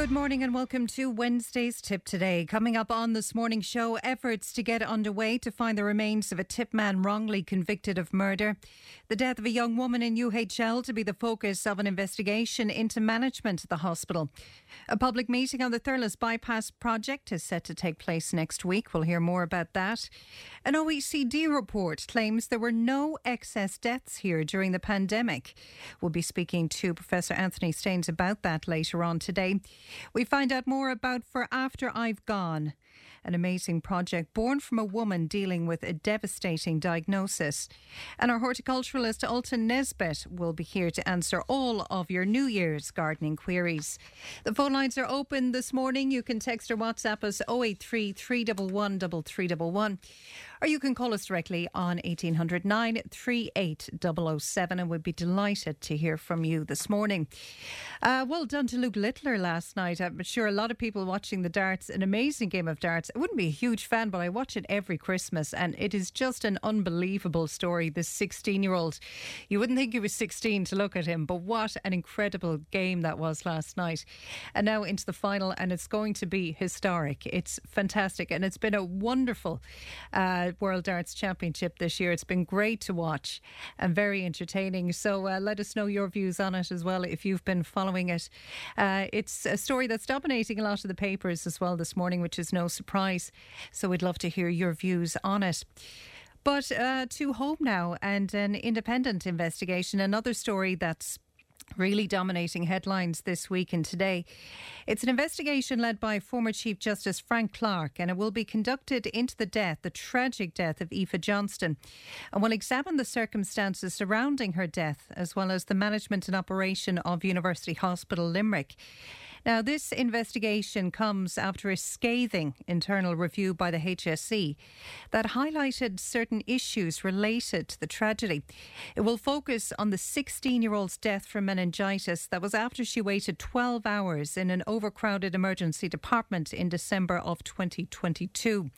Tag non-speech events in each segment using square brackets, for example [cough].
Good morning and welcome to Wednesday's Tipp Today. Coming up on this morning's show, efforts to get underway to find the remains of a Tipp man wrongly convicted of murder. The death of a young woman in UHL to be the focus of an investigation into management at the hospital. A public meeting on the Thurles Bypass project is set to take place next week. We'll hear more about that. An OECD report claims there were no excess deaths here during the pandemic. We'll be speaking to Professor Anthony Staines about that later on today. We find out more about For After I've Gone an amazing project born from a woman dealing with a devastating diagnosis. And our horticulturalist Ultan Nesbitt will be here to answer all of your New Year's gardening queries. The phone lines are open this morning. You can text or WhatsApp us 083 311 3311 or you can call us directly on 1809 38007 and we'd be delighted to hear from you this morning. Uh, well done to Luke Littler last night. I'm sure a lot of people watching the darts, an amazing game of darts. I wouldn't be a huge fan, but I watch it every Christmas and it is just an unbelievable story. This 16 year old, you wouldn't think he was 16 to look at him, but what an incredible game that was last night. And now into the final, and it's going to be historic. It's fantastic, and it's been a wonderful. Uh, World Darts Championship this year. It's been great to watch and very entertaining. So uh, let us know your views on it as well if you've been following it. Uh, it's a story that's dominating a lot of the papers as well this morning, which is no surprise. So we'd love to hear your views on it. But uh, to home now and an independent investigation, another story that's really dominating headlines this week and today. It's an investigation led by former Chief Justice Frank Clark, and it will be conducted into the death, the tragic death of Aoife Johnston, and will examine the circumstances surrounding her death, as well as the management and operation of University Hospital Limerick. Now, this investigation comes after a scathing internal review by the HSE that highlighted certain issues related to the tragedy. It will focus on the 16 year old's death from meningitis that was after she waited 12 hours in an overcrowded emergency department in December of 2022.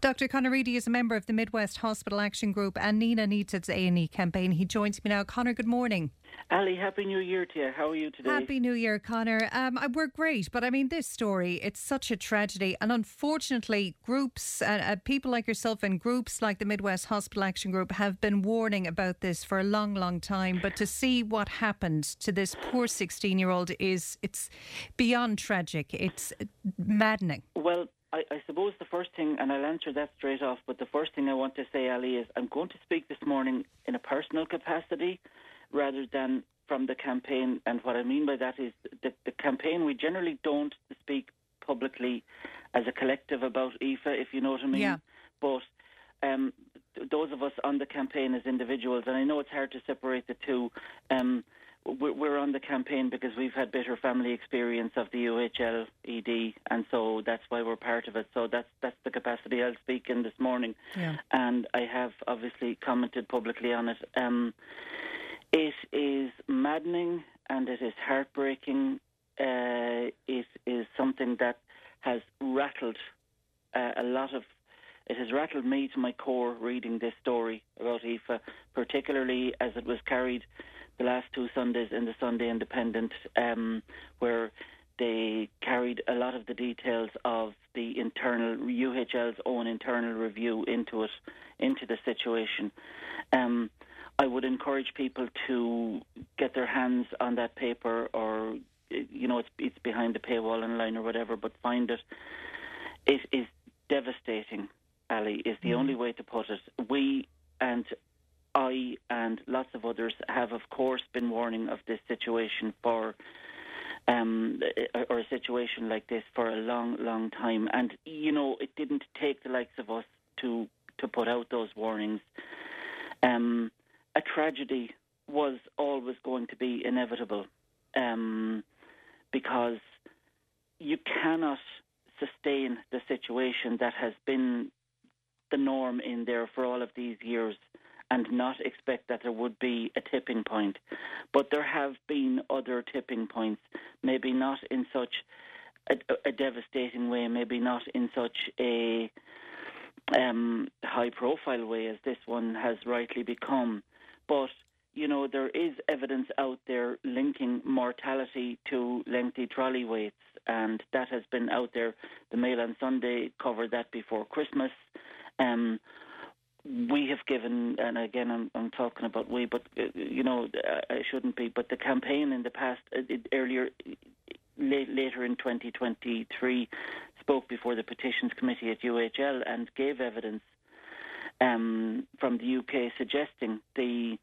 Dr. Conor Reidy is a member of the Midwest Hospital Action Group and Nenagh Needs It's A&E campaign. He joins me now. Conor, good morning. Ali, happy New Year to you. How are you today? Happy New Year, Conor. Um, we're great, but I mean, this story, it's such a tragedy. And unfortunately, groups, uh, uh, people like yourself and groups like the Midwest Hospital Action Group have been warning about this for a long, long time. But to see what happened to this poor 16 year old is, it's beyond tragic. It's maddening. Well, I, I, suppose the first thing, and I'll answer that straight off, but the first thing I want to say, Ali, is I'm going to speak this morning in a personal capacity rather than from the campaign. And what I mean by that is the, the campaign, we generally don't speak publicly as a collective about Aoife, if you know what I mean. Yeah. But um, those of us on the campaign as individuals, and I know it's hard to separate the two. Um, we're on the campaign because we've had bitter family experience of the UHL ED, and so that's why we're part of it. So that's that's the capacity I'll speak in this morning, yeah. and I have obviously commented publicly on it. Um, it is maddening and it is heartbreaking. Uh, it is something that has rattled uh, a lot of. It has rattled me to my core reading this story about Aoife, particularly as it was carried the last two Sundays in the Sunday Independent, um, where they carried a lot of the details of the internal UHL's own internal review into it, into the situation. Um, I would encourage people to get their hands on that paper, or you know, it's it's behind the paywall online or whatever, but find it. It is devastating. Ali is the mm. only way to put it. We and I and lots of others have, of course, been warning of this situation for. Um, or a situation like this for a long, long time, and you know it didn't take the likes of us to to put out those warnings. Um, a tragedy was always going to be inevitable um, because you cannot sustain the situation that has been the norm in there for all of these years and not expect that there would be a tipping point. But there have been other tipping points, maybe not in such a, a devastating way, maybe not in such a um, high profile way as this one has rightly become. But you know, there is evidence out there linking mortality to lengthy trolley waits, and that has been out there. The Mail on Sunday covered that before Christmas. Um, we have given, and again, I'm, I'm talking about we, but uh, you know, I shouldn't be. But the campaign in the past, uh, earlier, late, later in 2023, spoke before the petitions committee at UHL and gave evidence um, from the UK suggesting the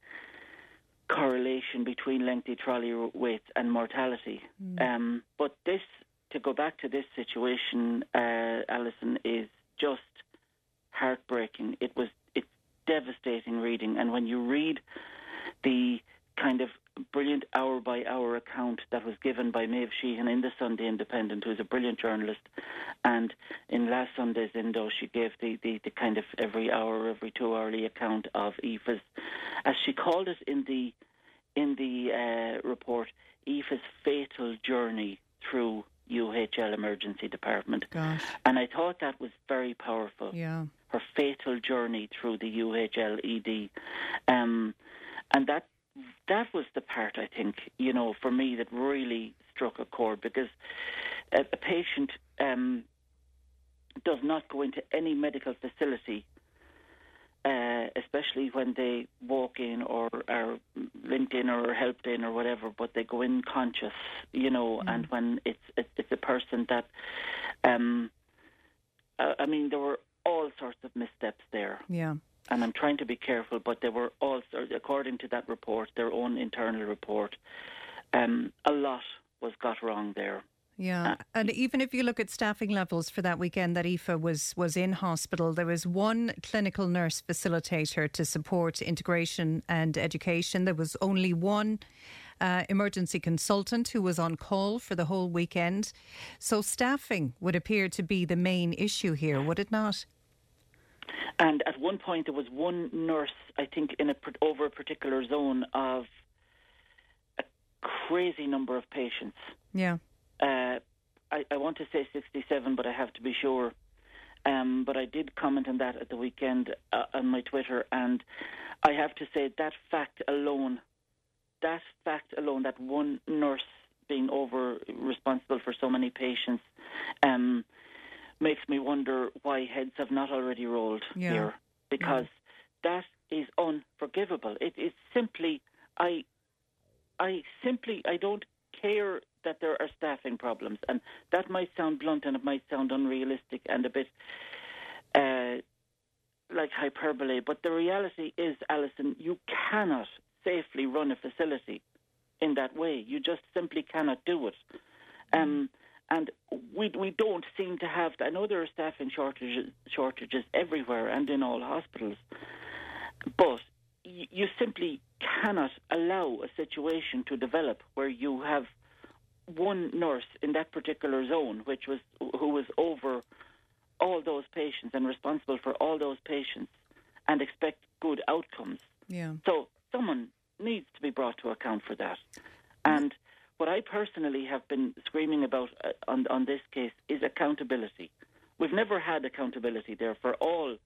correlation between lengthy trolley waits and mortality. Mm. Um, but this, to go back to this situation, uh, Alison, is just heartbreaking. It was it's devastating reading, and when you read the kind of brilliant hour by hour account that was given by Maeve Sheehan in the Sunday Independent, who's a brilliant journalist. And in last Sunday's Indo, she gave the, the, the kind of every hour, every two hourly account of Aoife's, as she called it in the in the uh, report, Aoife's fatal journey through UHL Emergency Department. Gosh. And I thought that was very powerful. Yeah. Her fatal journey through the UHL ED. Um, and that that was the part I think you know for me that really struck a chord because a, a patient um, does not go into any medical facility, uh, especially when they walk in or are linked in or helped in or whatever, but they go in conscious, you know, mm. and when it's it's a person that, um, I mean, there were all sorts of missteps there. Yeah and I'm trying to be careful, but they were all, according to that report, their own internal report, um, a lot was got wrong there. Yeah, uh, and even if you look at staffing levels for that weekend that Aoife was was in hospital, there was one clinical nurse facilitator to support integration and education. There was only one uh, emergency consultant who was on call for the whole weekend. So staffing would appear to be the main issue here, would it not? And at one point, there was one nurse, I think, in a over a particular zone of a crazy number of patients. Yeah. Uh, I, I, want to say 67, but I have to be sure. Um, but I did comment on that at the weekend uh, on my Twitter, and I have to say that fact alone, that fact alone, that one nurse being over responsible for so many patients, um, makes me wonder why heads have not already rolled yeah. here because yeah. that is unforgivable. It is simply I I simply I don't care that there are staffing problems and that might sound blunt and it might sound unrealistic and a bit uh, like hyperbole, but the reality is, Alison, you cannot safely run a facility in that way. You just simply cannot do it. Um, and we we don't seem to have. I know there are staffing shortages shortages everywhere and in all hospitals, but you simply cannot allow a situation to develop where you have one nurse in that particular zone, which was who was over all those patients and responsible for all those patients, and expect good outcomes. Yeah. So someone needs to be brought to account for that, and what I personally have been screaming about uh, on, on this case is accountability. We've never had accountability there for all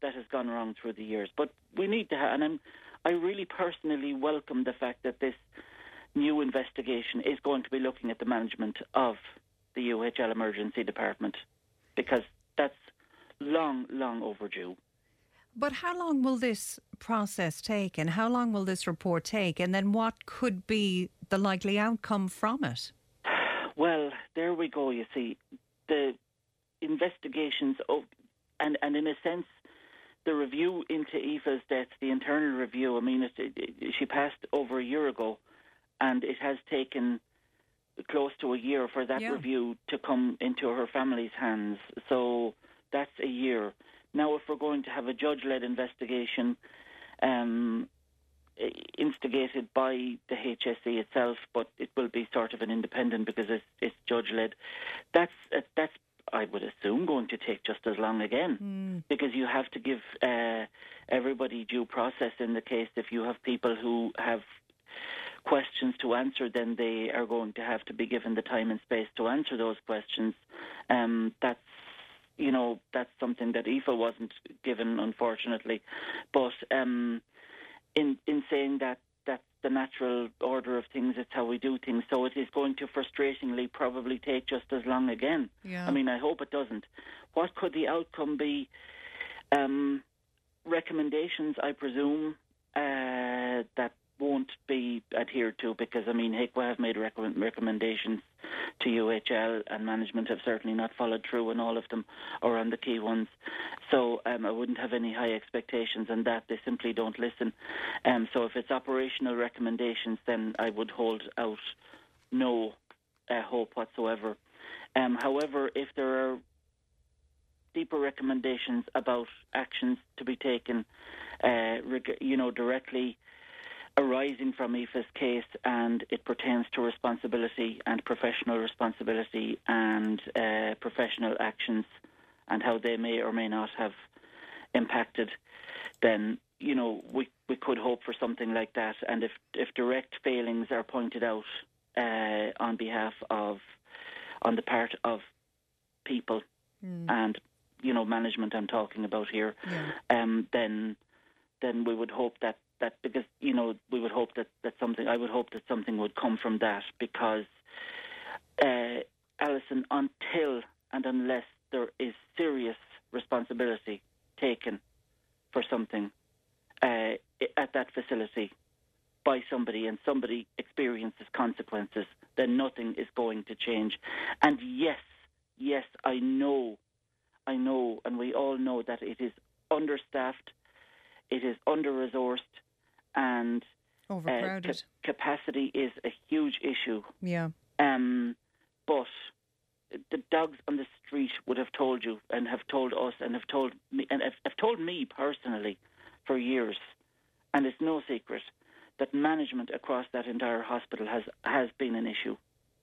that has gone wrong through the years, but we need to have, and I'm, I really personally welcome the fact that this new investigation is going to be looking at the management of the UHL Emergency Department because that's long, long overdue. But how long will this process take and how long will this report take? And then what could be the likely outcome from it? Well, there we go. You see, the investigations of, and, and in a sense, the review into Aoife's death, the internal review, I mean, it, it, she passed over a year ago, and it has taken close to a year for that yeah. review to come into her family's hands. So that's a year. Now, if we're going to have a judge led investigation, um, instigated by the HSE itself, but it will be sort of an independent because it's, it's judge led. That's uh, that's I would assume going to take just as long again mm. because you have to give uh, everybody due process in the case. If you have people who have questions to answer, then they are going to have to be given the time and space to answer those questions. Um, that's you know that's something that Aoife wasn't given, unfortunately. But um, in in saying that that's the natural order of things. It's how we do things. So it is going to frustratingly probably take just as long again. Yeah. I mean, I hope it doesn't. What could the outcome be? Um, recommendations, I presume, uh, that won't be adhered to because, I mean, HIQA have made recommend- recommendations to UHL and management have certainly not followed through on all of them or on the key ones. So um, I wouldn't have any high expectations on that. They simply don't listen. Um, so if it's operational recommendations, then I would hold out no uh, hope whatsoever. Um, however, if there are deeper recommendations about actions to be taken, uh, you know, directly arising from Aoife's case, and it pertains to responsibility and professional responsibility and uh, professional actions and how they may or may not have impacted, then you know we we could hope for something like that. And if if direct failings are pointed out uh, on behalf of on the part of people and you know management I'm talking about here, Yeah. um, then then we would hope that that because you know we would hope that that something I would hope that something would come from that because uh, Alison until and unless there is serious responsibility taken for something uh, at that facility by somebody and somebody experiences consequences, then nothing is going to change. And yes, yes, I know, I know, and we all know that it is understaffed, it is under resourced, and uh, Overcrowded. ca- capacity is a huge issue. yeah. Um, but the dogs on the street would have told you, and have told us, and have told me, and have, have told me personally for years, and it's no secret that management across that entire hospital has has been an issue,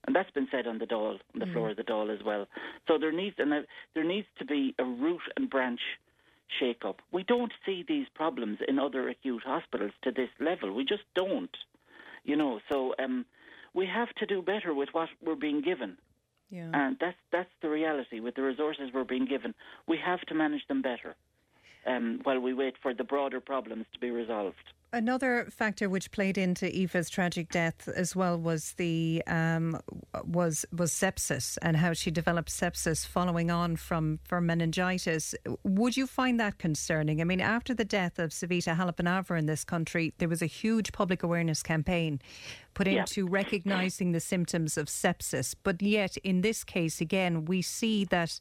and that's been said on the Dáil, on the floor of the Dáil as well. So there needs and there needs to be a root and branch shake up. We don't see these problems in other acute hospitals to this level. We just don't, you know. So um, we have to do better with what we're being given. Yeah. And that's that's the reality with the resources we're being given. We have to manage them better um, while we wait for the broader problems to be resolved. Another factor which played into Aoife's tragic death as well was the um, was was sepsis and how she developed sepsis following on from from meningitis. Would you find that concerning? I mean, after the death of Savita Halappanavar in this country, there was a huge public awareness campaign put into recognising the symptoms of sepsis. But yet, in this case, again, we see that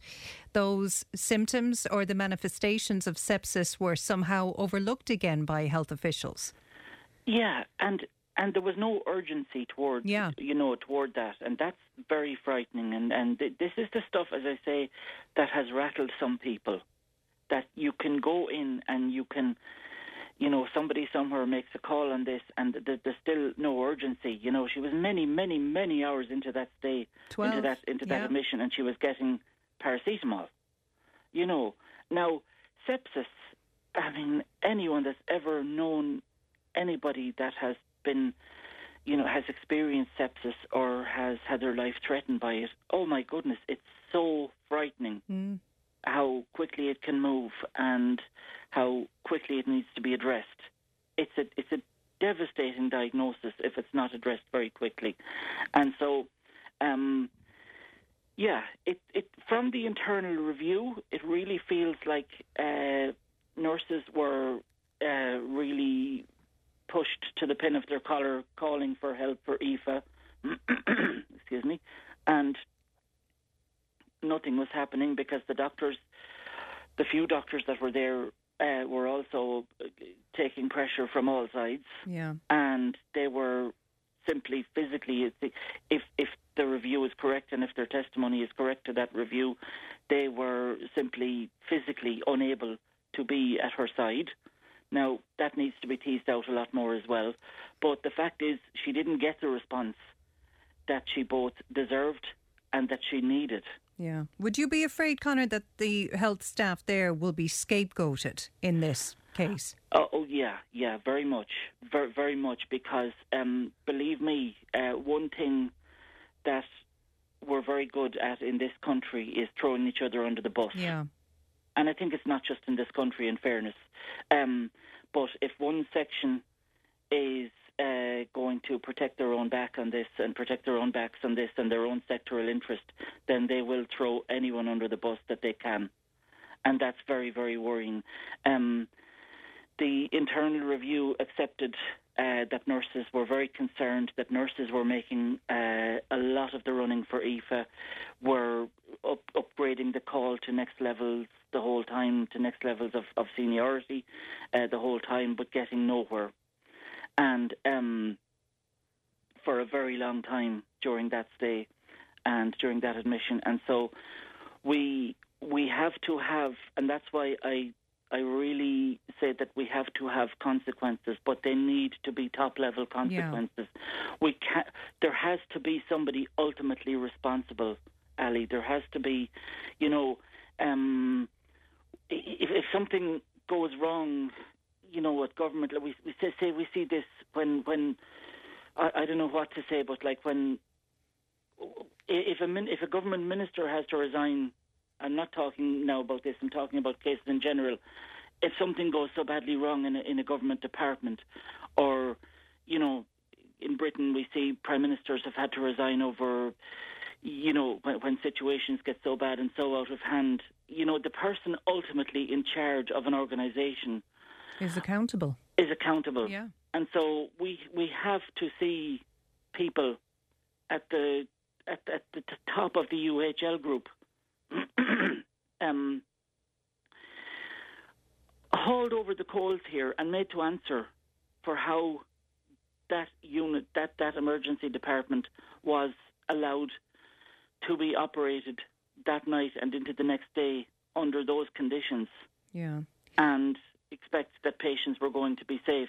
those symptoms or the manifestations of sepsis were somehow overlooked again by health officials. Yeah, and and there was no urgency toward Yeah. you know toward that, and that's very frightening. And and th- this is the stuff, as I say, that has rattled some people. That you can go in and you can, you know, somebody somewhere makes a call on this, and th- there's still no urgency. You know, she was many, many, many hours into that stay, Twelve, into that into that yeah. admission, and she was getting paracetamol. You know, now sepsis. I mean, anyone that's ever known anybody that has been, you know, has experienced sepsis or has had their life threatened by it, oh my goodness, it's so frightening Mm. how quickly it can move and how quickly it needs to be addressed. It's a it's a devastating diagnosis if it's not addressed very quickly, and so. Um, yeah, it, it from the internal review, it really feels like uh, nurses were uh, really pushed to the pin of their collar, calling for help for Aoife. Excuse me, and nothing was happening because the doctors, the few doctors that were there, uh, were also uh, taking pressure from all sides Yeah. and they were simply physically if if the review is correct and if their testimony is correct to that review they were simply physically unable to be at her side now that needs to be teased out a lot more as well but the fact is she didn't get the response that she both deserved and that she needed Yeah. Would you be afraid, Connor, that the health staff there will be scapegoated in this case? Oh, oh yeah, yeah, very much, very, very much. Because um, believe me, uh, one thing that we're very good at in this country is throwing each other under the bus. Yeah. And I think it's not just in this country. In fairness, um, but if one section is uh, going to protect their own back on this and protect their own backs on this and their own sectoral interest, then they will throw anyone under the bus that they can. And that's very, very worrying. Um, the internal review accepted uh, that nurses were very concerned that nurses were making uh, a lot of the running for Aoife, were up, upgrading the call to next levels the whole time, to next levels of, of seniority uh, the whole time, but getting nowhere. And um, for a very long time during that stay and during that admission. And so we we have to have, and that's why I I really say that we have to have consequences, but they need to be top level consequences. Yeah. We can There has to be somebody ultimately responsible, Ali. There has to be, you know, um, if, if something goes wrong, you know, what government we, we say, we see this when when I, I don't know what to say, but like when if a if a government minister has to resign I'm not talking now about this, I'm talking about cases in general. If something goes so badly wrong in a, in a government department, or, you know, in Britain we see prime ministers have had to resign over, you know, when, when situations get so bad and so out of hand, you know, the person ultimately in charge of an organisation is accountable. Is accountable. Yeah. And so we we have to see people at the at, at the top of the UHL group [clears throat] um, hauled over the coals here and made to answer for how that unit, that, that emergency department was allowed to be operated that night and into the next day under those conditions. Yeah. And expect that patients were going to be safe.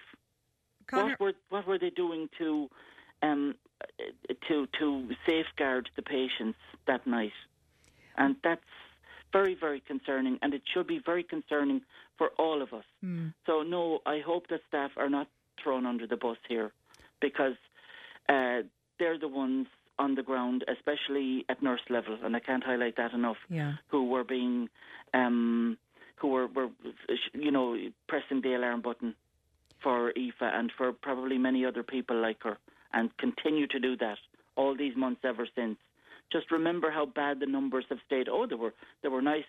Conor- what were what were they doing to um, to to safeguard the patients that night? And that's very, very concerning, and it should be very concerning for all of us. Mm. So, no, I hope that staff are not thrown under the bus here because uh, they're the ones on the ground, especially at nurse level, and I can't highlight that enough, yeah. who were being, um, who were, were, you know, pressing the alarm button for Aoife and for probably many other people like her, and continue to do that all these months ever since. Just remember how bad the numbers have stayed. Oh, they were they were nice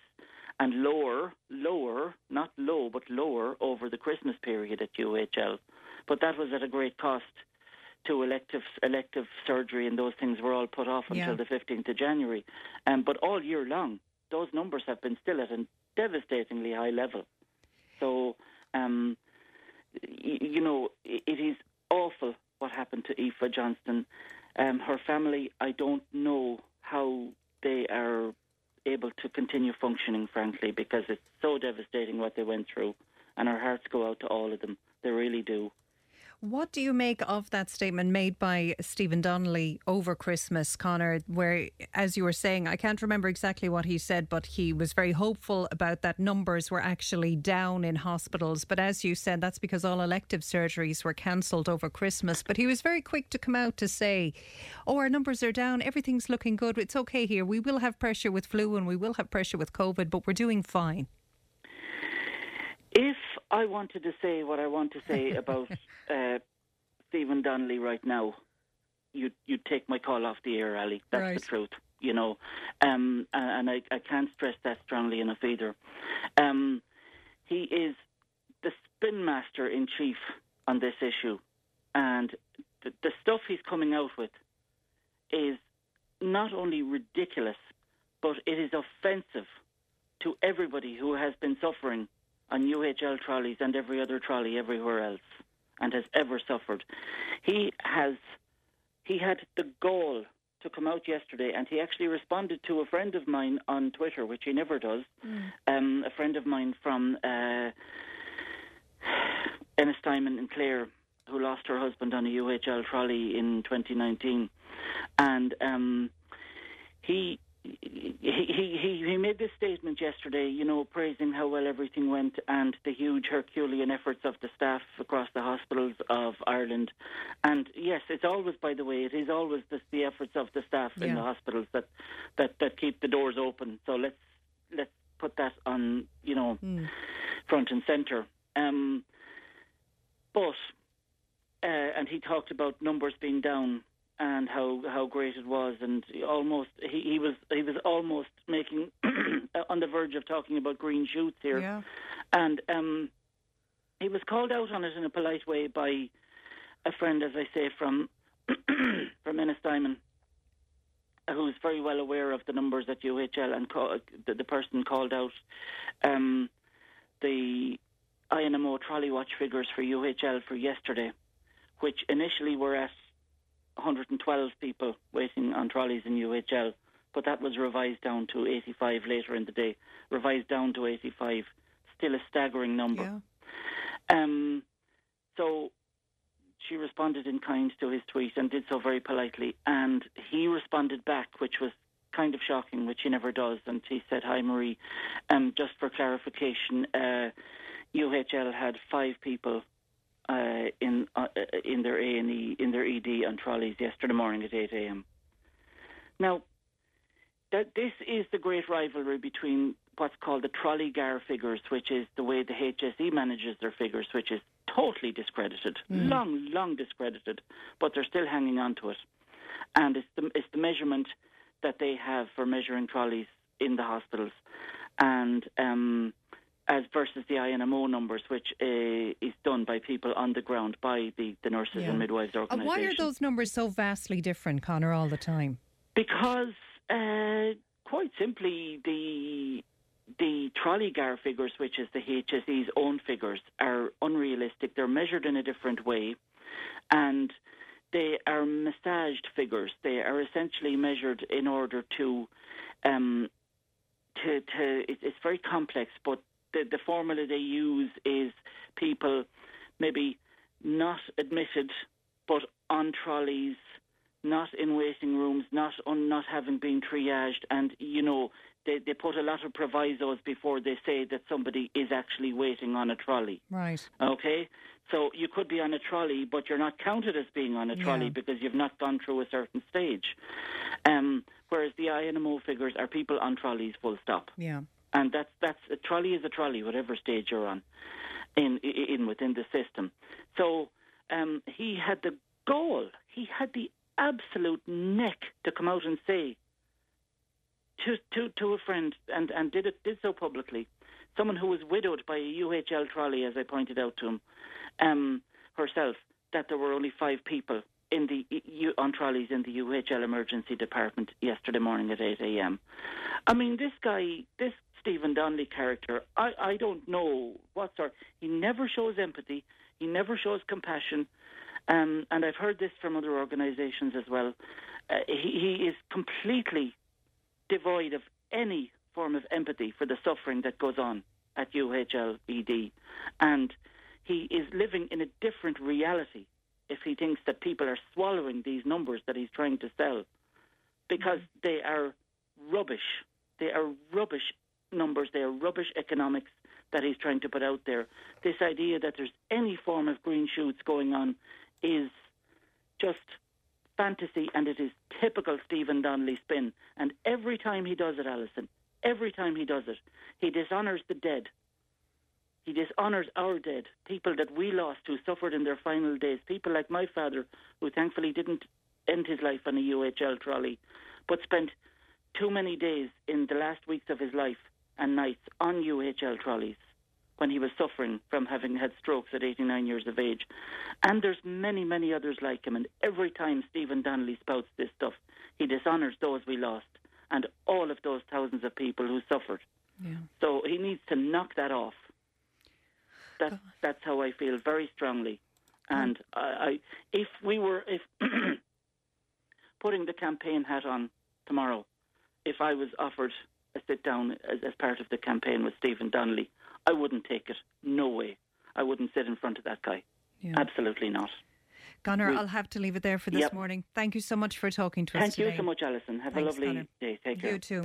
and lower, lower, not low, but lower over the Christmas period at UHL. But that was at a great cost to elective elective surgery, and those things were all put off until yeah. the 15th of January. Um, but all year long, those numbers have been still at a devastatingly high level. So, um, y- you know, it, is awful what happened to Aoife Johnston. Um, her family, I don't know how they are able to continue functioning, frankly, because it's so devastating what they went through. And our hearts go out to all of them. They really do. What do you make of that statement made by Stephen Donnelly over Christmas, Connor? where, as you were saying, I can't remember exactly what he said, but he was very hopeful about that numbers were actually down in hospitals. But as you said, that's because all elective surgeries were cancelled over Christmas. But he was very quick to come out to say, oh, our numbers are down, everything's looking good, it's okay here. We will have pressure with flu and we will have pressure with COVID, but we're doing fine. If I wanted to say what I want to say [laughs] about uh, Stephen Donnelly right now, you'd, you'd take my call off the air, Ali. That's right. the truth, you know. Um, and I, I, can't stress that strongly enough either. Um, he is the spin master in chief on this issue. And the, the stuff he's coming out with is not only ridiculous, but it is offensive to everybody who has been suffering on UHL trolleys and every other trolley everywhere else and has ever suffered. He has he had the goal to come out yesterday and he actually responded to a friend of mine on Twitter, which he never does. Mm. Um, a friend of mine from uh, Ennistimon in Clare who lost her husband on a UHL trolley in 2019. And um, he he, he, he made this statement yesterday, you know, praising how well everything went and the huge Herculean efforts of the staff across the hospitals of Ireland. And yes, it's always, by the way, it is always the, the efforts of the staff yeah. in the hospitals that, that, that keep the doors open. So let's let's put that on, you know, mm. front and centre. Um, but uh, and he talked about numbers being down and how, how great it was, and almost he, he was he was almost making [clears throat] on the verge of talking about green shoots here, Yeah. and um, he was called out on it in a polite way by a friend, as I say, from [clears throat] from Ennistimon, who's very well aware of the numbers at UHL, and call, the, the person called out um, the INMO trolley watch figures for UHL for yesterday, which initially were at 112 people waiting on trolleys in UHL, but that was revised down to 85 later in the day, revised down to 85. Still a staggering number. Yeah. Um, so she responded in kind to his tweet and did so very politely. And he responded back, which was kind of shocking, which he never does. And he said, "Hi, Marie. Um, just for clarification, uh, UHL had five people." Uh, in uh, in their A and E in their ED on trolleys yesterday morning at 8 a.m. Now, that this is the great rivalry between what's called the TrolleyGAR figures, which is the way the HSE manages their figures, which is totally discredited, long, long discredited, but they're still hanging on to it. And it's the, it's the measurement that they have for measuring trolleys in the hospitals, and um, as versus the INMO numbers, which uh, is done by people on the ground by the, the nurses Yeah. and midwives organisation. why are those numbers so vastly different, Connor, all the time? Because uh, quite simply, the the TrolleyGAR figures, which is the HSE's own figures, are unrealistic. They're measured in a different way, and they are massaged figures. They are essentially measured in order to um, to to. It's very complex, but the the formula they use is people maybe not admitted, but on trolleys not in waiting rooms, not on not having been triaged, and you know they they put a lot of provisos before they say that somebody is actually waiting on a trolley. Right. Okay, so you could be on a trolley, but you're not counted as being on a trolley Yeah. because you've not gone through a certain stage. Um, whereas the INMO figures are people on trolleys, full stop Yeah. And that's that's a trolley is a trolley, whatever stage you're on, in in within the system. So um, he had the goal, he had the absolute neck to come out and say to to to a friend, and and did it did so publicly, someone who was widowed by a UHL trolley, as I pointed out to him, um, herself, that there were only five people in the on trolleys in the UHL emergency department yesterday morning at 8 a.m. I mean, this guy, this Stephen Donnelly character, I, I don't know what sort. He never shows empathy. He never shows compassion. Um, and I've heard this from other organisations as well. Uh, he, he is completely devoid of any form of empathy for the suffering that goes on at UHL ED. And he is living in a different reality if he thinks that people are swallowing these numbers that he's trying to sell because they are rubbish. They are rubbish numbers. They are rubbish economics that he's trying to put out there. This idea that there's any form of green shoots going on is just fantasy and it is typical Stephen Donnelly spin. And every time he does it, Alison, every time he does it, he dishonours the dead. He dishonours our dead, people that we lost who suffered in their final days, people like my father, who thankfully didn't end his life on a UHL trolley, but spent too many days in the last weeks of his life and nights on UHL trolleys when he was suffering from having had strokes at 89 years of age. And there's many, many others like him. And every time Stephen Donnelly spouts this stuff, he dishonours those we lost and all of those thousands of people who suffered. Yeah. So he needs to knock that off. That's that's how I feel very strongly. And I, I if we were if [clears throat] putting the campaign hat on tomorrow, if I was offered a sit down as, as part of the campaign with Stephen Donnelly, I wouldn't take it. No way. I wouldn't sit in front of that guy. Yeah. Absolutely not. Connor, I'll have to leave it there for this Yep. morning. Thank you so much for talking to us today. Thank you so much, Alison. Have Thanks, a lovely Connor. day. Take care. You too.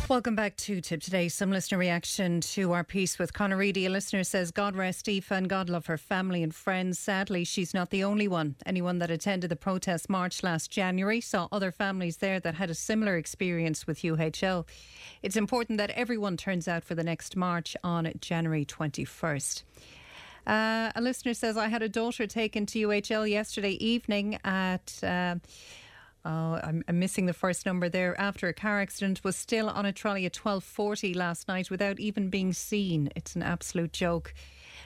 Welcome back to Tipp Today. Some listener reaction to our piece with Conor Reidy. A listener says, God rest Aoife and God love her family and friends. Sadly, she's not the only one. Anyone that attended the protest march last January saw other families there that had a similar experience with UHL. It's important that everyone turns out for the next march on January 21st. Uh, a listener says, I had a daughter taken to UHL yesterday evening at. Uh, Oh, I'm, I'm, missing the first number there. After a car accident, was still on a trolley at 12:40 last night without even being seen. It's an absolute joke.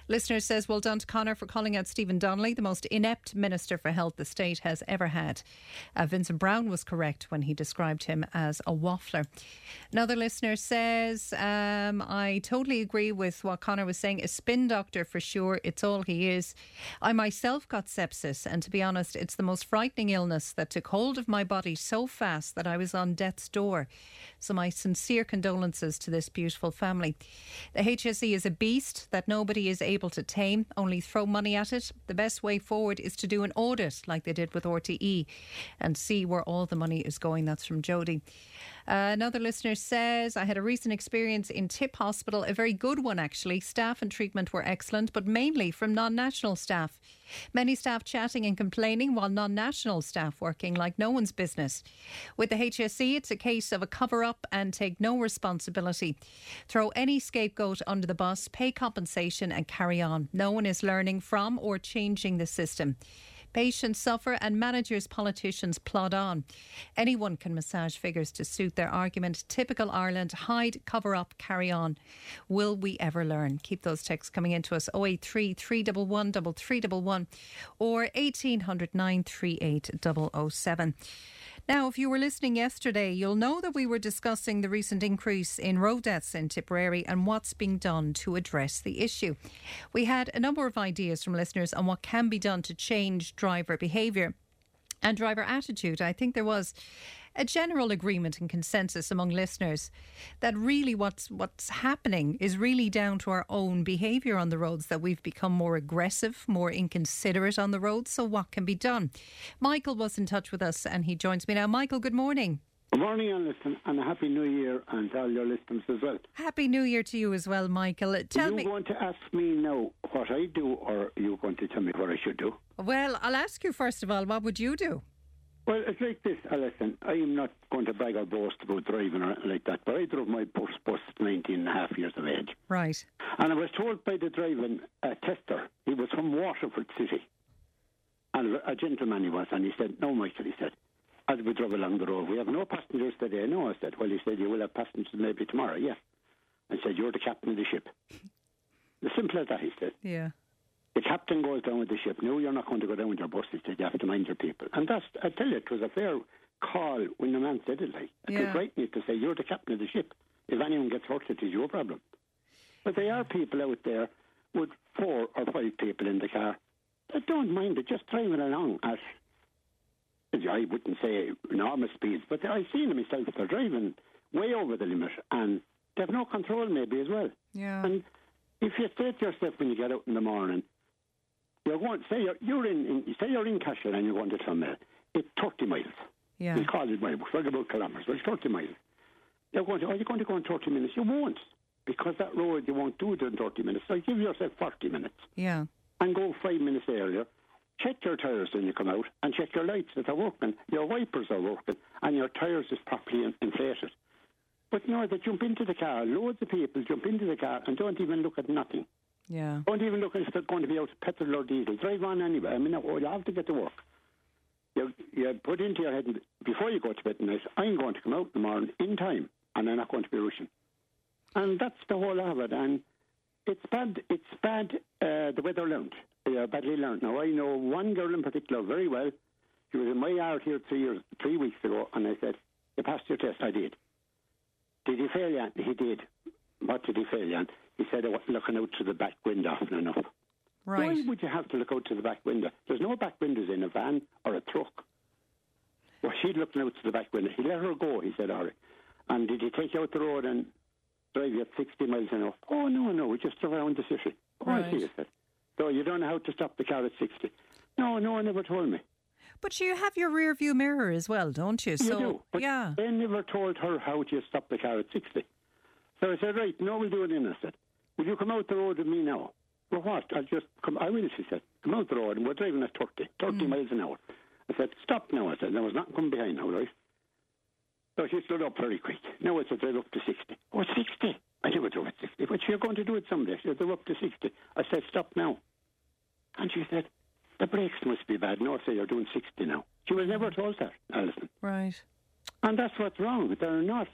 Listener says, Well done to Conor for calling out Stephen Donnelly, the most inept Minister for Health the state has ever had. Uh, Vincent Browne was correct when he described him as a waffler. Another listener says, um, I totally agree with what Connor was saying. A spin doctor for sure. It's all he is. I myself got sepsis, and to be honest, it's the most frightening illness that took hold of my body so fast that I was on death's door. So, my sincere condolences to this beautiful family. The HSE is a beast that nobody is able to tame, only throw money at it. The best way forward is to do an audit like they did with RTE and see where all the money is going. That's from Jody. Uh, another listener says, I had a recent experience in Tipp Hospital, a very good one actually. Staff and treatment were excellent, but mainly from non national staff. Many staff chatting and complaining while non national staff working like no one's business. With the HSE, it's a case of a cover up and take no responsibility. Throw any scapegoat under the bus, pay compensation, and carry on. No one is learning from or changing the system. Patients suffer and managers, politicians plod on. Anyone can massage figures to suit their argument. Typical Ireland, hide, cover up, carry on. Will we ever learn? Keep those texts coming into us 083 311 3311 or 1800 938 007. Now, if you were listening yesterday, you'll know that we were discussing the recent increase in road deaths in Tipperary and what's being done to address the issue. We had a number of ideas from listeners on what can be done to change driver behaviour and driver attitude. I think there was a general agreement and consensus among listeners that really what's what's happening is really down to our own behaviour on the roads that we've become more aggressive, more inconsiderate on the roads. So what can be done? Michael was in touch with us and he joins me now. Michael, good morning. Good morning, Alison, and a happy new year and all your listeners as well. Happy new year to you as well, Michael. Tell Are you me. going to ask me now what I do, or are you going to tell me what I should do? Well, I'll ask you first of all, what would you do? Well, it's like this, Alison. I am not going to brag or boast about driving or anything like that, but I drove my bus bus 19 and a half years of age. Right. And I was told by the driving uh, tester, he was from Waterford City, and a gentleman he was, and he said, No, Michael, he said, as we drove along the road, we have no passengers today. No, I said, Well, he said, You will have passengers maybe tomorrow, yeah. I said, You're the captain of the ship. As simple as that, he said. Yeah the captain goes down with the ship. No, you're not going to go down with your bus. He said, you have to mind your people. And that's, I tell you, it was a fair call when the man said it like. It yeah. was right to say, you're the captain of the ship. If anyone gets hurt, it is your problem. But there are people out there with four or five people in the car that don't mind it, just driving along at, I wouldn't say enormous speeds, but I've seen them myself. They're driving way over the limit and they have no control maybe as well. Yeah. And if you say to yourself when you get out in the morning, you're going say you're, you're in, in, say you're in Cashel and you're going to Clonmel. It's thirty miles. Yeah. We call it miles. Forget about kilometres, but it's thirty miles. You're going to, are you going to go in thirty minutes? You won't, because that road you won't do it in thirty minutes. So give yourself forty minutes. Yeah. And go five minutes earlier. Check your tyres when you come out, and check your lights that are working. Your wipers are working, and your tyres is properly inflated. But you know, they jump into the car. Loads of people jump into the car and don't even look at nothing. Yeah. Don't even look if they're going to be out of petrol or diesel. Drive on anyway. I mean, you have to get to work. You, you put into your head before you go to bed tonight, I'm going to come out in the morning in time and I'm not going to be rushing. And that's the whole of it. And it's bad. It's bad. Uh, the weather learned. Uh, badly learned. Now I know one girl in particular very well. She was in my yard here three years, three weeks ago, and I said, "You passed your test." I did. Did he fail you? He did. What did he fail you? He said, I was looking out to the back window [laughs] often enough. Right. Why would you have to look out to the back window? There's no back windows in a van or a truck. Well, [laughs] she's looking out to the back window. He let her go, he said, all right. And did he take you out the road and drive you at 60 miles an hour? Oh, no, no, we just drove around the city. Oh, right. I see, said. So you don't know how to stop the car at 60. No, no one ever told me. But you have your rear view mirror as well, don't you? You do. But yeah. They never told her how to stop the car at 60. So I said, right, no, we'll do it in. I said, will you come out the road with me now? Well, what? I'll just come. I will, she said. Come out the road, and we're driving at 30, 30 mm. miles an hour. I said, stop now. I said, there was not coming behind now, right? So she stood up very quick. Now I said, drive up to 60. Oh, 60? I never drove at 60. But you're going to do it someday. She said, drive up to 60. I said, stop now. And she said, the brakes must be bad. No, I said, you're doing 60 now. She was never told that, Alison. Right. And that's what's wrong. They're not.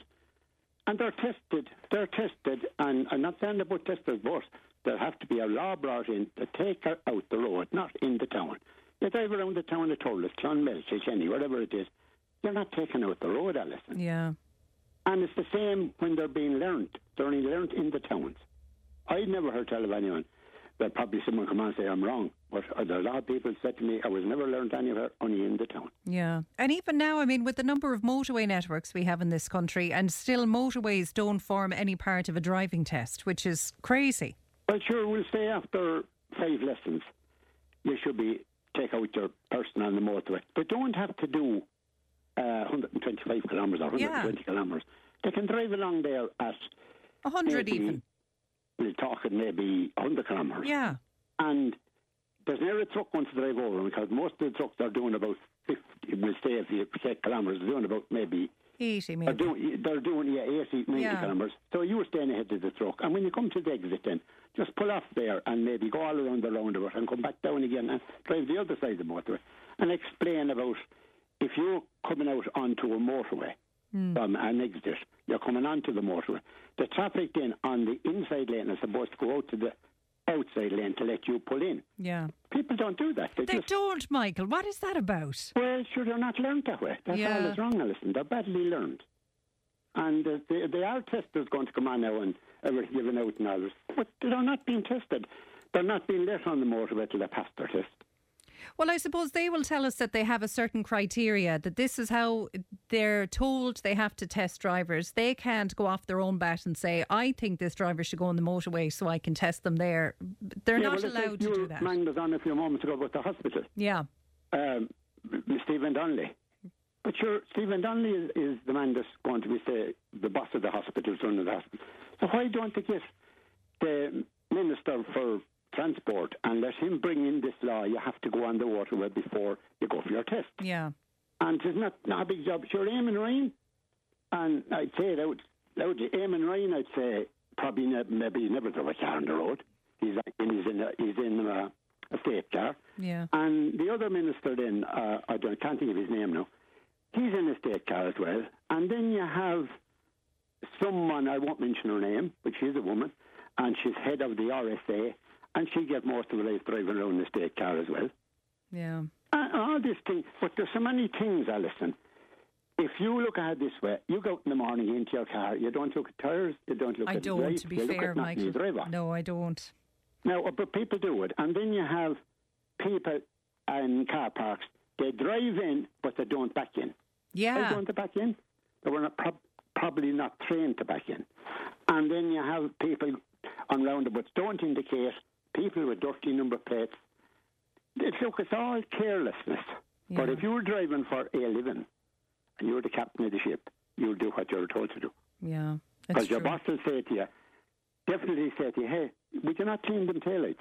And they're tested. They're tested. And I'm not saying about testers, but there have to be a law brought in to take her out the road, not in the town. You drive around the town of Thurles, Clonmel, Kilkenny, whatever it is. You're not taking out the road, Alison. Yeah. And it's the same when they're being learnt. They're only learnt in the towns. I'd never heard tell of anyone. That probably someone come on and say I'm wrong. But a lot of people said to me, I was never learnt anywhere, only in the town. Yeah. And even now, I mean, with the number of motorway networks we have in this country, and still motorways don't form any part of a driving test, which is crazy. Well, sure, we'll say after five lessons, you should be take out your person on the motorway. They don't have to do uh, 125 kilometres or 120 Yeah. kilometres. They can drive along there at hundred even. We're talking maybe 100 kilometres. Yeah. And there's never a truck wants to drive over because most of the trucks are doing about 50, we'll say if you take kilometres, they're doing about maybe 80 they're doing, they're doing yeah, 80, 90 Yeah. kilometres. So you were staying ahead of the truck. And when you come to the exit then, just pull off there and maybe go all around the roundabout and come back down again and drive the other side of the motorway and explain about if you're coming out onto a motorway from an exit, you're coming onto the motorway. The traffic then on the inside lane is supposed to go out to the outside lane to let you pull in. Yeah. People don't do that. They, They just don't, Michael. What is that about? well, sure, they're not learned that way. That's Yeah. all that's wrong, Alison. They're badly learned. And uh, they, they are testers going to come on now and everything given out and all this. But they're not being tested. They're not being let on the motorway till they pass their test. Well, I suppose they will tell us that they have a certain criteria, that this is how they're told they have to test drivers. They can't go off their own bat and say, I think this driver should go on the motorway so I can test them there. They're Yeah, not well, allowed to do that. on a few moments ago about the hospital. Yeah. um, Stephen Donnelly. But sure, Stephen Donnelly is, is the man that's going to be, say, the boss of the hospital, of the hospital. So why don't they get the Minister for Transport and let him bring in this law? You have to go on the waterway before you go for your test. Yeah. And it's not, not a big job. Sure, Eamon Ryan, and I'd say that would, loud, loudly, Eamon Ryan, I'd say probably ne- maybe never drove a car on the road. He's, he's in, a, he's in a, a state car. Yeah. And the other minister then, uh, I don't, can't think of his name now, he's in a state car as well. And then you have someone, I won't mention her name, but she's a woman, and she's head of the RSA, and she get most of her life driving around the state car as well. Yeah. And all these things, but there's so many things, Alison. If you look at it this way, you go out in the morning into your car, you don't look at tires, you don't look at. I at don't, the to be you look fair, at Michael. drive off. No, I don't. Now, uh, but people do it, and then you have people in car parks. They drive in, but they don't back in. Yeah. They don't back in. They were not prob- probably not trained to back in. And then you have people on roundabouts don't indicate. People with dirty number plates. It's, look, it's all carelessness. But if you were driving for a living and you were the captain of the ship, you'll do what you're told to do. Yeah. Because your boss will say to you, definitely say to you, hey, would you not clean them taillights?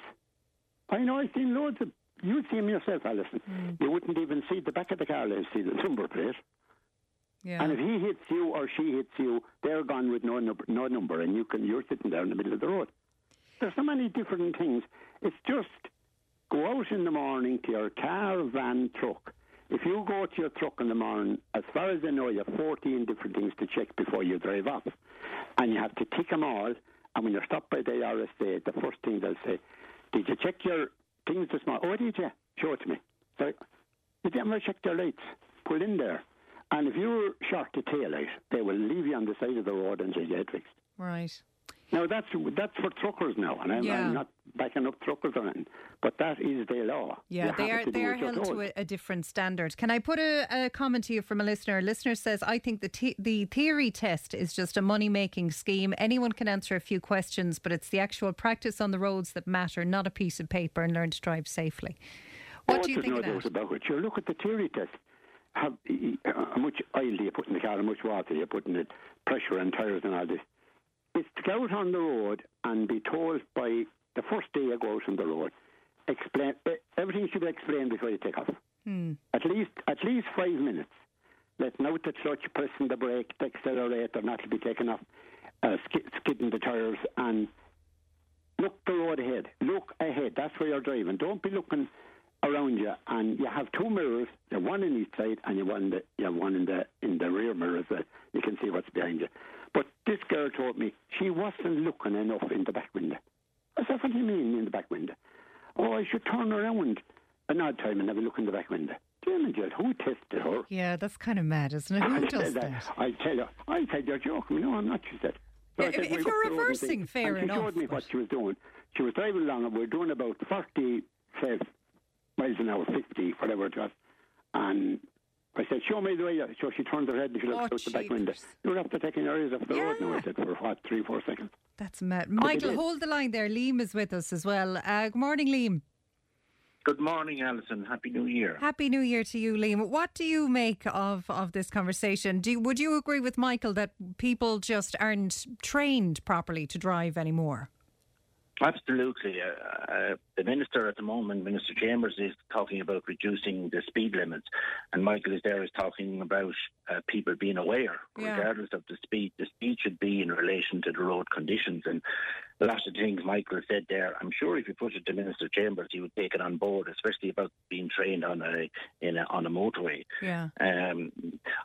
I know I've seen loads of, you've seen them yourself, Alison. Hmm. You wouldn't even see the back of the car, you'd see the number plate. Yeah. And if he hits you or she hits you, they're gone with no number, no number, and you can you're sitting there in the middle of the road. There's so many different things. It's just go out in the morning to your car, van, truck. If you go to your truck in the morning, as far as I know, you have 14 different things to check before you drive off, and you have to tick them all. And when you're stopped by the RSA, the first thing they'll say, "Did you check your things this morning?" Oh, did you? Show it to me. So, did you ever check your lights? Pull in there. And if you're short the tail light, they will leave you on the side of the road until you get fixed. right. Now that's that's for truckers now, and I'm, Yeah. I'm not backing up truckers or anything, but that is the law. Yeah, You they are they are held to a, a different standard. Can I put a, a comment to you from a listener? A listener says, "I think the te- the theory test is just a money making scheme. Anyone can answer a few questions, but it's the actual practice on the roads that matter, not a piece of paper, and learn to drive safely." What oh, do you think no of doubt that? about it. Sure, look at the theory test. How, how much oil do you put in the car? How much water do you put in it? Pressure and tyres and all this. It's to go out on the road and be told by the first day you go out on the road, explain eh, everything should be explained before you take off. At least, at least five minutes. Letting out the clutch, pressing the brake, the accelerator not to be taken off, uh, skid, skidding the tyres, and look the road ahead. Look ahead. That's where you're driving. Don't be looking around you. And you have two mirrors. You have one in each side, and you one in the you have one in the in the rear mirror as well. You can see what's behind you. But this girl told me she wasn't looking enough in the back window. I said, "What do you mean in the back window?" Oh, I should turn around an odd time and have a look in the back window. Damn it, who tested her? Yeah, that's kind of mad, isn't it? [laughs] Who I does said that? I tell you, I said you're joking. No, I'm not. She said. So If- said, if you're go up the road and reversing, see." fair and she enough, showed me what she was doing. She was driving along, and we were doing about 40, say, miles an hour, 50, whatever it was. And I said, "Show me the way." So she turned her head and she looked Oh, out the back window. You're after taking your eyes off the road now. I said for what, three, four seconds. That's mad. Michael, hold the line there. Liam is with us as well. Uh, good morning, Liam. Good morning, Alison. Happy New Year. Happy New Year to you, Liam. What do you make of, of this conversation? Do you, would you agree with Michael that people just aren't trained properly to drive anymore? Absolutely. Uh, uh, the minister at the moment, Minister Chambers, is talking about reducing the speed limits, and Michael is there is talking about uh, people being aware, Yeah. regardless of the speed. The speed should be in relation to the road conditions, and a lot of things Michael said there. I'm sure if you put it to Minister Chambers, he would take it on board, especially about being trained on a in a, on a motorway. Yeah. Um,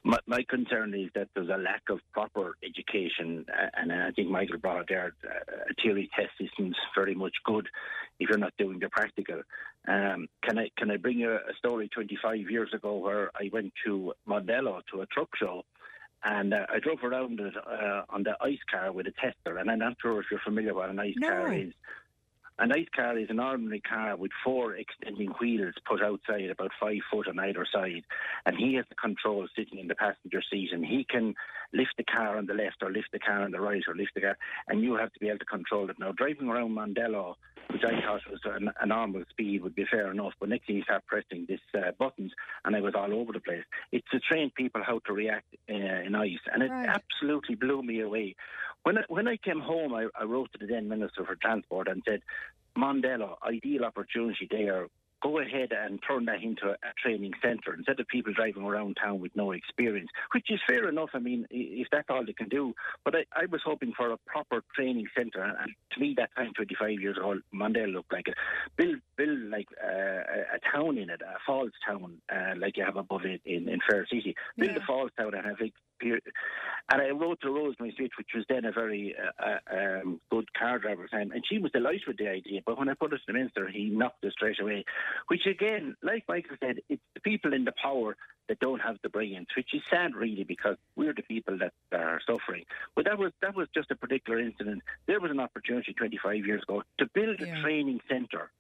my, my concern is that there's a lack of proper education, uh, and I think Michael brought it there. Uh, a theory test system's very much good if you're not doing the practical. Um, can I can I bring you a story? 25 years ago, where I went to Mondello to a truck show. And uh, I drove around it uh, on the ice car with a tester, and I'm not sure if you're familiar with what an ice No. car is. An ice car is an ordinary car with four extending wheels put outside about five foot on either side. And he has the control sitting in the passenger seat and he can lift the car on the left or lift the car on the right or lift the car and you have to be able to control it. Now driving around Mondello, which I thought was an, a normal speed would be fair enough, but next thing you start pressing these uh, buttons and I was all over the place. It's to train people how to react uh, in ice and it Right. absolutely blew me away. When I, when I came home, I, I wrote to the then Minister for Transport and said, Mondello, ideal opportunity there. Go ahead and turn that into a, training centre instead of people driving around town with no experience, which is fair enough. I mean, if that's all they can do. But I, I was hoping for a proper training centre, and, to me, that time, 25 years old, Mondello looked like it. Build, build like uh, a, a town in it, a falls town, uh, like you have above it in, in Fair City. Build Yeah. a falls town and have and I wrote to Rosemary Smith, which was then a very uh, uh, um, good car driver time, and she was delighted with the idea. But when I put it to the minister, he knocked it straight away. Which again, like Michael said, it's the people in the power that don't have the brains, which is sad really because we're the people that are suffering. But that was that was just a particular incident. There was an opportunity 25 years ago to build a Yeah. training centre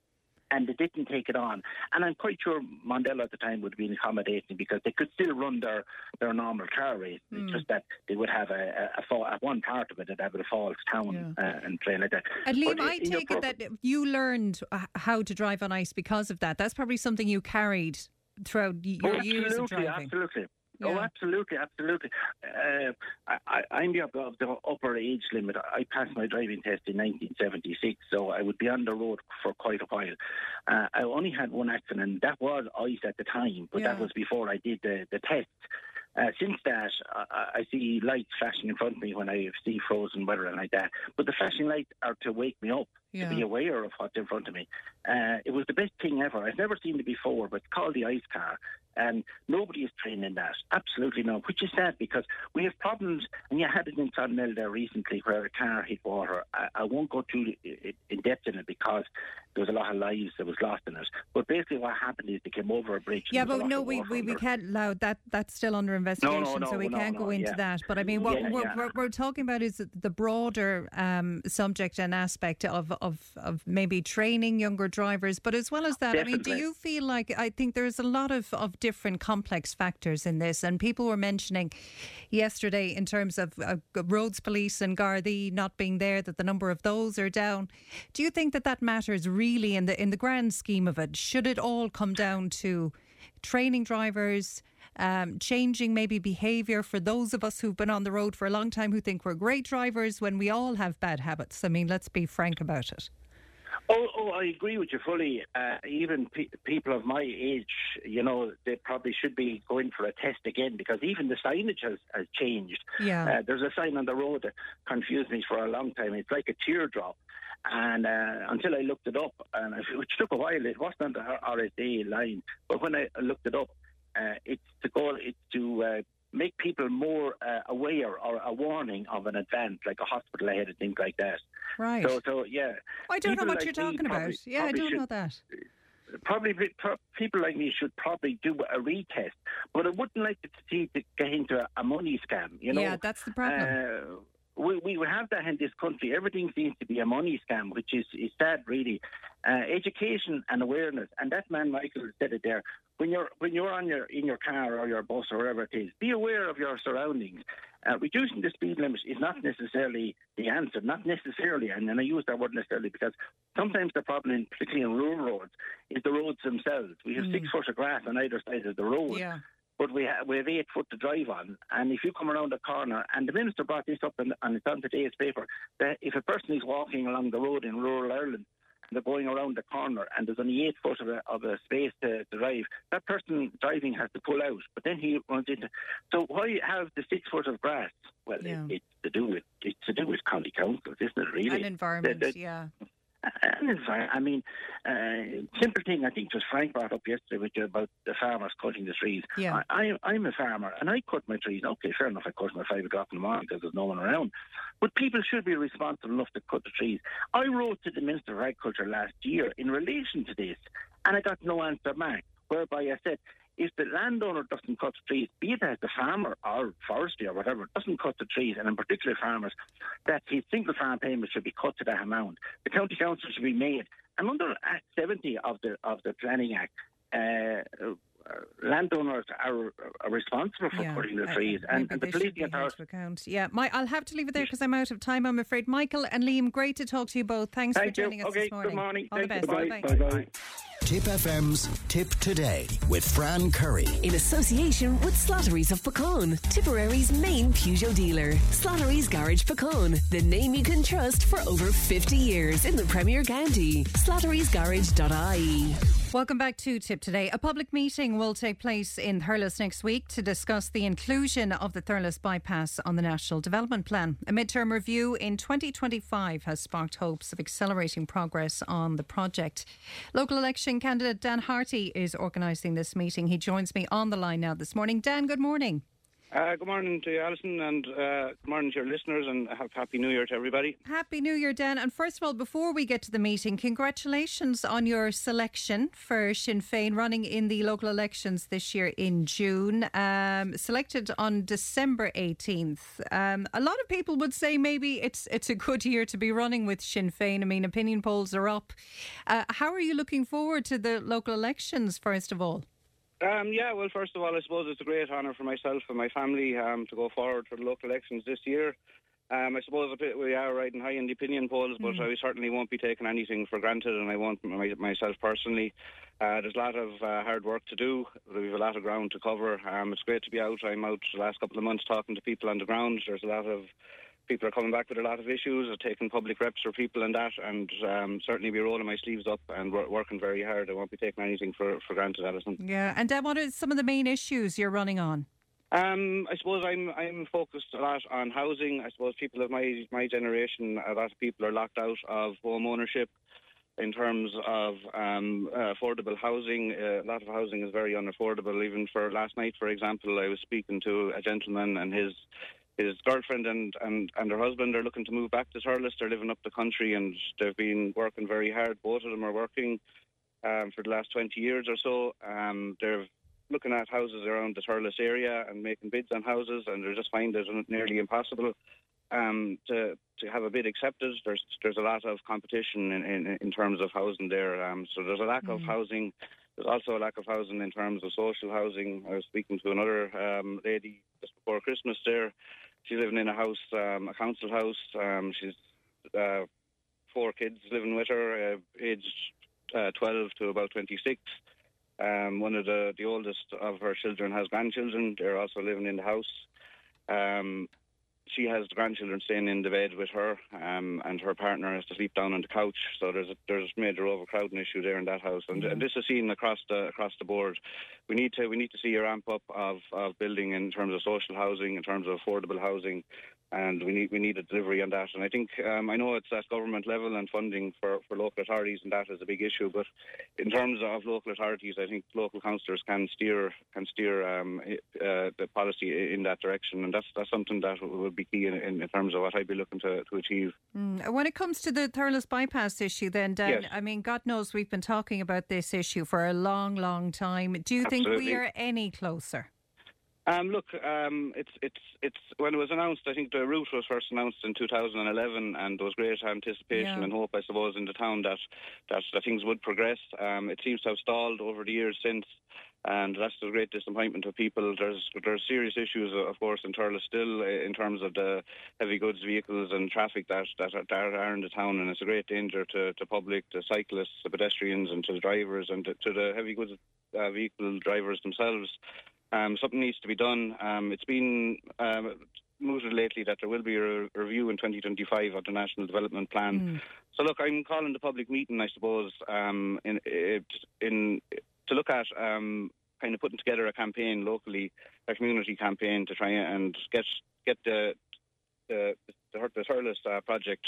and they didn't take it on. And I'm quite sure Mondello at the time would have been accommodating because they could still run their, their normal car race. Hmm. It's just that they would have a, a, a, fall, a one part of it that have a false town uh, and train like that. And Liam, I take it that you learned uh, how to drive on ice because of that. That's probably something you carried throughout Oh, your years of absolutely, driving. absolutely. Oh, absolutely, absolutely. Uh, I, I'm the, of the upper age limit. I passed my driving test in 1976, so I would be on the road for quite a while. Uh, I only had one accident. That was ice at the time, but that was before I did the, the test. Uh, since that, I, I see lights flashing in front of me when I see frozen weather and like that. But the flashing lights are to wake me up, Yeah. to be aware of what's in front of me. Uh, it was the best thing ever. I've never seen it before, but it's called the ice car. And nobody is trained in that. Absolutely no. Which is sad because we have problems, and you had it in Clonmel there recently where a car hit water. I, I won't go too i- in depth in it because there was a lot of lives that was lost in it. But basically, what happened is they came over a bridge. Yeah, there was a but no, we, we, we can't allow that. That's still under investigation, no, no, no, so we can't go into yeah. that. But I mean, what Yeah, we're, yeah. We're, we're talking about is the broader um, subject and aspect of, of, of maybe training younger drivers. But as well as that, I mean, do you feel like I think there's a lot of, of different complex factors in this? And people were mentioning yesterday in terms of uh, roads police and Gardaí not being there, that the number of those are down. Do you think that that matters really? Really in the in the grand scheme of it? Should it all come down to training drivers? Um, changing maybe behaviour for those of us who've been on the road for a long time who think we're great drivers when we all have bad habits. I mean, let's be frank about it. Oh, oh, I agree with you fully. Uh, even pe- people of my age, you know, they probably should be going for a test again because even the signage has, has changed. Yeah. Uh, there's a sign on the road that confused me for a long time. It's like a teardrop. And uh, until I looked it up, and which took a while, it wasn't on the RSA line. But when I looked it up, uh, it's the goal. It's to uh, make people more uh, aware or a warning of an event, like a hospital ahead and things like that. Right. So, so yeah. I don't know what like you're talking probably- about. Yeah, I don't should- know that. Probably people like me should probably do a retest, but I wouldn't like to see it get into a, a money scam. You know, yeah, that's the problem. We, we have that in this country. Everything seems to be a money scam, which is, is sad, really. Uh, education and awareness, and that man Michael said it there. When you're when you're on your in your car or your bus or wherever it is, be aware of your surroundings. Uh, reducing the speed limit is not necessarily the answer, not necessarily, and, and I use that word necessarily because sometimes the problem, in, particularly in rural roads, is the roads themselves. We have six foot of grass on either side of the road yeah. But we have, we have eight foot to drive on. And if you come around the corner, and the minister brought this up, and, and it's on today's paper, that if a person is walking along the road in rural Ireland, and they're going around the corner, and there's only eight foot of a, of a space to, to drive, that person driving has to pull out. But then he runs into. So why have the six foot of grass? Well, Yeah. it, it's to do with it's to do with county councils, isn't it? Really, An environment, The- the- yeah. I mean, uh, simple thing I think was Frank brought up yesterday with you about the farmers cutting the trees. Yeah. I, I, I'm a farmer and I cut my trees. Okay, fair enough, I cut at five o'clock in the morning because there's no one around. But people should be responsible enough to cut the trees. I wrote to the Minister of Agriculture last year in relation to this, and I got no answer back, whereby I said, if the landowner doesn't cut the trees, be it as the farmer or forestry or whatever, doesn't cut the trees, and in particular farmers, that his single farm payment should be cut to that amount. The county council should be made. And under Act 70 of the of the Planning Act, uh, Uh, landowners are, are responsible for cutting the trees, I- and, maybe and the they should policing be authority. account. Yeah, my, I'll have to leave it there because I'm out of time. I'm afraid. Michael and Liam, great to talk to you both. Thanks Thank for you. joining us Okay, this morning. good morning. All the best. you. Bye Bye. bye. Bye. Tipp FM's Tipp Today with Fran Curry. In association with Slattery's of Puckane, Tipperary's main Peugeot dealer. Slattery's Garage Puckane, the name you can trust for over 50 years in the Premier County. Slattery'sGarage.ie. Welcome back to Tipp Today. A public meeting will take place in Thurles next week to discuss the inclusion of the Thurles bypass on the National Development Plan. A midterm review in 2025 has sparked hopes of accelerating progress on the project. Local election candidate Dan Harty is organising this meeting. He joins me on the line now this morning. Dan, good morning. Uh, good morning to you, Alison, and uh, good morning to your listeners, and have Happy New Year to everybody. Happy New Year, Dan. And first of all, before we get to the meeting, congratulations on your selection for Sinn Féin running in the local elections this year in June. Um, selected on December 18th. Um, a lot of people would say maybe it's it's a good year to be running with Sinn Féin. I mean, opinion polls are up. Uh, how are you looking forward to the local elections, first of all? Um, yeah, well, first of all, I suppose it's a great honour for myself and my family um, to go forward for the local elections this year. Um, I suppose we are riding high in the opinion polls, but I certainly won't be taking anything for granted, and I won't my, myself personally. Uh, there's a lot of uh, hard work to do. We've a lot of ground to cover. Um, it's great to be out. I'm out the last couple of months talking to people on the ground. There's a lot of people are coming back with a lot of issues, are taking public reps for people and that, and um, certainly be rolling my sleeves up and wor- working very hard. I won't be taking anything for, for granted, Alison. Yeah. And what are some of the main issues you're running on? Um, I suppose I'm I'm focused a lot on housing. I suppose people of my my generation, a lot of people are locked out of home ownership. In terms of um, uh, affordable housing, uh, a lot of housing is very unaffordable. Even for last night, for example, I was speaking to a gentleman and his his girlfriend and, and, and her husband are looking to move back to Thurles. They're living up the country and they've been working very hard. Both of them are working um, for the last 20 years or so. Um, they're looking at houses around the Thurles area and making bids on houses, and they're just find it nearly impossible um, to to have a bid accepted. There's there's a lot of competition in, in, in terms of housing there. Um, so there's a lack of housing. There's also a lack of housing in terms of social housing. I was speaking to another um, lady just before Christmas there. She's living in a house, um, a council house. Um, she's uh, four kids living with her, uh, aged uh, 12 to about 26. Um, one of the, the oldest of her children has grandchildren. They're also living in the house. Um, she has the grandchildren staying in the bed with her, um, and her partner has to sleep down on the couch. So there's a, there's a major overcrowding issue there in that house, and, and this is seen across the across the board. We need to we need to see a ramp up of, of building in terms of social housing, in terms of affordable housing, and we need we need a delivery on that. And I think um, I know it's at government level and funding for, for local authorities, and that is a big issue. But in terms of local authorities, I think local councillors can steer can steer um, uh, the policy in that direction, and that's that's something that would be key in, in terms of what I'd be looking to, to achieve. Mm. When it comes to the Thurles bypass issue, then Dan, Yes. I mean, God knows we've been talking about this issue for a long, long time. Do you think we are any closer? Um, look, um, it's it's it's when it was announced. I think the route was first announced in 2011, and there was great anticipation Yeah. and hope, I suppose, in the town that that, that things would progress. Um, it seems to have stalled over the years since, and that's a great disappointment to people. There's there's serious issues, of course, in Thurles still in terms of the heavy goods vehicles and traffic that that are, that are in the town, and it's a great danger to to public, to cyclists, the pedestrians, and to the drivers, and to, to the heavy goods uh, vehicle drivers themselves. Um, something needs to be done. Um, it's been um, mooted lately that there will be a review in 2025 of the National Development Plan. So, look, I'm calling the public meeting, I suppose, um, in, in to look at um, kind of putting together a campaign locally, a community campaign to try and get get the the the, the uh, project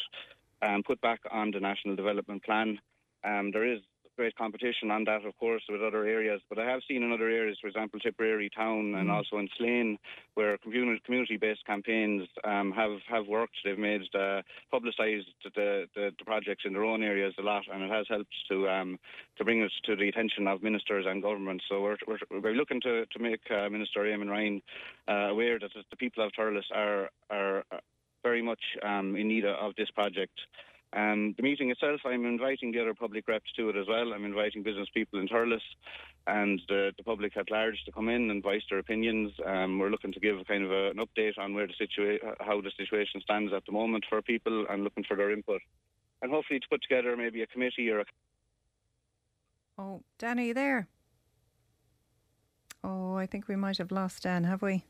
um, put back on the National Development Plan. Um, there is great competition on that, of course, with other areas. But I have seen in other areas, for example, Tipperary Town and also in Slane, where community, community-based campaigns um, have, have worked. They've made uh, publicised the, the, the projects in their own areas a lot, and it has helped to um, to bring it to the attention of ministers and government. So we're, we're, we're looking to, to make uh, Minister Eamon Ryan uh, aware that the people of Thurles are, are very much um, in need of this project. Um, the meeting itself, I'm inviting the other public reps to it as well. I'm inviting business people in Thurles and the, the public at large to come in and voice their opinions. Um, we're looking to give kind of a, an update on where the situa- how the situation stands at the moment for people and looking for their input. And hopefully to put together maybe a committee or a Oh, Dan, are you there? Oh, I think we might have lost Dan, have we?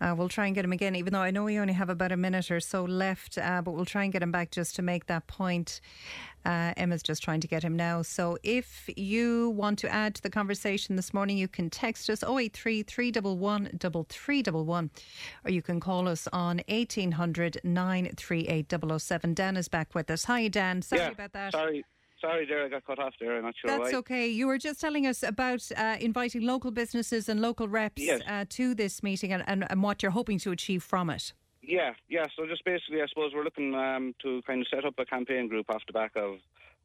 Uh, we'll try and get him again, even though I know we only have about a minute or so left, uh, but we'll try and get him back just to make that point. Uh, Emma's just trying to get him now. So if you want to add to the conversation this morning, you can text us 083 311 3311 or you can call us on 1800 938 007. Dan is back with us. Hi, Dan. Sorry yeah, about that. Sorry, sorry there, I got cut off there. I'm not sure why. That's why. okay. You were just telling us about uh, inviting local businesses and local reps Yes. uh, to this meeting and, and, and what you're hoping to achieve from it. Yeah, yeah. So just basically, I suppose we're looking um, to kind of set up a campaign group off the back of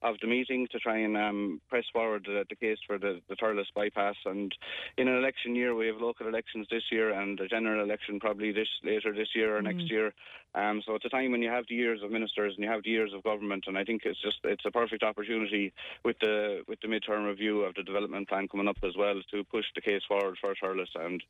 of the meeting to try and um, press forward the, the case for the, the Thurles bypass. And in an election year, we have local elections this year and a general election probably this later this year or next year. Um, so it's a time when you have the years of ministers and you have the years of government, and I think it's just it's a perfect opportunity with the with the midterm review of the development plan coming up as well to push the case forward for Thurles. And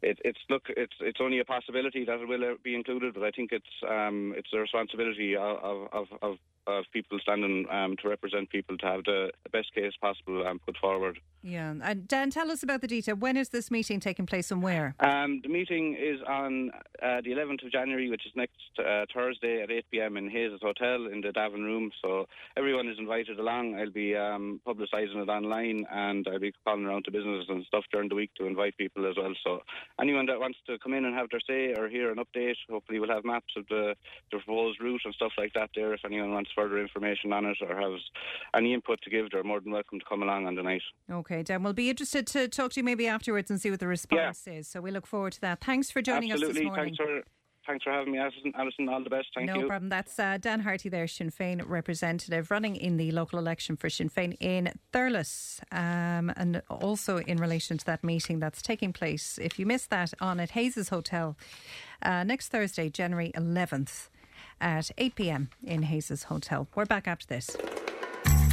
it, it's look it's it's only a possibility that it will uh, be included, but I think it's um, it's the responsibility of of, of of people standing um, to represent people to have the, the best case possible um, put forward. Yeah. And Dan, tell us about the detail. When is this meeting taking place and where? Um, the meeting is on uh, the 11th of January, which is next uh, Thursday at 8 p.m. in Hayes Hotel in the Davin Room. So everyone is invited along. I'll be um, publicising it online and I'll be calling around to businesses and stuff during the week to invite people as well. So anyone that wants to come in and have their say or hear an update, hopefully we'll have maps of the, the proposed route and stuff like that there. If anyone wants further information on it or has any input to give, they're more than welcome to come along on the night. Okay, Dan. We'll be interested to talk to you maybe afterwards and see what the response is. So we look forward to that. Thanks for joining Absolutely. us this morning. Thanks for having me, Alison. Alison, all the best. Thank no you. No problem. That's uh, Dan Harty there, Sinn Féin representative, running in the local election for Sinn Féin in Thurles. Um, and also in relation to that meeting that's taking place, if you missed that, on at Hayes Hotel uh, next Thursday, January 11th at 8 pm in Hayes Hotel. We're back after this.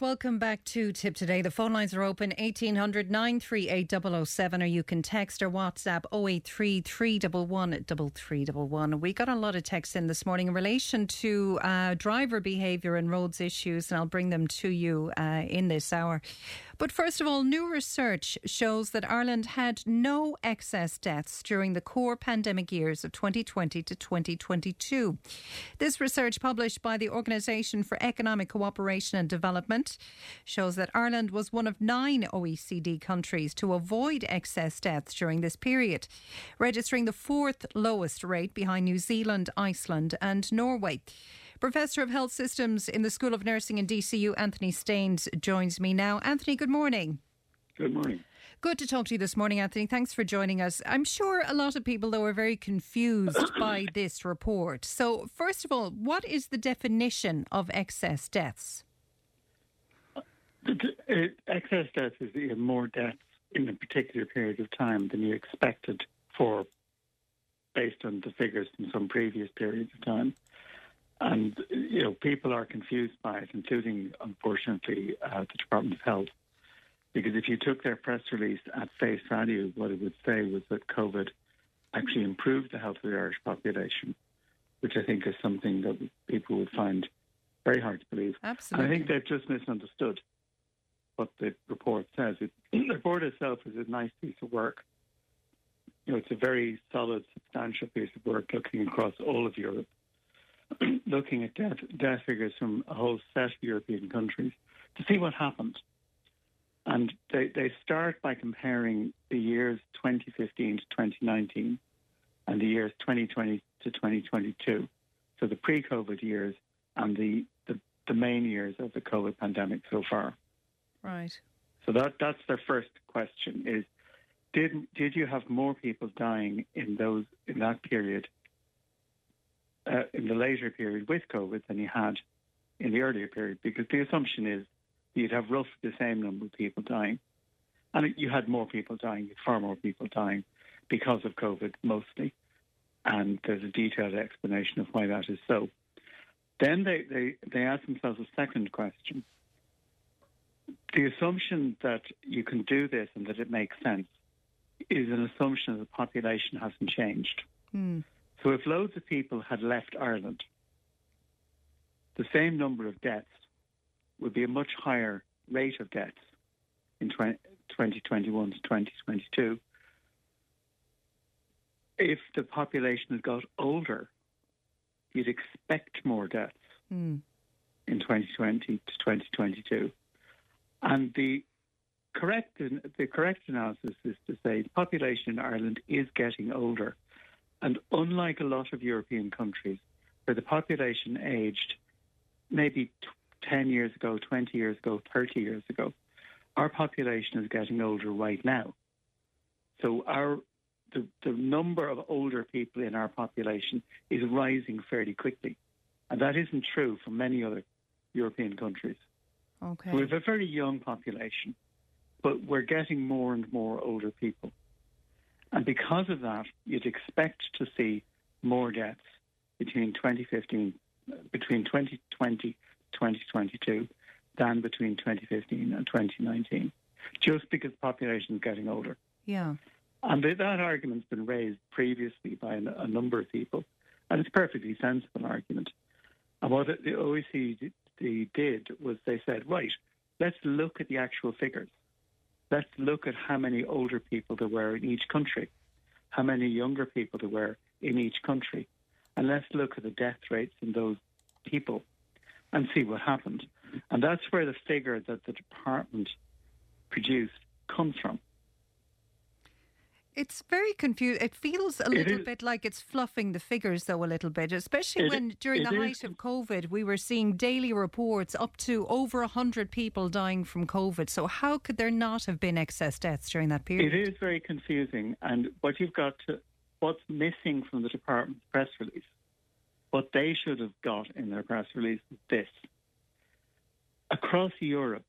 Welcome back to Tipp Today. The phone lines are open 1800 938 007 or you can text or WhatsApp 083 311 3311. We got a lot of texts in this morning in relation to uh, driver behaviour and roads issues, and I'll bring them to you uh, in this hour. But first of all, new research shows that Ireland had no excess deaths during the core pandemic years of 2020 to 2022. This research, published by the Organisation for Economic Cooperation and Development, shows that Ireland was one of nine OECD countries to avoid excess deaths during this period, registering the fourth lowest rate behind New Zealand, Iceland, and Norway. Professor of Health Systems in the School of Nursing in DCU, Anthony Staines, joins me now. Anthony, good morning. Good morning. Good to talk to you this morning, Anthony. Thanks for joining us. I'm sure a lot of people, though, are very confused [coughs] by this report. So, first of all, what is the definition of excess deaths? Uh, excess deaths is more deaths in a particular period of time than you expected for, based on the figures from some previous periods of time. And, you know, people are confused by it, including, unfortunately, uh, the Department of Health. Because if you took their press release at face value, what it would say was that COVID actually improved the health of the Irish population, which I think is something that people would find very hard to believe. Absolutely. And I think they've just misunderstood what the report says. It, the report itself is a nice piece of work. You know, it's a very solid, substantial piece of work looking across all of Europe [clears throat] looking at death, death figures from a whole set of European countries to see what happened. And they, they start by comparing the years 2015 to 2019 and the years 2020 to 2022. So the pre COVID years and the, the, the main years of the COVID pandemic so far. Right. So that, that's their first question is did, did you have more people dying in those in that period uh, in the later period with COVID than you had in the earlier period, because the assumption is you'd have roughly the same number of people dying. And you had more people dying, far more people dying because of COVID mostly. And there's a detailed explanation of why that is so. Then they, they, they ask themselves a second question. The assumption that you can do this and that it makes sense is an assumption that the population hasn't changed. Hmm. So if loads of people had left Ireland, the same number of deaths would be a much higher rate of deaths in 20, 2021 to 2022. If the population had got older, you'd expect more deaths Hmm. in 2020 to 2022. And the correct the correct analysis is to say the population in Ireland is getting older. And unlike a lot of European countries, where the population aged maybe t- 10 years ago, 20 years ago, 30 years ago, our population is getting older right now. So our the, the number of older people in our population is rising fairly quickly. And that isn't true for many other European countries. Okay. So we have a very young population, but we're getting more and more older people. And because of that, you'd expect to see more deaths between 2015, between 2020 2022 than between 2015 and 2019, just because the population is getting older. Yeah. And that argument's been raised previously by a number of people, and it's a perfectly sensible argument. And what the OECD did was they said, right, let's look at the actual figures. Let's look at how many older people there were in each country, how many younger people there were in each country, and let's look at the death rates in those people and see what happened. And that's where the figure that the department produced comes from. It's very confused. It feels a It little is. bit like it's fluffing the figures, though, a little bit, especially It- when during the is. height of COVID, we were seeing daily reports up to over 100 people dying from COVID. So, how could there not have been excess deaths during that period? It is very confusing, and what you've got to, what's missing from the department's press release, What they should have got in their press release is this. Across Europe,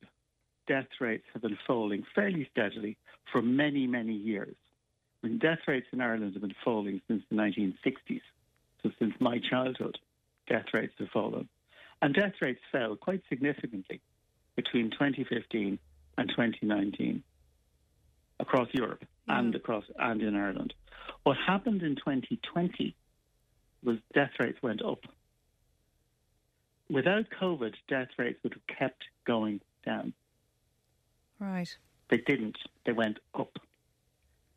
death rates have been falling fairly steadily for many, many years. I mean, death rates in Ireland have been falling since the 1960s. So since my childhood, death rates have fallen. And death rates fell quite significantly between 2015 and 2019 across Europe and across and in Ireland. What happened in 2020 was death rates went up. Without COVID, death rates would have kept going down. Right. They didn't. They went up.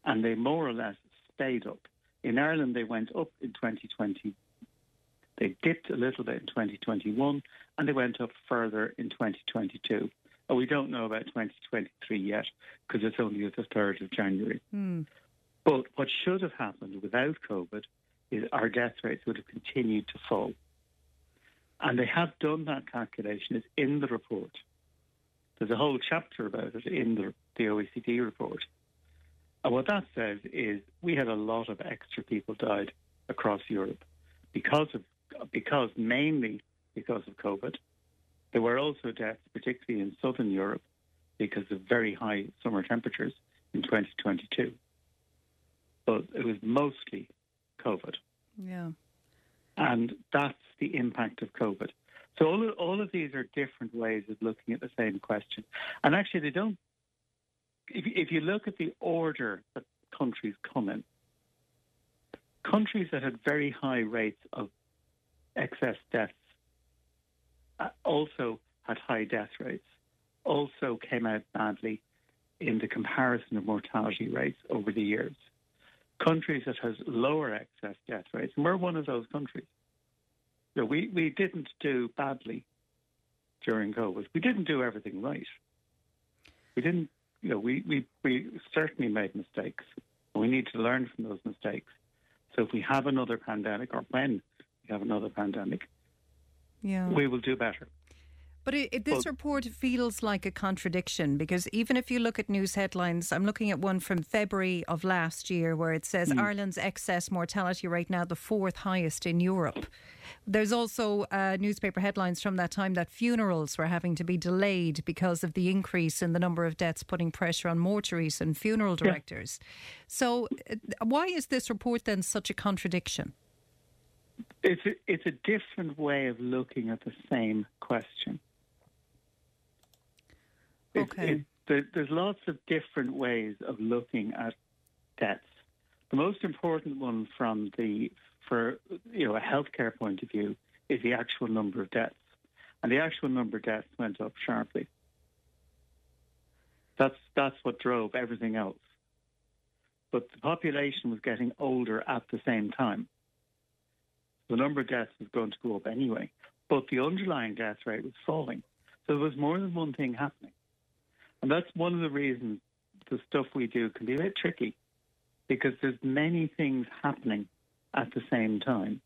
And they more or less stayed up. In Ireland, they went up in 2020. They dipped a little bit in 2021, and they went up further in 2022. And we don't know about 2023 yet because it's only the 3rd of January. Hmm. But what should have happened without COVID is our death rates would have continued to fall. And they have done that calculation. It's in the report. There's a whole chapter about it in the, the OECD report. And what that says is we had a lot of extra people died across Europe because of because mainly because of COVID. There were also deaths, particularly in southern Europe, because of very high summer temperatures in 2022. But it was mostly COVID. Yeah. And that's the impact of COVID. So all of, all of these are different ways of looking at the same question. And actually, they don't. If, if you look at the order that countries come in, countries that had very high rates of excess deaths uh, also had high death rates, also came out badly in the comparison of mortality rates over the years. Countries that has lower excess death rates, and we're one of those countries. So we, we didn't do badly during COVID. We didn't do everything right. We didn't, you know, we, we, we certainly made mistakes. We need to learn from those mistakes. So if we have another pandemic, or when we have another pandemic, Yeah. we will do better. But it, it, this Well- report feels like a contradiction because even if you look at news headlines, I'm looking at one from February of last year where it says Ireland's excess mortality rate now the fourth highest in Europe. There's also uh, newspaper headlines from that time that funerals were having to be delayed because of the increase in the number of deaths, putting pressure on mortuaries and funeral directors. So, uh, why is this report then such a contradiction? It's a, it's a different way of looking at the same question. Okay. it- there, there's lots of different ways of looking at deaths. The most important one from the for you know a healthcare point of view is the actual number of deaths, and the actual number of deaths went up sharply. That's that's what drove everything else. But the population was getting older at the same time the number of deaths was going to go up anyway, but the underlying death rate was falling. So there was more than one thing happening. And that's one of the reasons the stuff we do can be a bit tricky because there's many things happening at the same time.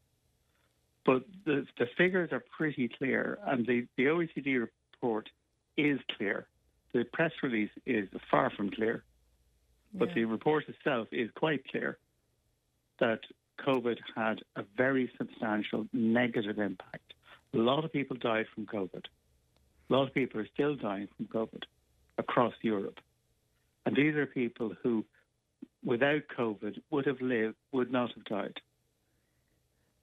But the, the figures are pretty clear, and the, the OECD report is clear. The press release is far from clear, but the report itself is quite clear that COVID had a very substantial negative impact. A lot of people died from COVID. A lot of people are still dying from COVID across Europe. And these are people who, without COVID, would have lived, would not have died.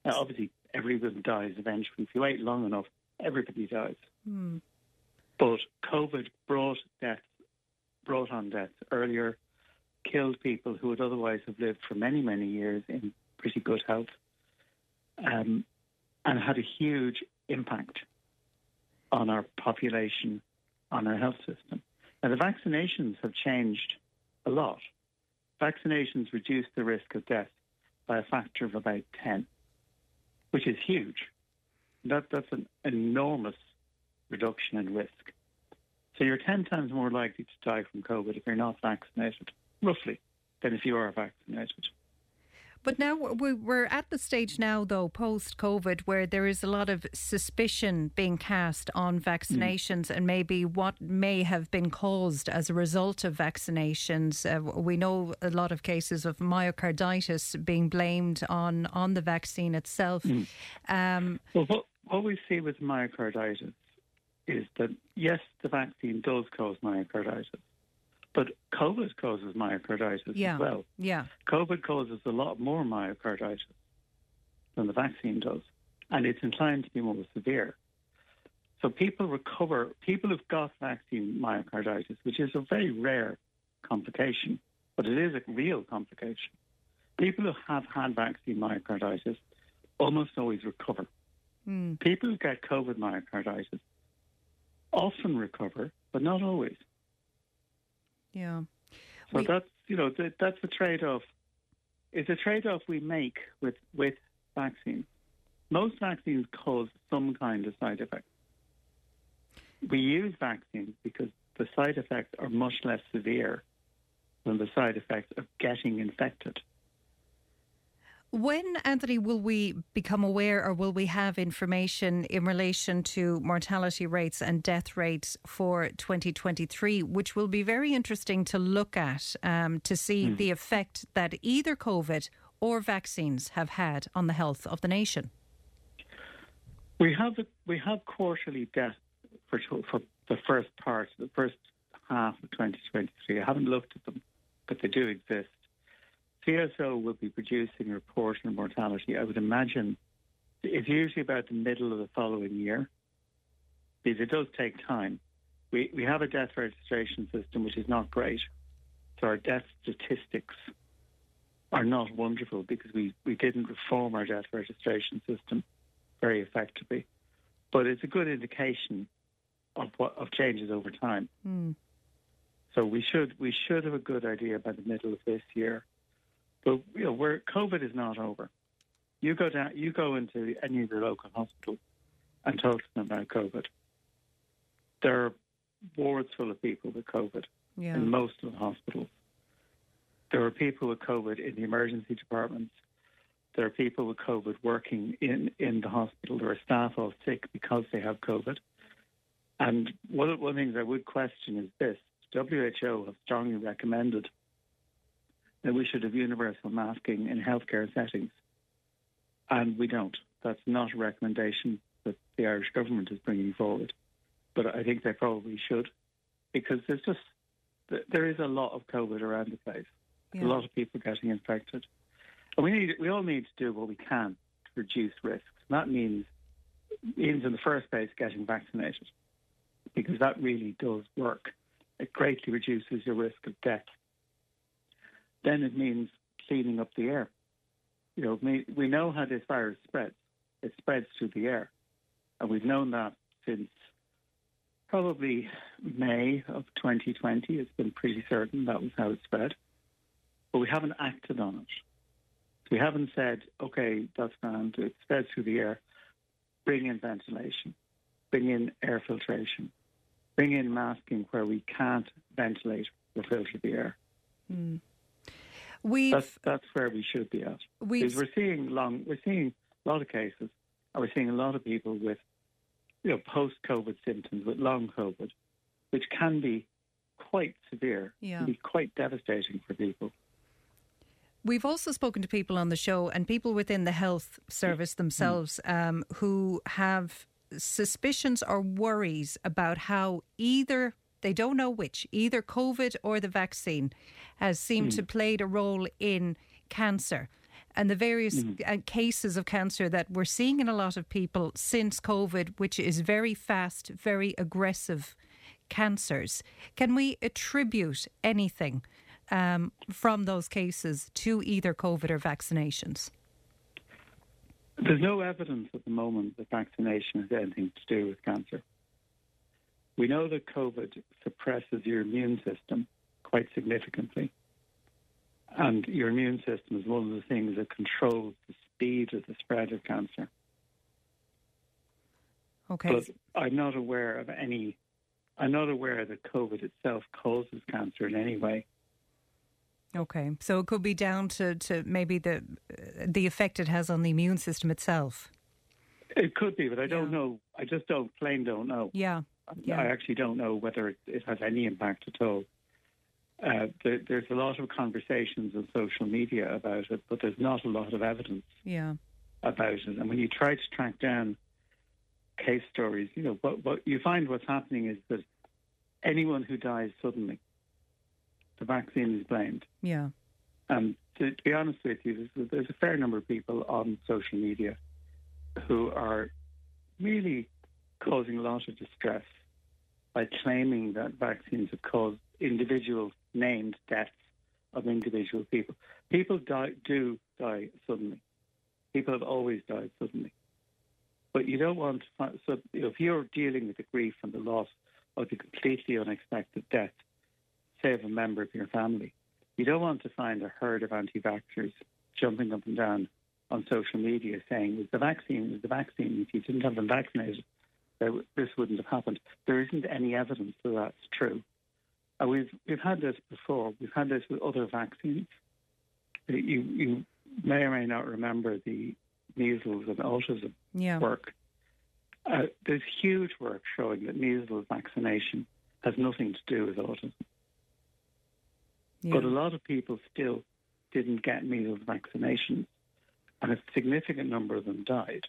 Now, obviously, everyone dies eventually. If you wait long enough, everybody dies. Hmm. But COVID brought death, brought on deaths earlier, killed people who would otherwise have lived for many, many years in pretty good health, um, and had a huge impact on our population, on our health system. Now, the vaccinations have changed a lot. Vaccinations reduce the risk of death by a factor of about 10, which is huge. That, that's an enormous reduction in risk. So you're 10 times more likely to die from COVID if you're not vaccinated, roughly, than if you are vaccinated. But now we- we're at the stage now, though, post COVID, where there is a lot of suspicion being cast on vaccinations and maybe what may have been caused as a result of vaccinations. Uh, we know a lot of cases of myocarditis being blamed on, on the vaccine itself. Um, Well, what, what we see with myocarditis is that, yes, the vaccine does cause myocarditis, but COVID causes myocarditis yeah, as well. yeah. COVID causes a lot more myocarditis than the vaccine does, and it's inclined to be more severe. So people recover, people who've got vaccine myocarditis, which is a very rare complication, but it is a real complication. People who have had vaccine myocarditis almost always recover. Mm. People who get COVID myocarditis often recover, but not always. Yeah. So We- that's you know th- that's a trade-off. It's a trade-off we make with with vaccines. Most vaccines cause some kind of side effect. We use vaccines because the side effects are much less severe than the side effects of getting infected. When, Anthony, will we become aware or will we have information in relation to mortality rates and death rates for 2023, which will be very interesting to look at um, to see the effect that either COVID or vaccines have had on the health of the nation? We have we have quarterly death for for the first part, the first half of 2023. I haven't looked at them, but they do exist. CSO will be producing a report on mortality. I would imagine it's usually about the middle of the following year, because it does take time. We we have a death registration system which is not great, so our death statistics are not wonderful because we, we didn't reform our death registration system very effectively. But it's a good indication of what of changes over time. Hmm. So we should we should have a good idea by the middle of this year. But you know, where COVID is not over. You go down you go into any of your local hospitals and talk to them about COVID. There are wards full of people with COVID Yeah. in most of the hospitals. There are people with COVID in the emergency departments. There are people with COVID working in, in the hospital. There are staff all sick because they have COVID. And one of, one of the things I would question is this WHO have strongly recommended that we should have universal masking in healthcare settings. And we don't. That's not a recommendation that the Irish government is bringing forward. But I think they probably should because there's just, there is a lot of COVID around the place. Yeah. A lot of people getting infected. And we need, we all need to do what we can to reduce risks. And that means, means in the first place, getting vaccinated because that really does work. It greatly reduces your risk of death. Then it means cleaning up the air. You know, we, know how this virus spreads. It spreads through the air. And we've known that since probably May of 2020. It's been pretty certain that was how it spread. But we haven't acted on it. We haven't said, okay, that's grand. It spreads through the air. Bring in ventilation. Bring in air filtration. Bring in masking where we can't ventilate or filter the air. Hmm. We've That's that's where we should be at. Because we're seeing long, we're seeing a lot of cases, and we're seeing a lot of people with, you know, post-COVID symptoms with long COVID, which can be quite severe, Yeah. can be quite devastating for people. We've also spoken to people on the show and people within the health service themselves um, who have suspicions or worries about how either they don't know which, either COVID or the vaccine, has seemed to played a role in cancer and the various uh, cases of cancer that we're seeing in a lot of people since COVID, which is very fast, very aggressive cancers. Can we attribute anything um, from those cases to either COVID or vaccinations? There's no evidence at the moment that vaccination has anything to do with cancer. We know that COVID suppresses your immune system quite significantly. And your immune system is one of the things that controls the speed of the spread of cancer. Okay. But I'm not aware of any, I'm not aware that COVID itself causes cancer in any way. Okay, so it could be down to, to maybe the the effect it has on the immune system itself. It could be, but I don't know. I just don't plain don't know. Yeah, yeah. I actually don't know whether it, has any impact at all. Uh, there, there's a lot of conversations on social media about it, but there's not a lot of evidence yeah. about it. And when you try to track down case stories, you know, what, what you find what's happening is that anyone who dies suddenly, the vaccine is blamed. Yeah. And to, to be honest with you, there's, there's a fair number of people on social media who are really causing a lot of distress by claiming that vaccines have caused individual named deaths of individual people. People die, do die suddenly. People have always died suddenly. But you don't want so if you're dealing with the grief and the loss of the completely unexpected death, say of a member of your family, you don't want to find a herd of anti-vaxxers jumping up and down on social media saying, was the vaccine, was the vaccine, if you didn't have them vaccinated, this wouldn't have happened. There isn't any evidence that that's true. Uh, we've we've had this before. We've had this with other vaccines. You you may or may not remember the measles and autism yeah. work. Uh, there's huge work showing that measles vaccination has nothing to do with autism. Yeah. But a lot of people still didn't get measles vaccinations, and a significant number of them died.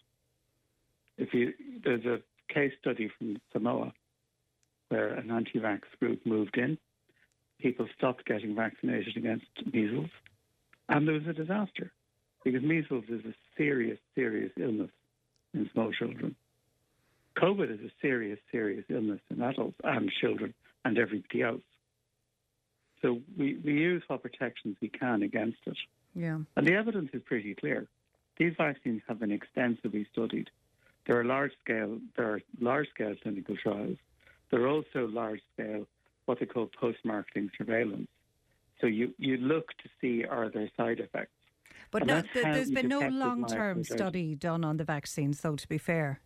If you there's a case study from Samoa where an anti-vax group moved in, people stopped getting vaccinated against measles, and there was a disaster because measles is a serious, serious illness in small children. COVID is a serious, serious illness in adults and children and everybody else. So we, we use what protections we can against it. Yeah. And the evidence is pretty clear. These vaccines have been extensively studied. There are large scale there are large scale clinical trials. There are also large scale what they call post marketing surveillance. So you, you look to see are there side effects. But no, th- there's been no long term study done on the vaccines, though, to be fair.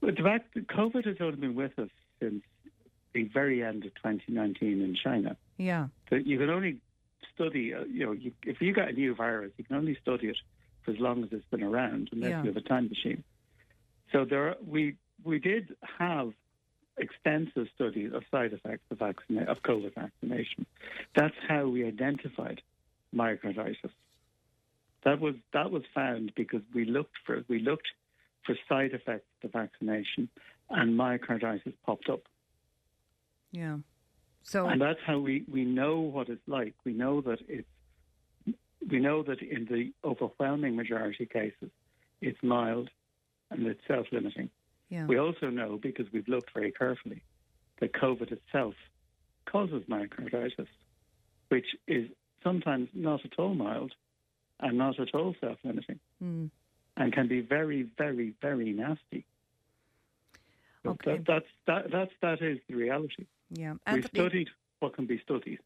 But the fact COVID has only been with us since the very end of 2019 in China. Yeah. So you can only study, uh, you know, you, if you got a new virus, you can only study it for as long as it's been around, unless Yeah. you have a time machine. So there, we we did have extensive studies of side effects of vaccina- of COVID vaccination. That's how we identified myocarditis. That was that was found because we looked for we looked for side effects of vaccination, and myocarditis popped up. Yeah. So And that's how we, we know what it's like. We know that it's we know that in the overwhelming majority of cases, it's mild and it's self-limiting. yeah. We also know because we've looked very carefully that COVID itself causes myocarditis, which is sometimes not at all mild and not at all self-limiting, Mm. and can be very, very, very nasty. So Okay. that, that's that, that's that is the reality. Yeah. we Anthony, studied what can be studied.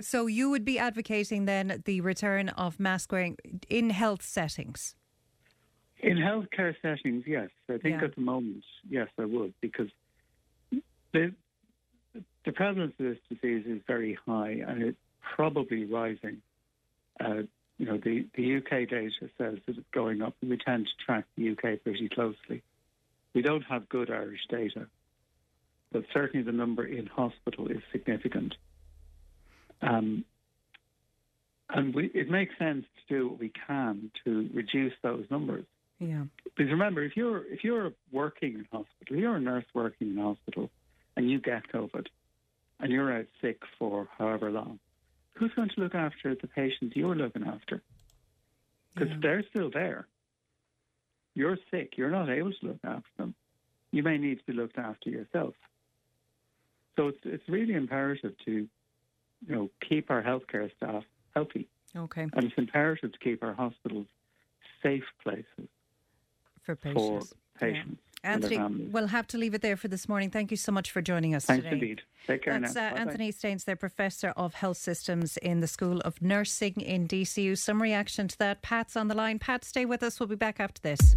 so you would be advocating then the return of mask wearing in health settings? In healthcare settings, yes. I think Yeah. at the moment, yes, I would, because the the prevalence of this disease is very high and it's probably rising. Uh, you know, the, the UK data says that it's going up, and we tend to track the UK pretty closely. We don't have good Irish data, but certainly the number in hospital is significant. Um, and we, it makes sense to do what we can to reduce those numbers. Yeah. Because remember, if you're if you're working in hospital, you're a nurse working in hospital, and you get COVID, and you're out sick for however long, who's going to look after the patients you're looking after? Because Yeah. they're still there. You're sick. You're not able to look after them. You may need to be looked after yourself. So it's it's really imperative to, you know, keep our healthcare staff healthy, Okay. and it's imperative to keep our hospitals safe places For for patients. patients. and Anthony, we'll have to leave it there for this morning. Thank you so much for joining us Thanks today. indeed. Take care That's now. uh, Anthony Staines, their Professor of Health Systems in the School of Nursing in DCU. Some reaction to that. Pat's on the line. Pat, stay with us. We'll be back after this.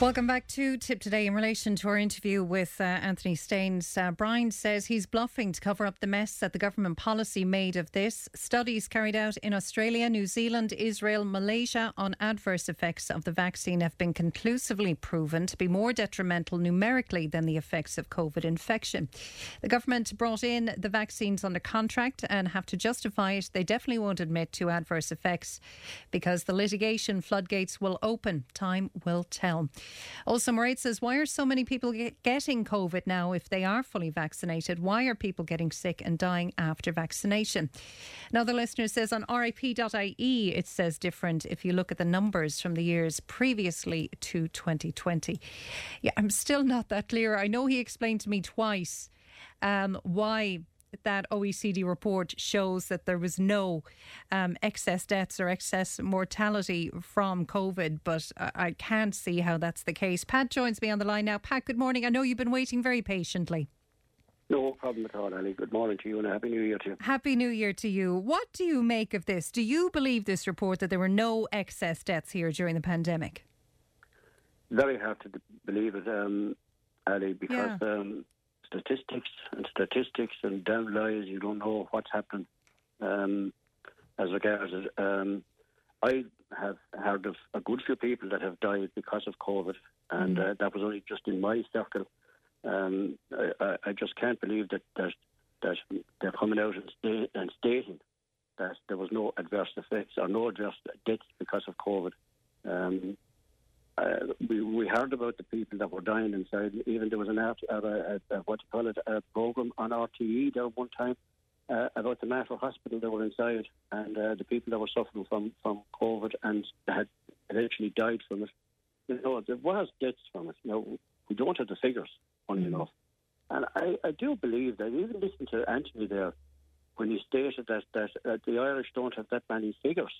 Welcome back to Tipp Today. In relation to our interview with uh, Anthony Staines, uh, Brian says he's bluffing to cover up the mess that the government policy made of this. Studies carried out in Australia, New Zealand, Israel, Malaysia on adverse effects of the vaccine have been conclusively proven to be more detrimental numerically than the effects of COVID infection. The government brought in the vaccines under contract and have to justify it. They definitely won't admit to adverse effects because the litigation floodgates will open. Time will tell. Also, Mairead says, why are so many people get- getting COVID now if they are fully vaccinated? Why are people getting sick and dying after vaccination? Another listener says on rip.ie, it says different if you look at the numbers from the years previously to 2020. Yeah, I'm still not that clear. I know he explained to me twice um, why that OECD report shows that there was no um, excess deaths or excess mortality from COVID, but I, can't see how that's the case. Pat joins me on the line now. Pat, good morning. I know you've been waiting very patiently. No problem at all, Ali. Good morning to you and a happy new year to you. Happy New Year to you. What do you make of this? Do you believe this report that there were no excess deaths here during the pandemic? Very hard to believe it, um, Ali, because Yeah. um, statistics and statistics and damn lies, you don't know what's happened Um, as regards it, um, I have heard of a good few people that have died because of COVID, and uh, that was only just in my circle. Um, I, I, I just can't believe that that, that they're coming out and, sta- and stating that there was no adverse effects or no adverse deaths because of COVID. Um, uh, we, we heard about the people that were dying inside. Even there was an art, uh, uh, uh, what do you call it, a program on RTE there one time uh, about the Mater Hospital that were inside and uh, the people that were suffering from, from COVID and had eventually died from it. You know, there was deaths from it. Now, we don't have the figures, funny enough. And I, I do believe that, even listening to Anthony there, when he stated that, that uh, the Irish don't have that many figures.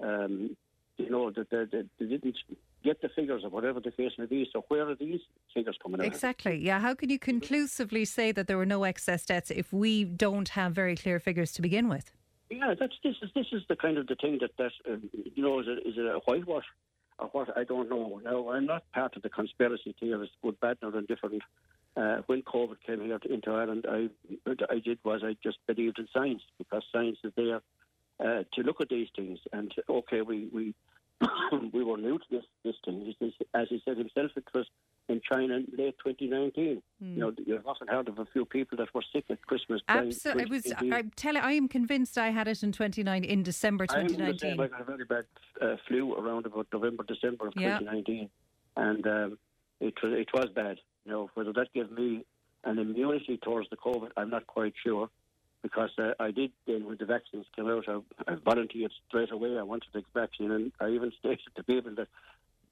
Um, you know, that they, they, they didn't get the figures of whatever the case may be. So where are these figures coming out? Exactly. Yeah. How can you conclusively say that there were no excess deaths if we don't have very clear figures to begin with? Yeah, that's this is this is the kind of the thing that that um, you know is it, is it a whitewash or what? I don't know. Now I'm not part of the conspiracy theorists, good, bad, or indifferent. Uh, when COVID came here to, into Ireland, I what I did was I just believed in science because science is there uh, to look at these things. And okay, we we [coughs] we were new to this this thing. As he said himself, it was in China in late 2019. Hmm. You know, you've often heard of a few people that were sick at Christmas. Absolutely. It was. I'm telling. I am convinced I had it in 29 in December I'm same. 2019. I got a very bad uh, flu around about November, December of Yeah. 2019, and um, it was it was bad. You know, whether that gave me an immunity towards the COVID, I'm not quite sure, because uh, I did then when the vaccines came out, I, I volunteered straight away. I wanted the vaccine, and I even [laughs] stated to people that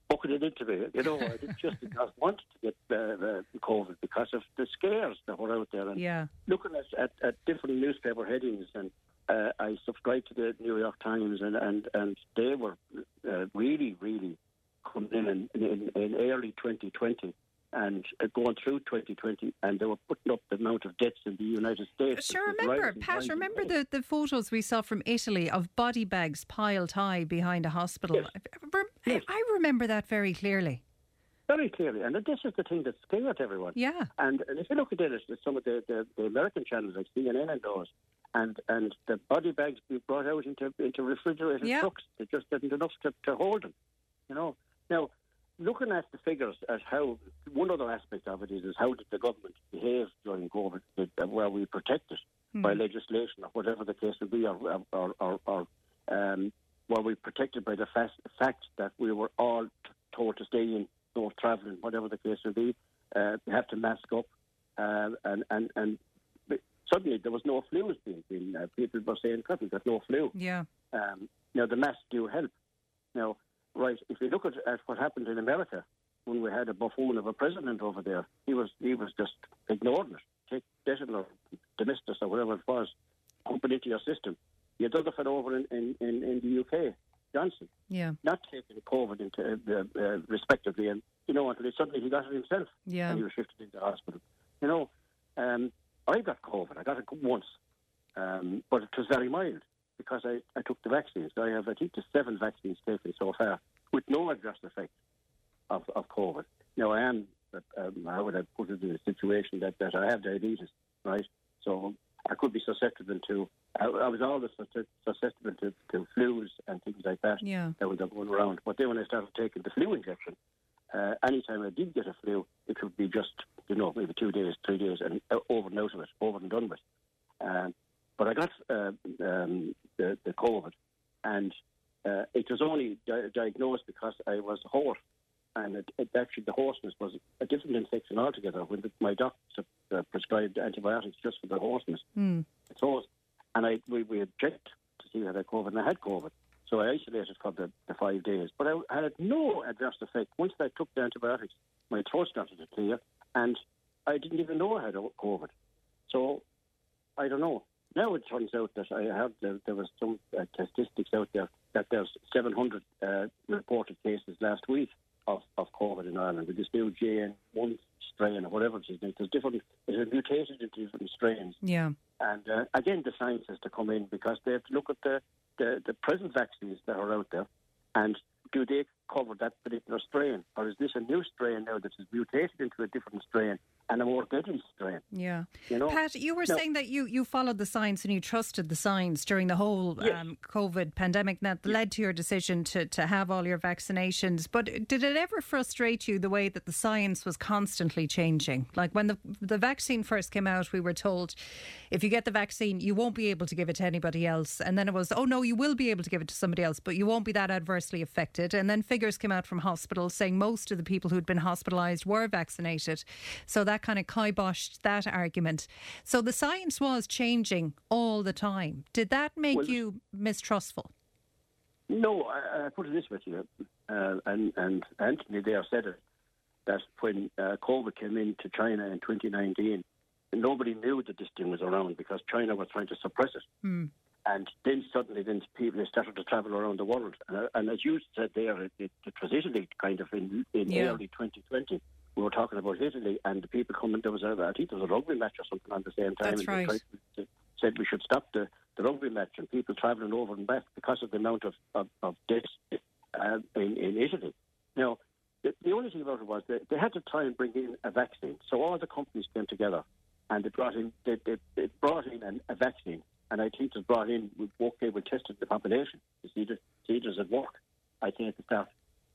bucketed into me. You know, I did just did not want to get uh, uh, COVID because of the scares that were out there. And Yeah. looking at, at, at different newspaper headings, and uh, I subscribed to the New York Times, and and, and they were uh, really, really coming in in, in in early 2020 and uh, going through 2020, and they were putting up the amount of deaths in the United States. Sure, remember, rising, Pat, rising, remember the, the photos we saw from Italy of body bags piled high behind a hospital? Yes. I, I- I remember that very clearly. Very clearly, and this is the thing that scared everyone. Yeah. And, and if you look at it, it's some of the, the, the American channels like CNN and those, and and the body bags be brought out into into refrigerated Yeah. trucks. They just didn't enough to, to hold them. You know. Now, looking at the figures, at how one other aspect of it is, is how did the government behave during COVID? Did, uh, were we protected by legislation or whatever the case would be, or or, or, or um, were we protected by the fast, fact that we were all t- told to stay in, no travelling, whatever the case would be? Uh, have to mask up, uh, and and and suddenly there was no flu being. being uh, people were saying, "God, we've got no flu." Yeah. Um, now the masks do help. Now, right, if you look at, at what happened in America when we had a buffoon of a president over there, he was he was just ignoring it. Take Dettol or Domestos or whatever it was, pump it into your system. You other fellow over in, in, in, in the UK Johnson, Yeah. not taking COVID into uh, uh, respectively, and you know until suddenly he got it himself, Yeah. and he was shifted into hospital. You know, um, I got COVID. I got it once, um, but it was very mild because I, I took the vaccines. I have I think the seven vaccines taken so far with no adverse effect of, of COVID. Now I am, um, how would have put it in a situation that, that I have diabetes, right? So I could be susceptible to. I, I was always susceptible to, to flus and things like that Yeah. that was going around. But then when I started taking the flu injection, uh, anytime I did get a flu, it would be just, you know, maybe two days, three days, and uh, over and out of it, over and done with. Um, but I got uh, um, the, the COVID, and uh, it was only di- diagnosed because I was hoarse. And it, it actually, the hoarseness was a different infection altogether. When the, my doctor uh, prescribed antibiotics just for the hoarseness, Hmm. it's hoarse. And I we, we had checked to see if I had COVID, and I had COVID. So I isolated for the, the five days. But I had no adverse effect. Once I took the antibiotics, my throat started to clear, and I didn't even know I had COVID. So I don't know. Now it turns out that I have there, there was some uh, statistics out there that there's 700 uh, reported cases last week of, of COVID in Ireland with this new JN1 strain or whatever it is. There's different. It has mutated into different strains. Yeah. And uh, again, the science has to come in because they have to look at the, the, the present vaccines that are out there and do they cover that particular strain? Or is this a new strain now that is mutated into a different strain and a more deadly strain? Yeah. You know? Pat, you were Now- saying that you, you followed the science and you trusted the science during the whole Yes. um, COVID pandemic that led to your decision to, to have all your vaccinations. But did it ever frustrate you the way that the science was constantly changing? Like when the, the vaccine first came out, we were told if you get the vaccine, you won't be able to give it to anybody else. And then it was, oh no, you will be able to give it to somebody else, but you won't be that adversely affected. And then figures came out from hospitals saying most of the people who'd been hospitalised were vaccinated. So that kind of kiboshed that argument. So the science was changing all the time. Did that make Well, you mistrustful? No, I, I put it this way to you, uh, and, and Anthony there said it, that when uh, COVID came into China in 2019, nobody knew that this thing was around because China was trying to suppress it. Hmm. And then suddenly, then people started to travel around the world. And, and as you said there, it, it, it was Italy kind of in, in Yeah. early 2020. We were talking about Italy and the people coming. There was a, I think there was a rugby match or something at the same time. That's and they right. to- said we should stop the, the rugby match and people travelling over and back because of the amount of, of, of deaths uh, in, in Italy. Now, the, the only thing about it was that they had to try and bring in a vaccine. So all the companies came together and they brought in they, they, they brought in an, a vaccine. And I think it was brought in, we, okay, we tested the population to see, the, see does it work, I think at the start.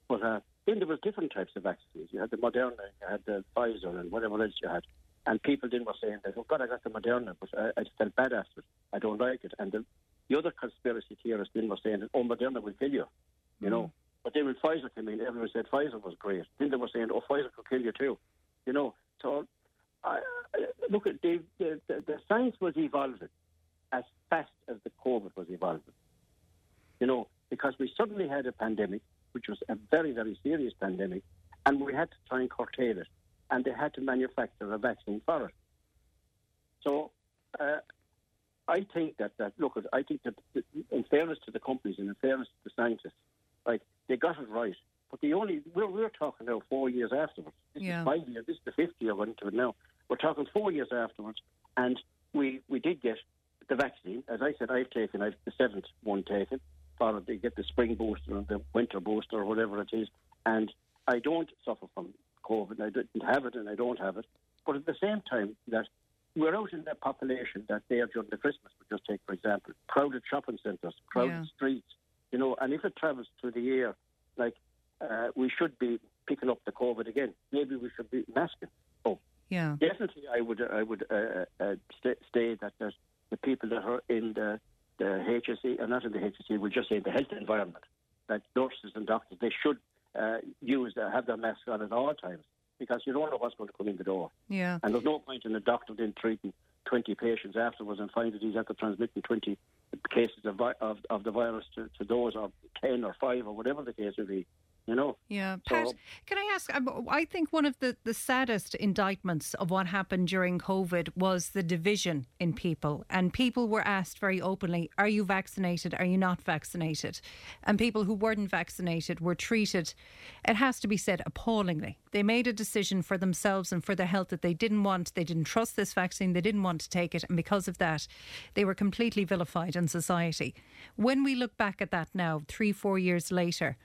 But uh, then there was different types of vaccines. You had the Moderna, you had the Pfizer and whatever else you had. And people then were saying that, oh God, I got the Moderna, but I, I felt bad after it. I don't like it. And the, the other conspiracy theorists then were saying that, oh, Moderna will kill you, you know. Mm. But then when Pfizer came in, everyone said Pfizer was great. Then they were saying, oh, Pfizer could kill you too, you know. So, I, I, look, at the, the, the, the science was evolving as fast as the COVID was evolving. You know, because we suddenly had a pandemic, which was a very, very serious pandemic, and we had to try and curtail it, and they had to manufacture a vaccine for it. So, uh, I think that, that look, I think that in fairness to the companies and in fairness to the scientists, like they got it right. But the only we're we're talking now four years afterwards. This Yeah. is five years. This is the fifth year we're into it now. We're talking four years afterwards, and we we did get the vaccine. As I said, I've taken I've the seventh one taken. For they get the spring booster and the winter booster or whatever it is, and I don't suffer from COVID. I didn't have it, and I don't have it. But at the same time, that we're out in that population that there during the Christmas. We just take, for example, crowded shopping centres, crowded Yeah. streets, you know, and if it travels through the air, like uh, we should be picking up the COVID again. Maybe we should be masking. Oh, Yeah. definitely, I would, I would uh, uh, st- say that the people that are in the the HSE, or not in the HSE, we'll just say the health environment, that nurses and doctors, they should uh, use, uh, have their masks on at all times because you don't know what's going to come in the door. Yeah. And there's no point in a doctor then treating 20 patients afterwards and finding that he's after transmitting 20 cases of, vi- of, of the virus to, to those, or 10 or 5 or whatever the case may be. You know. Yeah, So- Pat, can I ask? um, I think one of the, the saddest indictments of what happened during COVID was the division in people. And people were asked very openly, Are you vaccinated? Are you not vaccinated? And people who weren't vaccinated were treated, it has to be said, appallingly. They made a decision for themselves and for their health that they didn't want. They didn't trust this vaccine. They didn't want to take it. And because of that, they were completely vilified in society. When we look back at that now, three, four years later,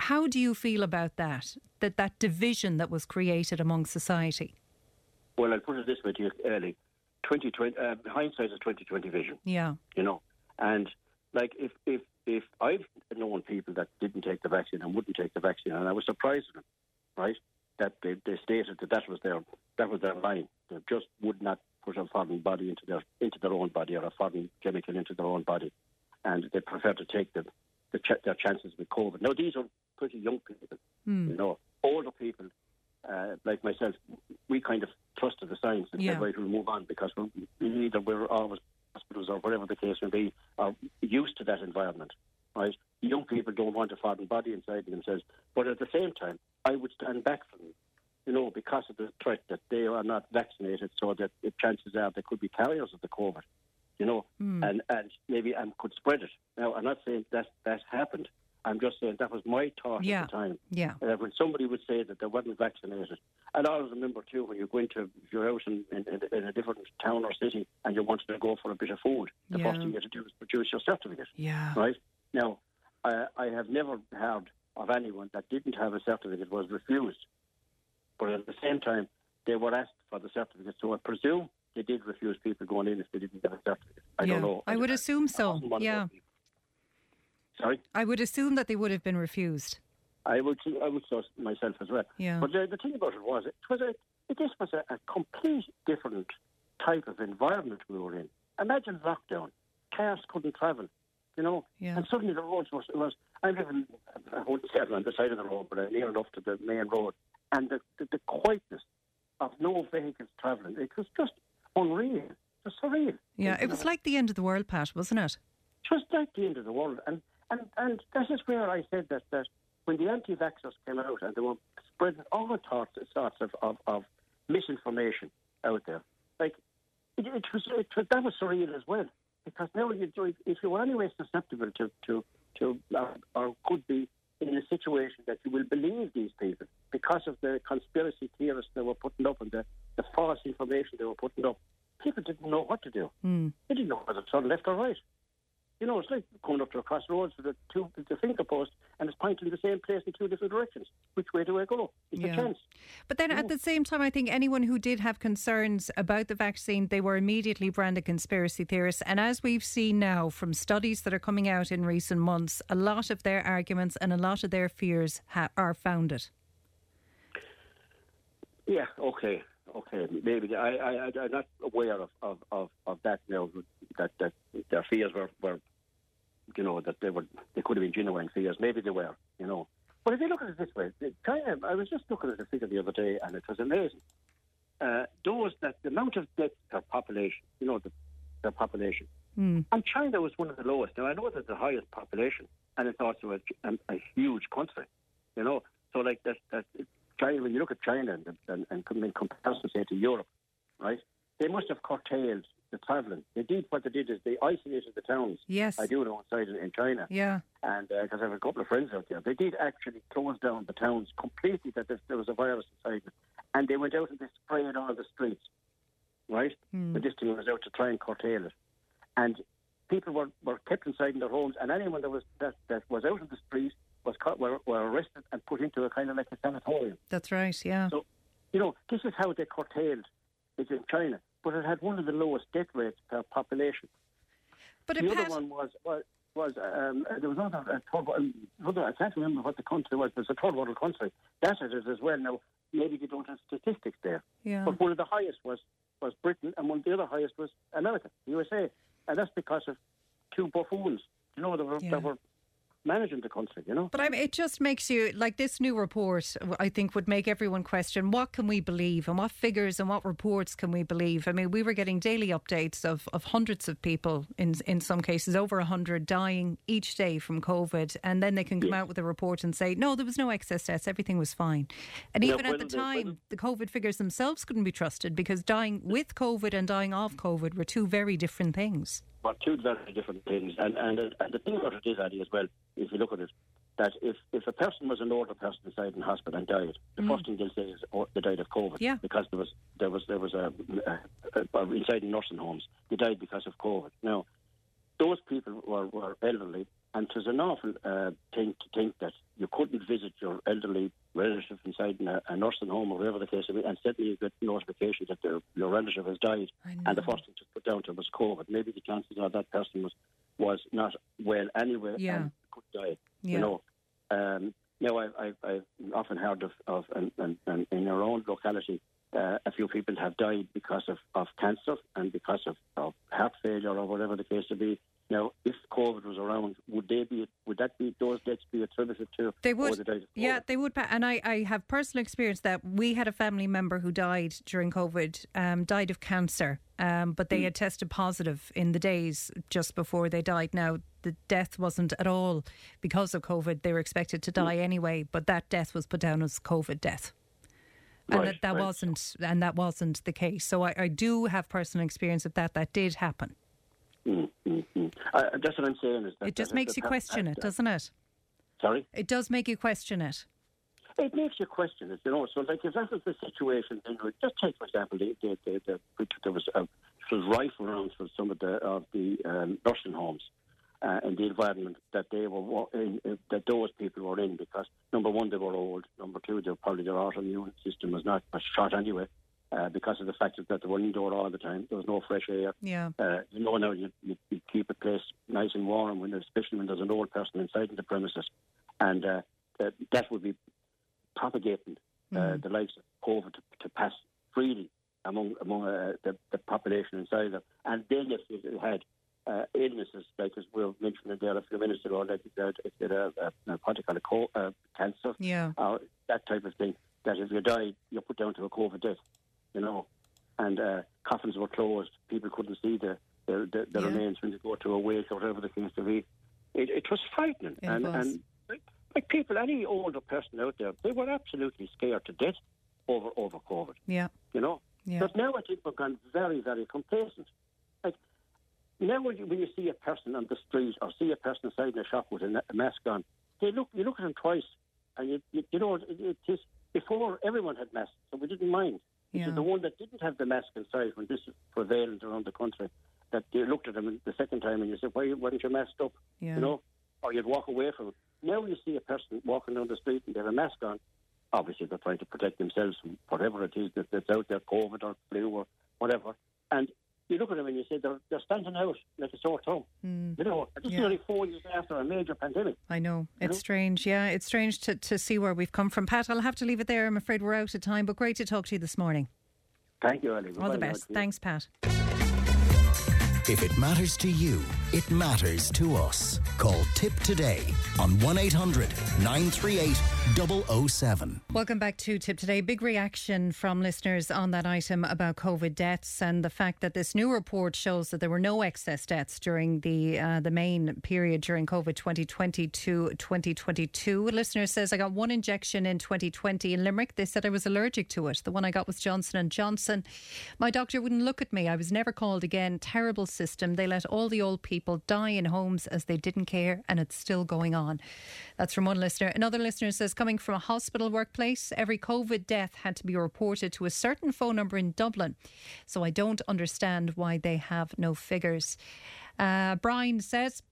how do you feel about that? That that division that was created among society? Well, I'll put it this way to you, Ellie. 2020, uh, hindsight is 2020 vision. Yeah. you know. And like if if if I've known people that didn't take the vaccine and wouldn't take the vaccine, and I was surprised at them, right? That they, they stated that that was their that was their line. They just would not put a foreign body into their into their own body or a foreign chemical into their own body, and they prefer to take the, the ch- their chances with COVID. Now these are pretty young people, you know, older people. Uh, like myself, we kind of trusted the science and Yeah. said, right, we'll move on because we're, either we're always hospitals or whatever the case may be are used to that environment, right? Young people don't want a foreign body inside themselves, but at the same time, I would stand back from them, you know, because of the threat that they are not vaccinated, so that the chances are they could be carriers of the COVID, you know, and and maybe and could spread it. Now, I'm not saying that that happened. I'm just saying that was my thought Yeah. at the time. Yeah. Uh, when somebody would say that they weren't vaccinated, and I always remember too when you go into if you're out in, in, in a different town or city and you wanted to go for a bit of food, the Yeah. first thing you had to do was produce your certificate. Yeah. Right now, I, I have never heard of anyone that didn't have a certificate was refused, but at the same time they were asked for the certificate. So I presume they did refuse people going in if they didn't have a certificate. I yeah. don't know. I would assume so. wasn't one of Yeah. Sorry. I would assume that they would have been refused. I would I would so myself as well. Yeah. But the, the thing about it was it was a it, this was a, a complete different type of environment we were in. Imagine lockdown, cars couldn't travel, you know, Yeah. and suddenly the roads was was I'm living I wouldn't say on the side of the road, but near enough to the main road, and the, the, the quietness of no vehicles travelling. It was just unreal, it was surreal. Yeah. It was like the end of the world, Pat, wasn't it? It was like the end of the world. And and and that is where I said that that when the anti-vaxxers came out and they were spreading all sorts sorts of, of, of misinformation out there, like it, it was it was that was surreal as well because now you do- if you were anyway susceptible to to to uh, or could be in a situation that you will believe these people because of the conspiracy theorists they were putting up and the, the false information they were putting up. People didn't know what to do. Mm. They didn't know whether to turn left or right. You know, it's like coming up to a crossroads with a two the finger post and it's pointing to the same place in two different directions. Which way do I go? It's Yeah. a chance. But then at the same time, I think anyone who did have concerns about the vaccine, they were immediately branded conspiracy theorists. And as we've seen now from studies that are coming out in recent months, a lot of their arguments and a lot of their fears ha- are founded. Yeah, okay, okay. Maybe I, I, I I'm not aware of, of, of, of that now. That that their fears were, were, you know, that they were they could have been genuine fears. Maybe they were, you know. But if you look at it this way, China. I was just looking at a figure the other day, and it was amazing. Uh, those that the amount of deaths per population, you know, the, their population, Mm. and China was one of the lowest. Now I know that the highest population, and it's also a, a, a huge country, you know. So like that, that China. When you look at China and and, and in comparison, say to Europe, right? They must have curtailed the travelling. They did what they did is they isolated the towns. Yes. I do know inside in, in China, Yeah. and uh, because I have a couple of friends out there, they did actually close down the towns completely. That there, was a virus inside it, and they went out and they sprayed all the streets, right? But this thing was out to try and curtail it, and people were, were kept inside in their homes, and anyone that was that, that was out of the street was caught, were, were arrested and put into a kind of like a sanatorium. That's right. Yeah. So, you know, this is how they curtailed it in China, but it had one of the lowest death rates per population. But the other one was was, was um, there was another, a third, another I can't remember what the country was. There's a third world country that it is as well. Now maybe they don't have statistics there, Yeah. but one of the highest was was Britain, and one of the other highest was America, USA, and that's because of two buffoons. You know, that were, Yeah. that were managing the country, you know. But I mean, it just makes you like this new report. I think would make everyone question what can we believe and what figures and what reports can we believe. I mean, we were getting daily updates of, of hundreds of people in in some cases over a hundred dying each day from COVID, and then they can come Yes. out with a report and say no, there was no excess deaths, everything was fine. And even at the time, the COVID figures themselves couldn't be trusted because dying with COVID and dying of COVID were two very different things. But two very different things. And, and, and the thing about it is, Eddie, as well, if you look at it, that if, if a person was an older person inside in hospital and died, the first thing they'll say is oh, they died of COVID. Yeah. Because there was there was there was a, a, a inside in nursing homes they died because of COVID. Now, those people were, were elderly, and it was an awful uh, thing to think that you couldn't visit your elderly relative inside in a, a nursing home or whatever the case may be, and suddenly you get notification that their, your relative has died, and the first thing to put down to was COVID. Maybe the chances are that person was was not well anyway Yeah. and could die. Yeah. You know. Um, now, I, I, I've often heard of, of and, and, and in our own locality, uh, a few people have died because of, of cancer and because of, of heart failure or whatever the case may be. Now, if COVID was around, would they be? Would that be those deaths be attributed to? They would. the Yeah, they would. And I, I have personal experience that we had a family member who died during COVID, um, died of cancer, um, but they had tested positive in the days just before they died. Now, the death wasn't at all because of COVID. They were expected to Hmm. die anyway, but that death was put down as COVID death. And Right, that, that right. wasn't and that wasn't the case. So I, I do have personal experience of that. That did happen. Mm, mm, mm. That's what I'm saying. Is that It just that makes if you question it, doesn't it? Sorry. It does make you question it. It makes you question it, you know. So, like, if that was the situation, then we- just take, for example, the, the, the, the, there was a, was rife around for some of the of the um, nursing homes uh, and the environment that they were in, uh, that those people were in, because number one, they were old. Number two, they probably their autoimmune system was not shot anyway. Uh, because of the fact that they were indoor all the time, there was no fresh air. Yeah. Uh, you know now you, you, you keep a place nice and warm, when, especially when there's an old person inside the premises, and uh, that, that would be propagating uh, the likes of COVID to, to pass freely among among uh, the, the population inside there. And then if you had uh, illnesses like as we were mentioning there a few minutes ago, like if you had, if you had a, a, a what do you call it, co- uh, cancer, Yeah. or that type of thing, that if you died, you're put down to a COVID death, you know. And uh, coffins were closed. People couldn't see the the, the, the Yeah. remains when they go to a wake or whatever the case to be. It, it was frightening. It and, was. and like, like people, any older person out there, they were absolutely scared to death over over COVID. Yeah. You know. Yeah. But now I think we've gone very, very complacent. Like now, when you, when you see a person on the street or see a person inside in a shop with a, a mask on, they look you look at them twice, and you you, you know it, it is before everyone had masks, so we didn't mind. Yeah. The one that didn't have the mask inside when this was prevalent around the country that you looked at them the second time and you said, "Why weren't you masked up?" Yeah. You know, or you'd walk away from it. Now you see a person walking down the street and they have a mask on. Obviously, they're trying to protect themselves from whatever it is that, that's out there, COVID or flu or whatever. And you look at them and you say they're, they're standing out like a sore thumb. Hmm. You know, this Yeah. is only four years after a major pandemic. I know. It's know? strange. Yeah, it's strange to, to see where we've come from. Pat, I'll have to leave it there. I'm afraid we're out of time, but great to talk to you this morning. Thank you, Ali. All Bye-bye the best. Thanks, Pat. If it matters to you, it matters to us. Call Tipp today on 1 800 938 007. Welcome back to Tipp Today. Big reaction from listeners on that item about COVID deaths and the fact that this new report shows that there were no excess deaths during the uh, the main period during COVID 2020 to 2022. A listener says I got one injection in 2020 in Limerick. They said I was allergic to it. The one I got was Johnson and Johnson. My doctor wouldn't look at me. I was never called again. Terrible system. They let all the old people die in homes as they didn't care, and it's still going on. That's from one listener. Another listener says, coming from a hospital workplace, every COVID death had to be reported to a certain phone number in Dublin. So I don't understand why they have no figures. Uh, Brian says,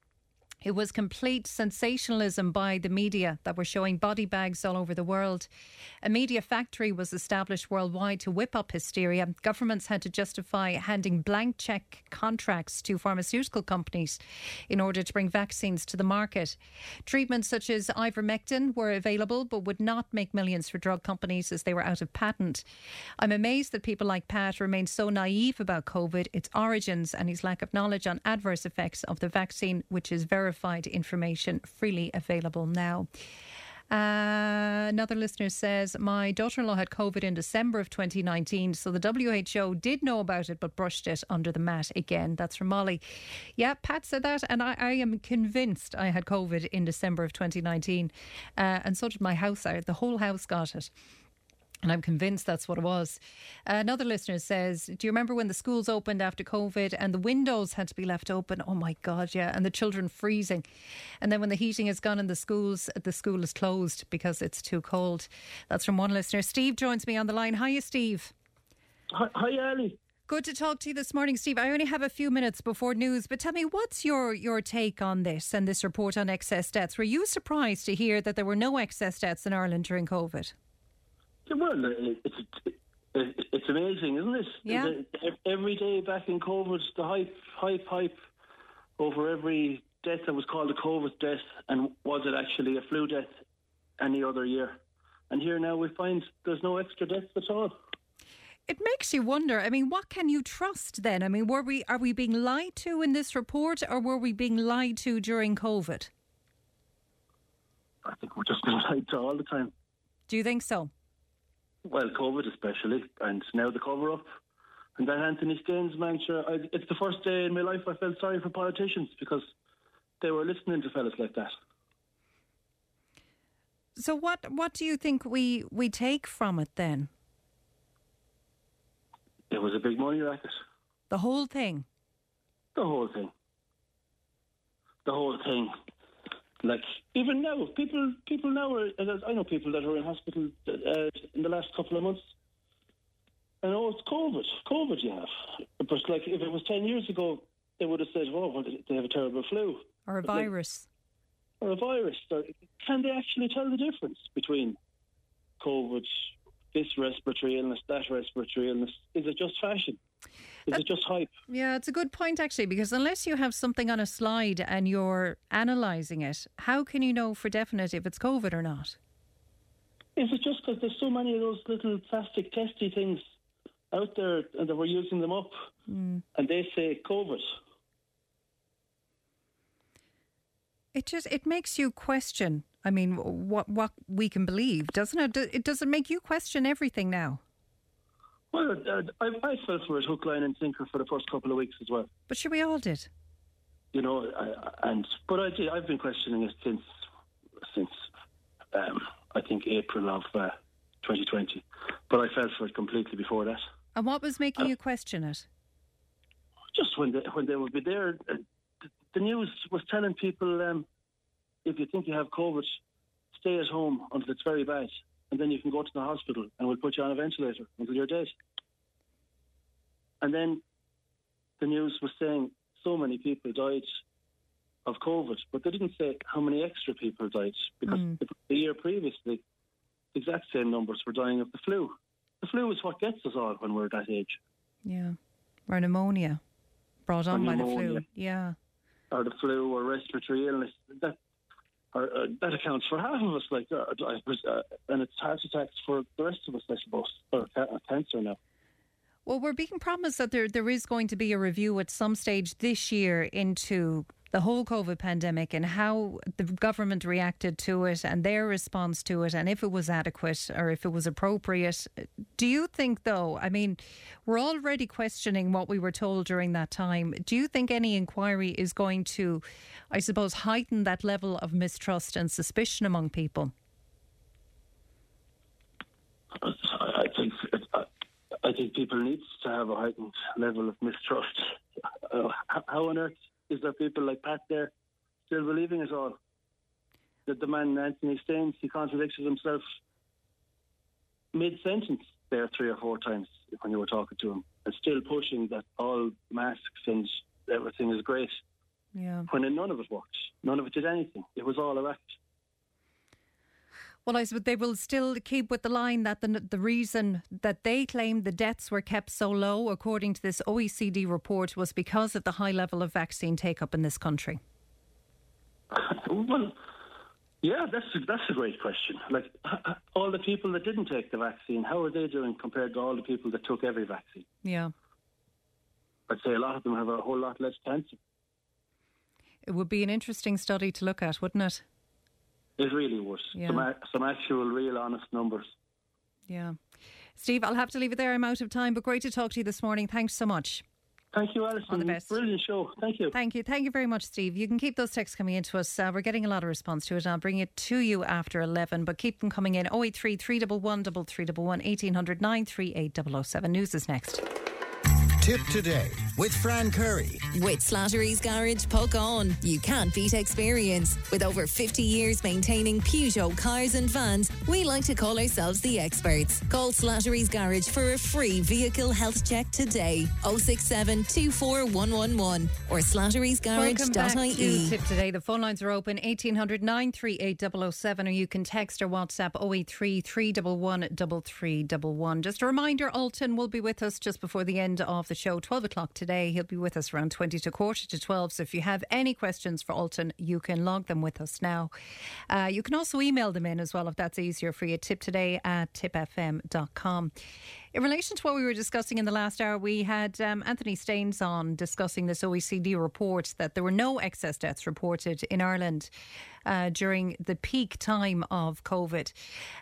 it was complete sensationalism by the media that were showing body bags all over the world. A media factory was established worldwide to whip up hysteria. Governments had to justify handing blank check contracts to pharmaceutical companies in order to bring vaccines to the market. Treatments such as ivermectin were available but would not make millions for drug companies as they were out of patent. I'm amazed that people like Pat remain so naive about COVID, its origins, and his lack of knowledge on adverse effects of the vaccine, which is verified verified information freely available now. Uh, another listener says, My daughter in law had COVID in December of 2019, so the WHO did know about it but brushed it under the mat again. That's from Molly. Yeah, Pat said that, and I, I am convinced I had COVID in December of 2019, uh, and so did my house. The whole house got it. And I'm convinced that's what it was. Another listener says, Do you remember when the schools opened after COVID and the windows had to be left open? Oh my God, yeah. And the children freezing. And then when the heating is gone in the schools, the school is closed because it's too cold. That's from one listener. Steve joins me on the line. Hiya, Steve. Hi, hi Ali. Good to talk to you this morning, Steve. I only have a few minutes before news, but tell me, what's your, your take on this and this report on excess deaths? Were you surprised to hear that there were no excess deaths in Ireland during COVID? Well, it's it's amazing, isn't it? Yeah. Every day back in COVID, the hype, hype, hype over every death that was called a COVID death, and was it actually a flu death any other year? And here now we find there's no extra deaths at all. It makes you wonder. I mean, what can you trust then? I mean, were we are we being lied to in this report, or were we being lied to during COVID? I think we're just being [laughs] lied to all the time. Do you think so? Well, COVID especially, and now the cover up. And that Anthony Staines man, sure, I, it's the first day in my life I felt sorry for politicians because they were listening to fellas like that. So what what do you think we, we take from it then? It was a big money racket. The whole thing? The whole thing. The whole thing. Like even now, people people now are. I know people that are in hospital uh, in the last couple of months. And oh, it's COVID. COVID, you have. But like, if it was ten years ago, they would have said, "Oh, well, they have a terrible flu or a but virus." Like, or a virus. Can they actually tell the difference between COVID, this respiratory illness, that respiratory illness? Is it just fashion? Is that, it just hype? Yeah, it's a good point actually, because unless you have something on a slide and you're analysing it, how can you know for definite if it's COVID or not? Is it just because there's so many of those little plastic testy things out there and that we're using them up mm. and they say COVID? It just it makes you question. I mean, what what we can believe, doesn't it? It does it make you question everything now? Well, uh, I, I fell for it hook, line, and sinker for the first couple of weeks as well. But sure, we all did. You know, I, and but I did, I've been questioning it since since um, I think April of uh, 2020. But I fell for it completely before that. And what was making uh, you question it? Just when they, when they would be there, uh, the, the news was telling people um, if you think you have COVID, stay at home until it's very bad and then you can go to the hospital and we'll put you on a ventilator until you're dead. And then the news was saying so many people died of COVID, but they didn't say how many extra people died because mm. the year previously, the exact same numbers were dying of the flu. The flu is what gets us all when we're that age. Yeah. Or pneumonia brought on or by pneumonia, the flu. Yeah. Or the flu or respiratory illness. That or, uh, that accounts for half of us, like, uh, uh, and it's heart attacks for the rest of us, I suppose, or cancer now. Well, we're being promised that there there is going to be a review at some stage this year into the whole COVID pandemic and how the government reacted to it and their response to it and if it was adequate or if it was appropriate. Do you think, though, I mean, we're already questioning what we were told during that time. Do you think any inquiry is going to, I suppose, heighten that level of mistrust and suspicion among people? I think I think people need to have a heightened level of mistrust. Uh, how on earth is there people like Pat there still believing it all? That the man Anthony Staines he contradicted himself mid sentence there three or four times when you were talking to him, and still pushing that all masks and everything is great. Yeah. When none of it worked, none of it did anything. It was all a act. Well, I suppose they will still keep with the line that the, the reason that they claim the deaths were kept so low, according to this OECD report, was because of the high level of vaccine take up in this country. Well, yeah, that's a, that's a great question. Like uh, uh, all the people that didn't take the vaccine, how are they doing compared to all the people that took every vaccine? Yeah, I'd say a lot of them have a whole lot less cancer. It would be an interesting study to look at, wouldn't it? It really would. Yeah. Some, some actual, real, honest numbers. Yeah. Steve, I'll have to leave it there. I'm out of time, but great to talk to you this morning. Thanks so much. Thank you, Alison. All the best. Brilliant show. Thank you. Thank you. Thank you very much, Steve. You can keep those texts coming in to us. Uh, we're getting a lot of response to it. I'll bring it to you after 11, but keep them coming in. 083 311 3311 1800 938 007. News is next. Tipp Today with Fran Curry. With Slattery's Garage, Puckane. You can't beat experience. With over 50 years maintaining Peugeot cars and vans, we like to call ourselves the experts. Call Slattery's Garage for a free vehicle health check today. 067 24111 or Welcome back to slatterysgarage.ie. Tipp Today. The phone lines are open 1800 938 007 or you can text or WhatsApp 083 311 3311. Just a reminder, Ultan will be with us just before the end of the show, 12 o'clock today. He'll be with us around 20 to quarter to 12. So if you have any questions for Ultan, you can log them with us now. Uh, you can also email them in as well if that's easier for you. Tipp today at tippfm.com. In relation to what we were discussing in the last hour, we had um, Anthony Staines on discussing this OECD report that there were no excess deaths reported in Ireland uh, during the peak time of COVID.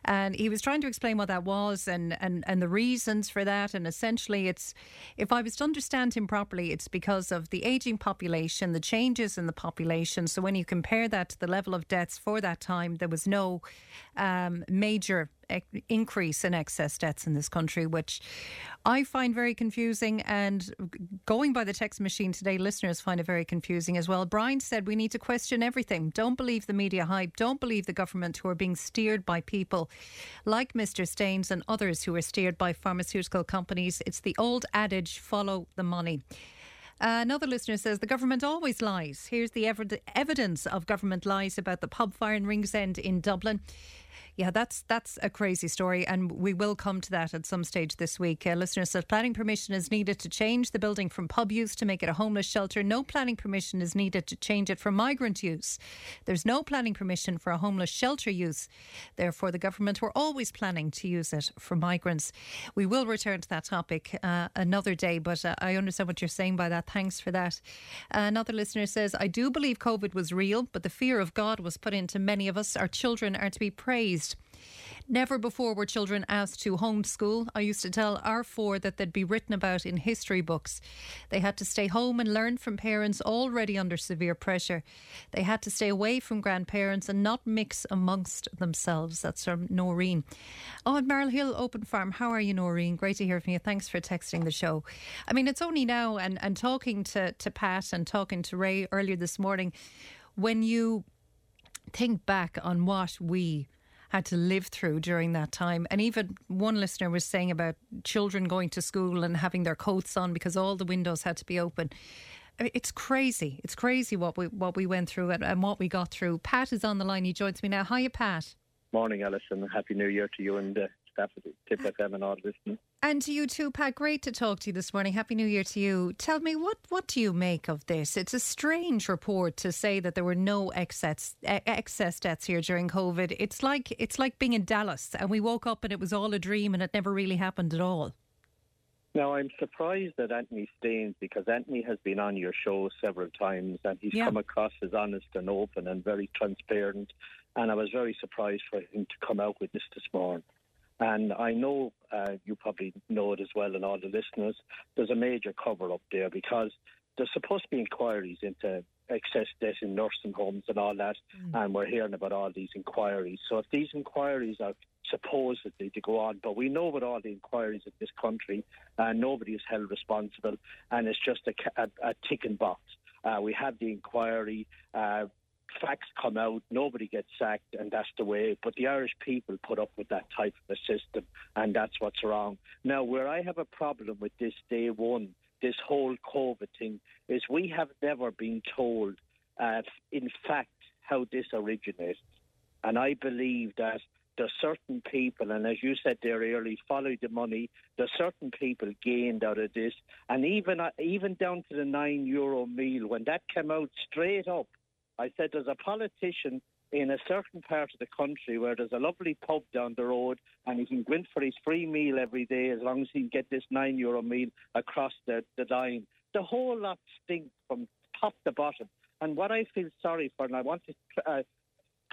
And he was trying to explain what that was and, and, and the reasons for that. And essentially, it's, if I was to understand him properly, it's because of the ageing population, the changes in the population. So when you compare that to the level of deaths for that time, there was no um, major increase in excess deaths in this country, which I find very confusing. And going by the text machine today, listeners find it very confusing as well. Brian said we need to question everything. Don't believe the media hype. Don't believe the government who are being steered by people like Mr. Staines and others who are steered by pharmaceutical companies. It's the old adage follow the money. Uh, another listener says the government always lies. Here's the ev- evidence of government lies about the pub fire in Ringsend in Dublin. Yeah, that's that's a crazy story, and we will come to that at some stage this week. Uh, listener says planning permission is needed to change the building from pub use to make it a homeless shelter. No planning permission is needed to change it for migrant use. There's no planning permission for a homeless shelter use. Therefore, the government were always planning to use it for migrants. We will return to that topic uh, another day, but uh, I understand what you're saying by that. Thanks for that. another listener says, I do believe COVID was real, but the fear of God was put into many of us. Our children are to be praised. Never before were children asked to homeschool. I used to tell our four that they'd be written about in history books. They had to stay home and learn from parents already under severe pressure. They had to stay away from grandparents and not mix amongst themselves. That's from Noreen. Oh, and Marl Hill Open Farm. How are you, Noreen? Great to hear from you. Thanks for texting the show. I mean, it's only now, and, and talking to, to Pat and talking to Ray earlier this morning, when you think back on what we had to live through during that time. And even one listener was saying about children going to school and having their coats on because all the windows had to be open. It's crazy. It's crazy what we what we went through and, and what we got through. Pat is on the line. He joins me now. Hiya, Pat. Morning, Alison. Happy New Year to you and the staff at Tipp FM and all listening. And to you too, Pat. Great to talk to you this morning. Happy New Year to you. Tell me, what, what do you make of this? It's a strange report to say that there were no excess excess deaths here during COVID. It's like it's like being in Dallas and we woke up and it was all a dream and it never really happened at all. Now, I'm surprised that Anthony Staines because Anthony has been on your show several times and he's Yeah. come across as honest and open and very transparent. And I was very surprised for him to come out with this this morning. And I know uh, you probably know it as well, and all the listeners, there's a major cover up there because there's supposed to be inquiries into excess death in nursing homes and all that, and we're hearing about all these inquiries. So if these inquiries are supposedly to go on, but we know with all the inquiries in this country, uh, nobody is held responsible, and it's just a, a, a ticking box. Uh, we have the inquiry. Uh, facts come out, nobody gets sacked, and that's the way. But the Irish people put up with that type of a system, and that's what's wrong. Now, where I have a problem with this day one, this whole COVID thing, is we have never been told, uh, in fact, how this originated. And I believe that there's certain people, and as you said there earlier, follow the money. There's certain people gained out of this, and even uh, even down to the nine euro meal when that came out straight up. I said there's a politician in a certain part of the country where there's a lovely pub down the road and he can go in for his free meal every day as long as he can get this nine euro meal across the, the line. The whole lot stinks from top to bottom. And what I feel sorry for, and I want to uh,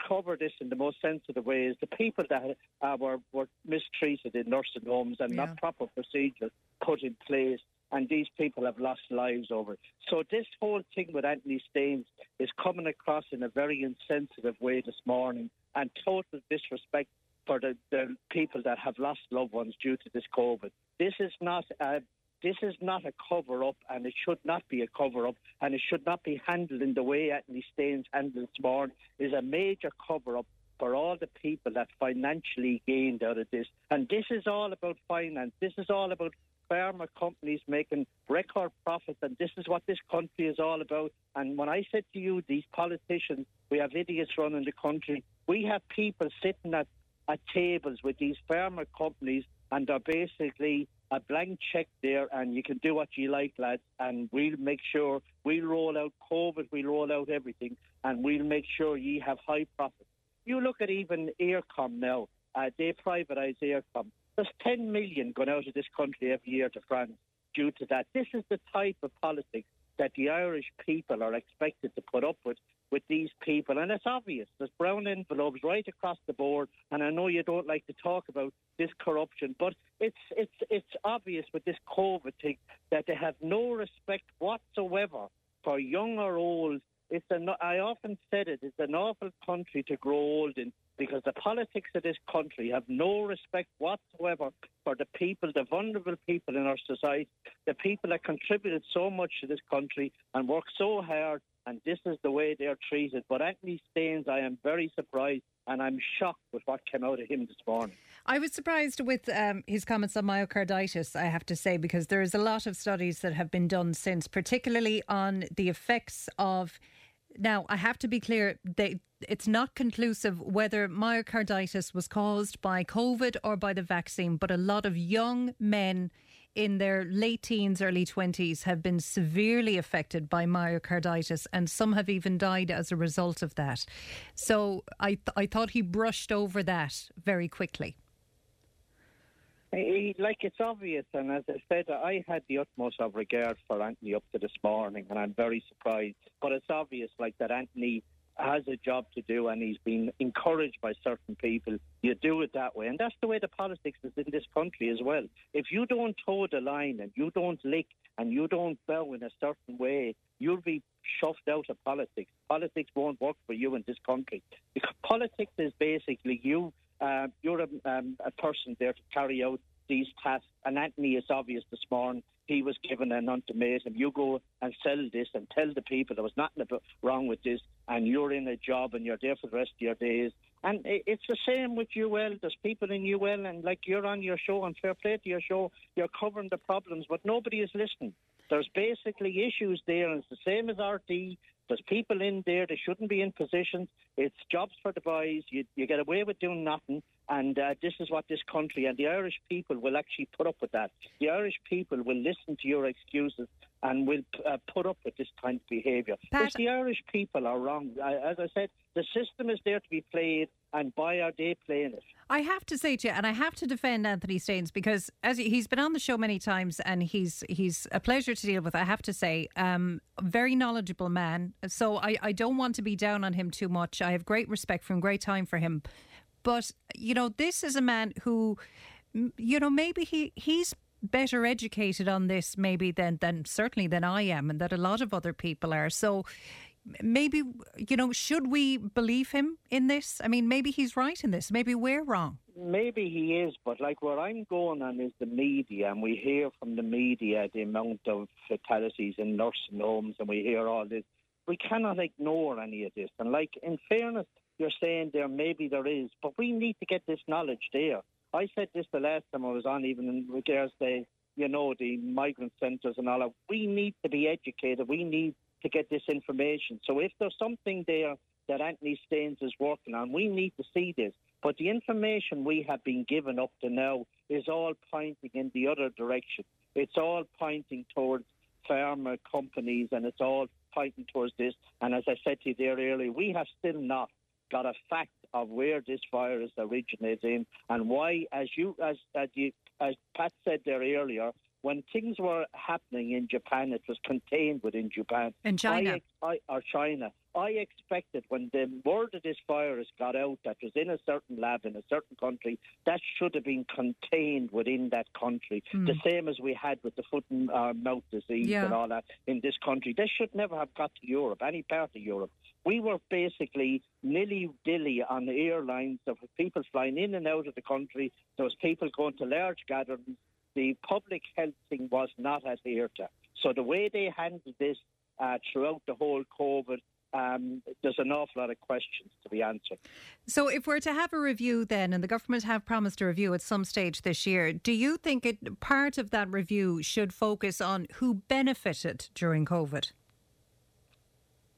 cover this in the most sensitive way, is the people that uh, were, were mistreated in nursing homes and Yeah. not proper procedures put in place. And these people have lost lives over it. So this whole thing with Anthony Staines is coming across in a very insensitive way this morning and total disrespect for the, the people that have lost loved ones due to this COVID. This is not a this is not a cover up, and it should not be a cover up, and it should not be handled in the way Anthony Staines handled this morning. Is a major cover up for all the people that financially gained out of this. And this is all about finance. This is all about pharma companies making record profits, and this is what this country is all about. And when I said to you, these politicians, we have idiots running the country. We have people sitting at, at tables with these pharma companies, and they're basically a blank check there, and you can do what you like, lads. And we'll make sure we'll roll out COVID, we'll roll out everything, and we'll make sure ye have high profits. You look at even Eircom now. Uh, they privatise Eircom. There's 10 million going out of this country every year to France due to that. This is the type of politics that the Irish people are expected to put up with with these people. And it's obvious. There's brown envelopes right across the board. And I know you don't like to talk about this corruption, but it's it's it's obvious with this COVID thing that they have no respect whatsoever for young or old. It's an, I often said it, it's an awful country to grow old in because the politics of this country have no respect whatsoever for the people, the vulnerable people in our society, the people that contributed so much to this country and worked so hard, and this is the way they're treated. But Anthony Staines, I am very surprised and I'm shocked with what came out of him this morning. I was surprised with um, his comments on myocarditis, I have to say, because there is a lot of studies that have been done since, particularly on the effects of. Now, I have to be clear, they, it's not conclusive whether myocarditis was caused by COVID or by the vaccine, but a lot of young men in their late teens, early 20s have been severely affected by myocarditis, and some have even died as a result of that. So I, th- I thought he brushed over that very quickly. He, like it's obvious, and as I said, I had the utmost of regard for Anthony up to this morning, and I'm very surprised. But it's obvious, like that Anthony has a job to do, and he's been encouraged by certain people. You do it that way, and that's the way the politics is in this country as well. If you don't toe the line and you don't lick and you don't bow in a certain way, you'll be shoved out of politics. Politics won't work for you in this country because politics is basically you uh, you're a, um, a person there to carry out these tasks. And Anthony is obvious this morning. He was given an ultimatum. You go and sell this and tell the people there was nothing wrong with this, and you're in a job and you're there for the rest of your days. And it's the same with UL. There's people in UL, and like you're on your show, and fair play to your show, you're covering the problems, but nobody is listening. There's basically issues there, and it's the same as RT. There's people in there, they shouldn't be in positions. It's jobs for the boys. You, you get away with doing nothing. And uh, this is what this country and the Irish people will actually put up with that. The Irish people will listen to your excuses and will uh, put up with this kind of behaviour. Because the Irish people are wrong. I, as I said, the system is there to be played, and why are they playing it? I have to say to you, and I have to defend Anthony Staines because as he- he's been on the show many times, and he's he's a pleasure to deal with. I have to say, um, very knowledgeable man. So I, I don't want to be down on him too much. I have great respect for him, great time for him. But you know, this is a man who, you know, maybe he he's better educated on this maybe than than certainly than I am, and that a lot of other people are. So maybe you know should we believe him in this i mean maybe he's right in this maybe we're wrong Maybe he is, but like where I'm going on is the media, and we hear from the media the amount of fatalities in nursing homes, and we hear all this. We cannot ignore any of this. And like in fairness, you're saying there maybe there is, but we need to get this knowledge there. I said this the last time I was on, even in regards to you know the migrant centres and all that. We need to be educated. We need to get this information. So if there's something there that Anthony Staines is working on, we need to see this. But the information we have been given up to now is all pointing in the other direction. It's all pointing towards pharma companies and it's all pointing towards this. And as I said to you there earlier, we have still not got a fact of where this virus originates in and why, as you as as, you, as Pat said there earlier, when things were happening in Japan, it was contained within Japan. In China. I, I, or China. I expected when the word of this virus got out that was in a certain lab in a certain country, that should have been contained within that country. Hmm. The same as we had with the foot and uh, mouth disease Yeah. and all that in this country. This should never have got to Europe, any part of Europe. We were basically nilly dilly on the airlines. There were people flying in and out of the country. There was people going to large gatherings. The public health thing was not adhered to. So the way they handled this uh, throughout the whole COVID, um, there's an awful lot of questions to be answered. So, if we're to have a review then, and the government have promised a review at some stage this year, do you think it part of that review should focus on who benefited during COVID?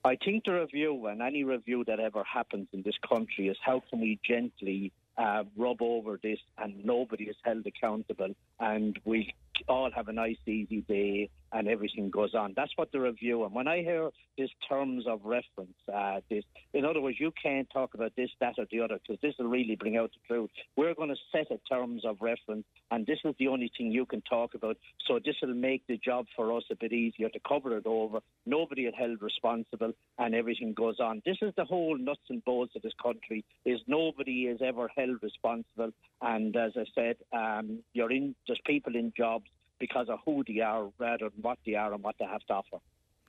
I think the review and any review that ever happens in this country is how can we gently uh, rub over this and nobody is held accountable. And we all have a nice easy day and everything goes on. That's what the review. And when I hear this terms of reference, uh, this, in other words, you can't talk about this, that, or the other because this will really bring out the truth. We're going to set a terms of reference, and this is the only thing you can talk about. So this will make the job for us a bit easier to cover it over. Nobody is held responsible, and everything goes on. This is the whole nuts and bolts of this country. Is nobody is ever held responsible, and as I said, um, you're in. There's people in jobs because of who they are rather than what they are and what they have to offer.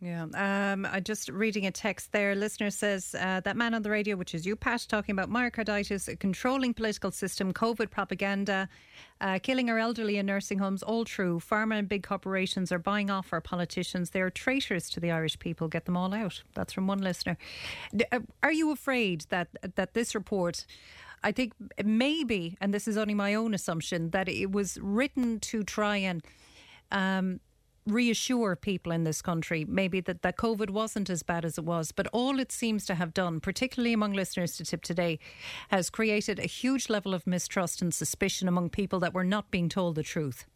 Yeah, um, I'm just reading a text there. Listener says uh, that man on the radio, which is you, Pat, talking about myocarditis, a controlling political system, COVID propaganda, uh, killing our elderly in nursing homes, all true. Pharma and big corporations are buying off our politicians. They're traitors to the Irish people. Get them all out. That's from one listener. Uh, Are you afraid that that this report? I think maybe, and this is only my own assumption, that it was written to try and um, reassure people in this country, maybe that, that COVID wasn't as bad as it was. But all it seems to have done, particularly among listeners to Tipp Today, has created a huge level of mistrust and suspicion among people that were not being told the truth.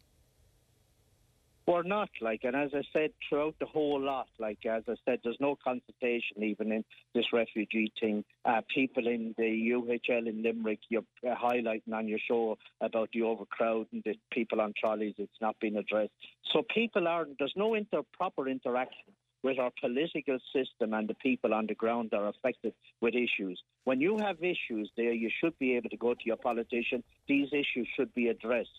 We're not like, and as I said throughout the whole lot, like as I said, there's no consultation even in this refugee thing. Uh, people in the UHL in Limerick, you're uh, highlighting on your show about the overcrowding, the people on trolleys, it's not being addressed. So people are there's no inter proper interaction with our political system and the people on the ground that are affected with issues. When you have issues there, you should be able to go to your politician. These issues should be addressed.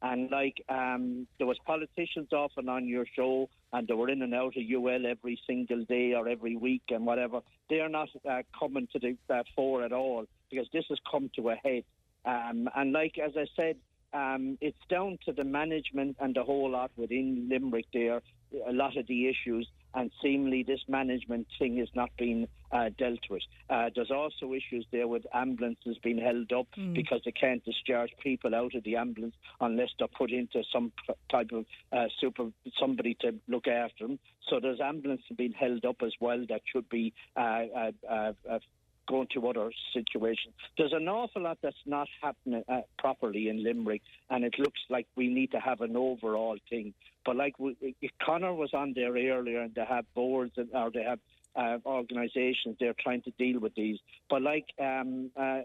And like um, there was politicians often on your show, and they were in and out of UL every single day or every week and whatever. They are not uh, coming to the uh, fore at all because this has come to a head. Um, and like as I said, um, it's down to the management and the whole lot within Limerick there. A lot of the issues, and seemingly this management thing is not being uh, dealt with. Uh, there's also issues there with ambulances being held up because they can't discharge people out of the ambulance unless they're put into some type of uh, super somebody to look after them. So there's ambulances being held up as well that should be uh, uh, uh, going to other situations. There's an awful lot that's not happening uh, properly in Limerick, and it looks like we need to have an overall thing. But like we, Conor was on there earlier, and they have boards and, or they have uh, organisations they're trying to deal with these. But like um, uh,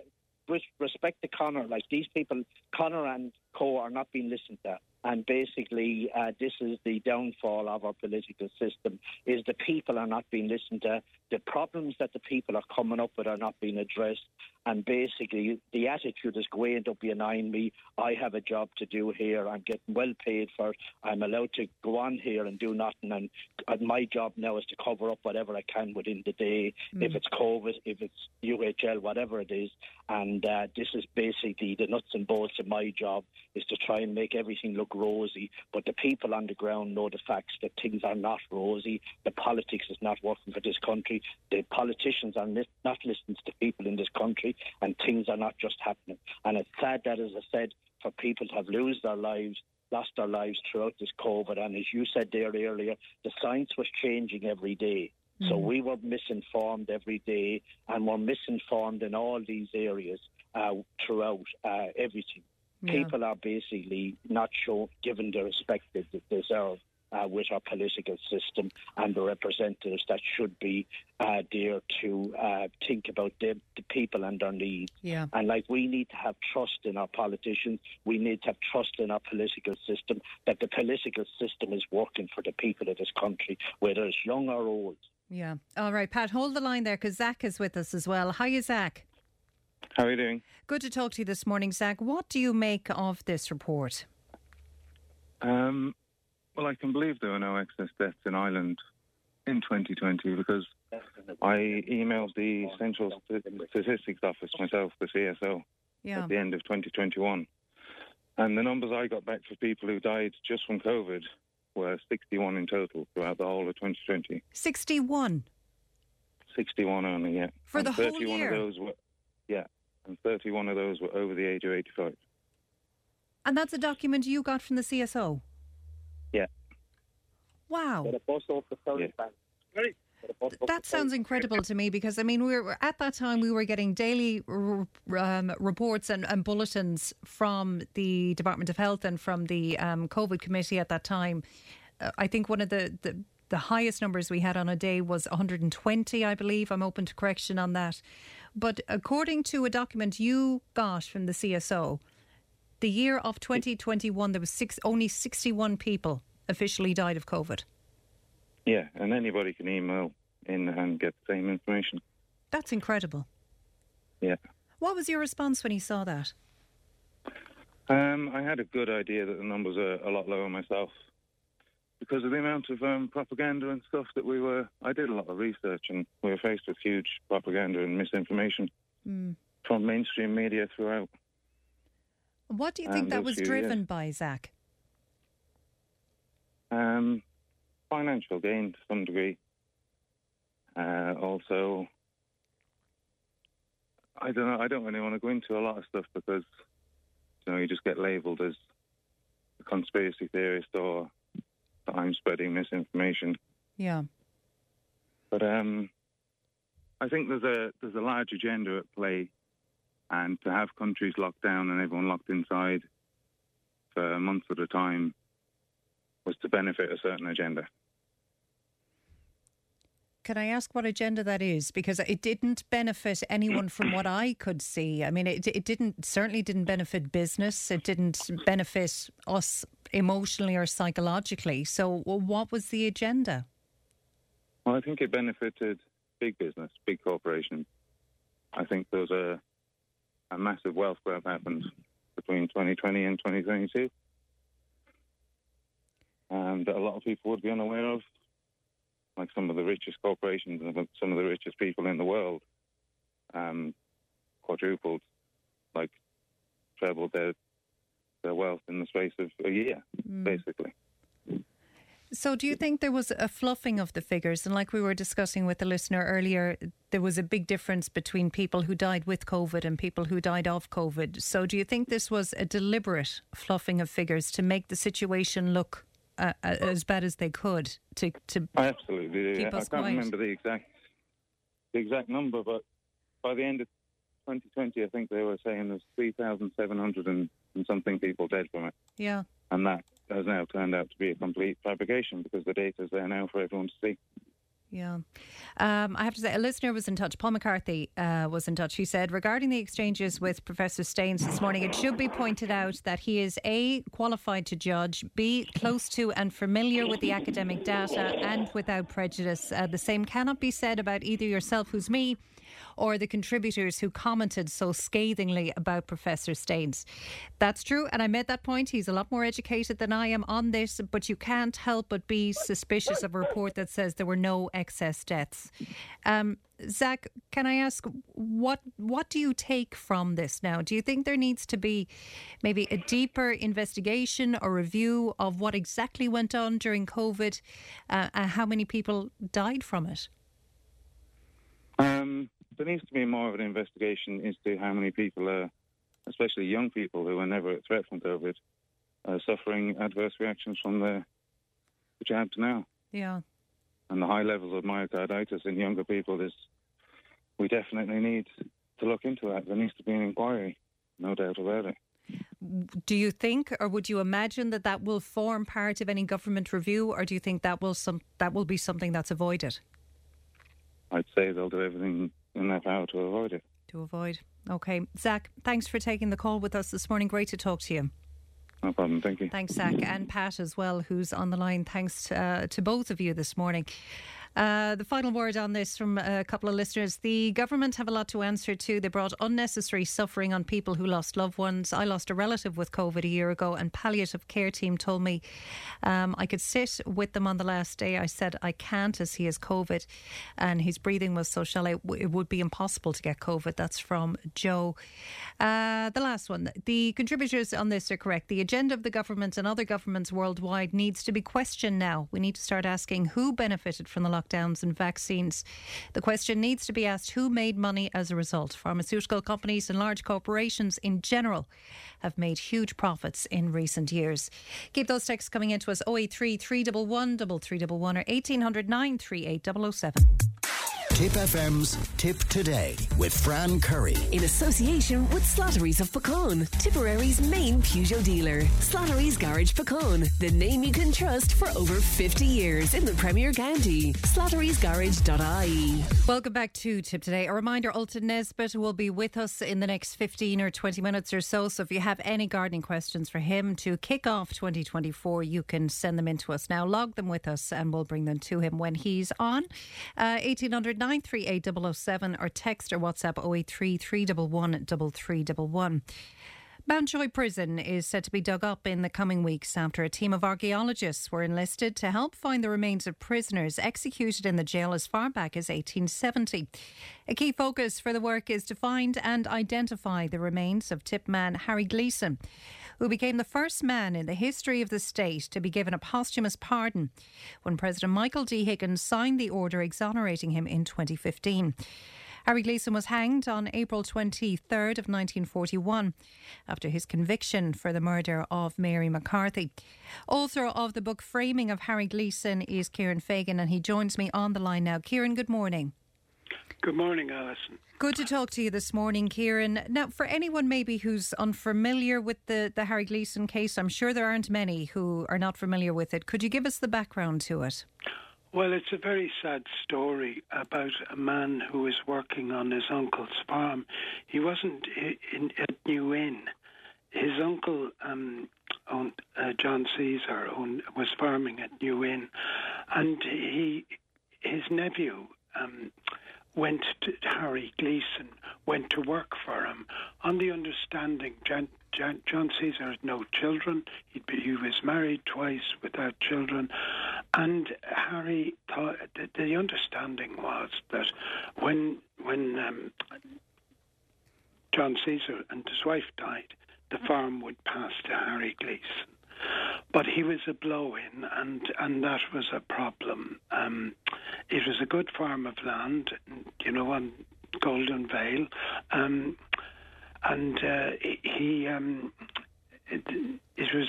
with respect to Conor, like these people, Conor and Co are not being listened to. And basically, uh, this is the downfall of our political system: is the people are not being listened to. The problems that the people are coming up with are not being addressed. And basically, the attitude is going to be behind me. I have a job to do here. I'm getting well paid for it. I'm allowed to go on here and do nothing. And, and my job now is to cover up whatever I can within the day. If it's COVID, if it's UHL, whatever it is. And uh, this is basically the nuts and bolts of my job is to try and make everything look rosy. But the people on the ground know the facts that things are not rosy. The politics is not working for this country. The politicians are not listening to the people in this country, and things are not just happening. And it's sad that, as I said, for people to have lost their lives, lost their lives throughout this COVID. And as you said there earlier, the science was changing every day. So we were misinformed every day, and we're misinformed in all these areas uh, throughout uh, everything. Yeah. People are basically not shown, given the respect that they deserve. Uh, with our political system and the representatives that should be uh, there to uh, think about the, the people and their needs. Yeah. And like we need to have trust in our politicians, we need to have trust in our political system that the political system is working for the people of this country, whether it's young or old. Yeah. All right, Pat, hold the line there because Zach is with us as well. Hiya, Zach. How are you doing? Good to talk to you this morning, Zach. What do you make of this report? Um, well, I can believe there were no excess deaths in Ireland in 2020 because I emailed the Central Statistics Office myself, the CSO, Yeah. at the end of 2021. And the numbers I got back for people who died just from COVID were 61 in total throughout the whole of 2020. 61. 61 only, yeah. For and the whole 31 year? of those were, yeah, and 31 of those were over the age of 85. And that's a document you got from the CSO. Yeah. Wow. Yeah. That sounds incredible to me because I mean we were at that time we were getting daily um, reports and, and bulletins from the Department of Health and from the um, COVID committee at that time. Uh, I think one of the, the the highest numbers we had on a day was 120, I believe. I'm open to correction on that. But according to a document you got from the CSO, the year of 2021 there was six only 61 people officially died of COVID. Yeah, and anybody can email in and get the same information. That's incredible. Yeah. What was your response when you saw that? Um, I had a good idea that the numbers are a lot lower myself because of the amount of um, propaganda and stuff that we were. I did a lot of research and we were faced with huge propaganda and misinformation Mm. from mainstream media throughout. What do you think Um, that was driven years. by, Zach? Um, financial gain to some degree. Uh, also, I don't know. I don't really want to go into a lot of stuff because you know you just get labelled as a conspiracy theorist or that I'm spreading misinformation. Yeah. But um, I think there's a there's a large agenda at play, and to have countries locked down and everyone locked inside for months at a time was to benefit a certain agenda. Can I ask what agenda that is? Because it didn't benefit anyone from what I could see. I mean, it, it didn't certainly didn't benefit business. It didn't benefit us emotionally or psychologically. So, well, what was the agenda? Well, I think it benefited big business, big corporations. I think there was a, a massive wealth grab happened between 2020 and 2022, and a lot of people would be unaware of. Like some of the richest corporations and some of the richest people in the world um, quadrupled, like trebled their their wealth in the space of a year, Mm. basically. So, do you think there was a fluffing of the figures? And like we were discussing with the listener earlier, there was a big difference between people who died with COVID and people who died of COVID. So, do you think this was a deliberate fluffing of figures to make the situation look uh, uh, as bad as they could? To, to I absolutely do. Keep I us can't quiet. remember the exact the exact number, but by the end of 2020, I think they were saying there's 3,700 and, and something people dead from it, yeah. and that has now turned out to be a complete fabrication because the data is there now for everyone to see. Yeah. Um, I have to say, a listener was in touch. Paul McCarthy uh, was in touch. He said, regarding the exchanges with Professor Staines this morning, it should be pointed out that he is A, qualified to judge, B, close to and familiar with the academic data and without prejudice. Uh, the same cannot be said about either yourself, who's me, or the contributors who commented so scathingly about Professor Staines. That's true, and I made that point. He's a lot more educated than I am on this, but you can't help but be suspicious of a report that says there were no excess deaths. Um, Zach, can I ask what what do you take from this now? Do you think there needs to be maybe a deeper investigation or review of what exactly went on during COVID, uh, and how many people died from it? Um, there needs to be more of an investigation into how many people are, especially young people who are never at threat from COVID, are suffering adverse reactions from the, the jabs now. Yeah. and the high levels of myocarditis in younger people is we definitely need to look into that. There needs to be an inquiry, no doubt about it. do you think, or would you imagine that that will form part of any government review, or do you think that will some that will be something that's avoided? I'd say they'll do everything in their power to avoid it. To avoid. Okay, Zach. Thanks for taking the call with us this morning. Great to talk to you. No problem. Thank you. Thanks, Zach, and Pat as well, who's on the line. Thanks to, uh, to both of you this morning. Uh, the final word on this from a couple of listeners. The government have a lot to answer to. They brought unnecessary suffering on people who lost loved ones. I lost a relative with COVID a year ago, and palliative care team told me um, I could sit with them on the last day. I said I can't as he has COVID, and his breathing was so shallow it would be impossible to get COVID. That's from Joe. Uh, the last one. The contributors on this are correct. The agenda of the government and other governments worldwide needs to be questioned now. We need to start asking who benefited from the lockdown lockdowns and vaccines. The question needs to be asked who made money as a result. Pharmaceutical companies and large corporations in general have made huge profits in recent years. Keep those texts coming into us 083 311 3311 or 1800 938 007. Tipp FM's Tipp Today with Fran Curry. In association with Slattery's of Puckane, Tipperary's main Peugeot dealer. Slattery's Garage Puckane, the name you can trust for over 50 years in the Premier County. Slattery'sGarage.ie. Welcome back to Tipp Today. A reminder Ultan Nesbitt will be with us in the next 15 or 20 minutes or so. So if you have any gardening questions for him to kick off 2024, you can send them in to us now. Log them with us and we'll bring them to him when he's on. Uh, 1800 938 007 or text or WhatsApp 083 311 3311. Mountjoy Prison is said to be dug up in the coming weeks after a team of archaeologists were enlisted to help find the remains of prisoners executed in the jail as far back as 1870. A key focus for the work is to find and identify the remains of Tipp man Harry Gleeson, who became the first man in the history of the state to be given a posthumous pardon when President Michael D. Higgins signed the order exonerating him in 2015. Harry Gleeson was hanged on April 23rd of 1941 after his conviction for the murder of Mary McCarthy. Author of the book Framing of Harry Gleeson is Kieran Fagan and he joins me on the line now. Kieran, good morning. Good morning, Alison. Good to talk to you this morning, Kieran. Now, for anyone maybe who's unfamiliar with the, the Harry Gleeson case, I'm sure there aren't many who are not familiar with it. Could you give us the background to it? Well, it's a very sad story about a man who was working on his uncle's farm. He wasn't in, at New Inn. His uncle, um, owned, uh, John Caesar, owned, was farming at New Inn, and he, his nephew. Um, went to Harry Gleeson, went to work for him on the understanding John, John, John Caesar had no children. He'd be, he was married twice without children. And Harry thought that the understanding was that when, when um, John Caesar and his wife died, the farm would pass to Harry Gleeson. But he was a blow in, and, and that was a problem. Um, it was a good farm of land, you know, on Golden Vale. Um, and uh, he, um, it, it was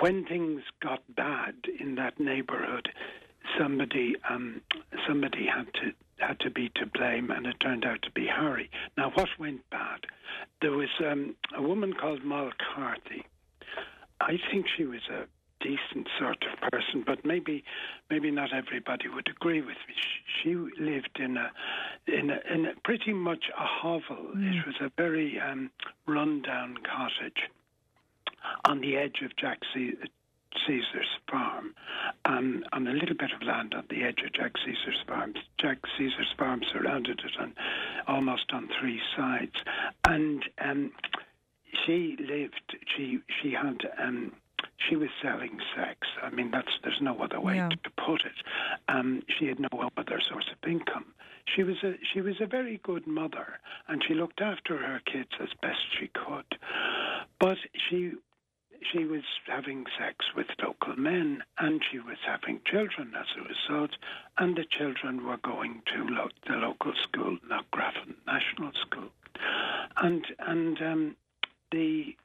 when things got bad in that neighbourhood, somebody um, somebody had to had to be to blame, and it turned out to be Harry. Now, what went bad? There was um, a woman called Moll Carthy. I think she was a decent sort of person, but maybe maybe not everybody would agree with me. She, she lived in a in a, in a pretty much a hovel. Mm. It was a very um, rundown cottage on the edge of Jack Caesar's farm, um, on a little bit of land on the edge of Jack Caesar's farm. Jack Caesar's farm surrounded it on almost on three sides, and um, she lived. She she had. Um, she was selling sex. I mean, that's there's no other way yeah. to, put it. Um, she had no other source of income. She was a she was a very good mother, and she looked after her kids as best she could. But she she was having sex with local men, and she was having children as a result. And the children were going to lo- the local school, Knockgraffon National School, and and um, the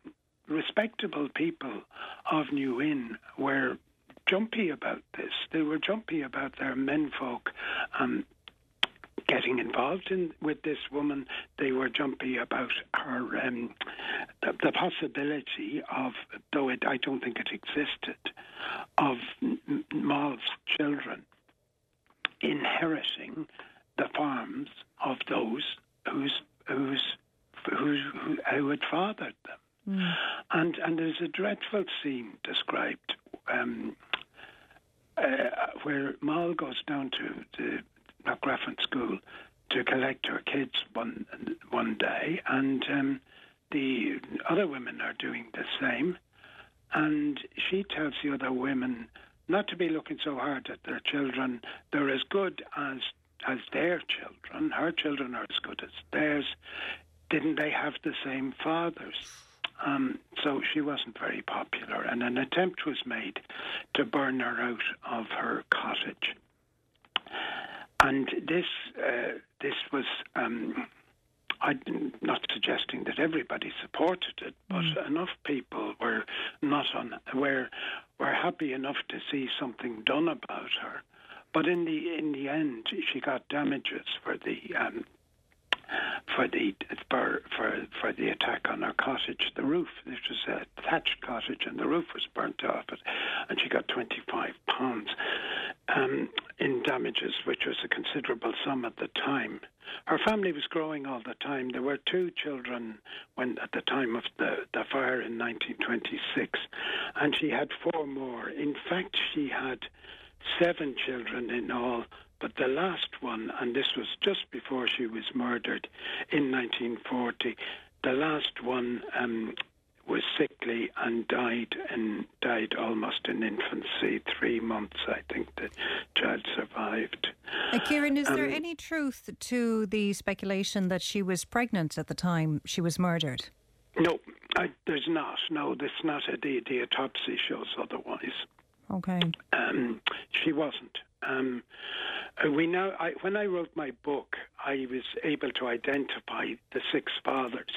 respectable people of New Inn were jumpy about this. They were jumpy about their menfolk um, getting involved in with this woman. They were jumpy about her um, the, the possibility of, though it, I don't think it existed, of M- Moll's children inheriting the farms of those whose whose who, who, who had fathered them. And and there's a dreadful scene described um, uh, where Moll goes down to the Knockgraffon School to collect her kids one one day, and um, the other women are doing the same. And she tells the other women not to be looking so hard at their children. They're as good as as their children. Her children are as good as theirs. Didn't they have the same fathers? Um, so she wasn't very popular, and an attempt was made to burn her out of her cottage. And this uh, this was. Um, I'm not suggesting that everybody supported it, but enough people were not on were were happy enough to see something done about her. But in the in the end, she got damages for the um, for the for, for the attack on her cottage. The roof, this was a thatched cottage, and the roof was burnt off it, and she got twenty five pounds um, in damages, which was a considerable sum at the time. Her family was growing all the time. There were two children when at the time of the, the fire in 1926, and she had four more. In fact, she had seven children in all, but the last one, and this was just before she was murdered in 1940, the last one um, was sickly and died and died almost in infancy. Three months, I think, the child survived. Uh, Kieran, is there Um, any truth to the speculation that she was pregnant at the time she was murdered? No, I, there's not. No, this not. A, the the autopsy shows otherwise. Okay. Um, she wasn't. Um, uh, we now, I, when I wrote my book, I was able to identify the six fathers.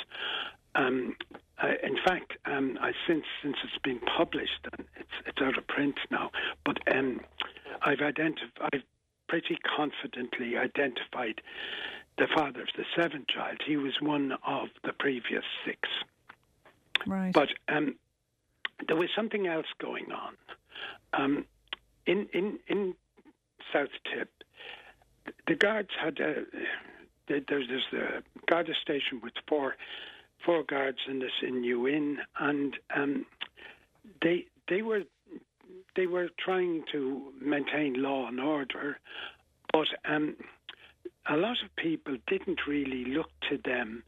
Um, uh, in fact, um, I, since since it's been published, and it's it's out of print now, but um, I've identified, I've pretty confidently identified the father of the seventh child. He was one of the previous six. Right. But um, there was something else going on. Um, in in in South Tipp, the guards had a there's this uh, guard station with four four guards in this in New Inn, and um, they they were they were trying to maintain law and order, but um, a lot of people didn't really look to them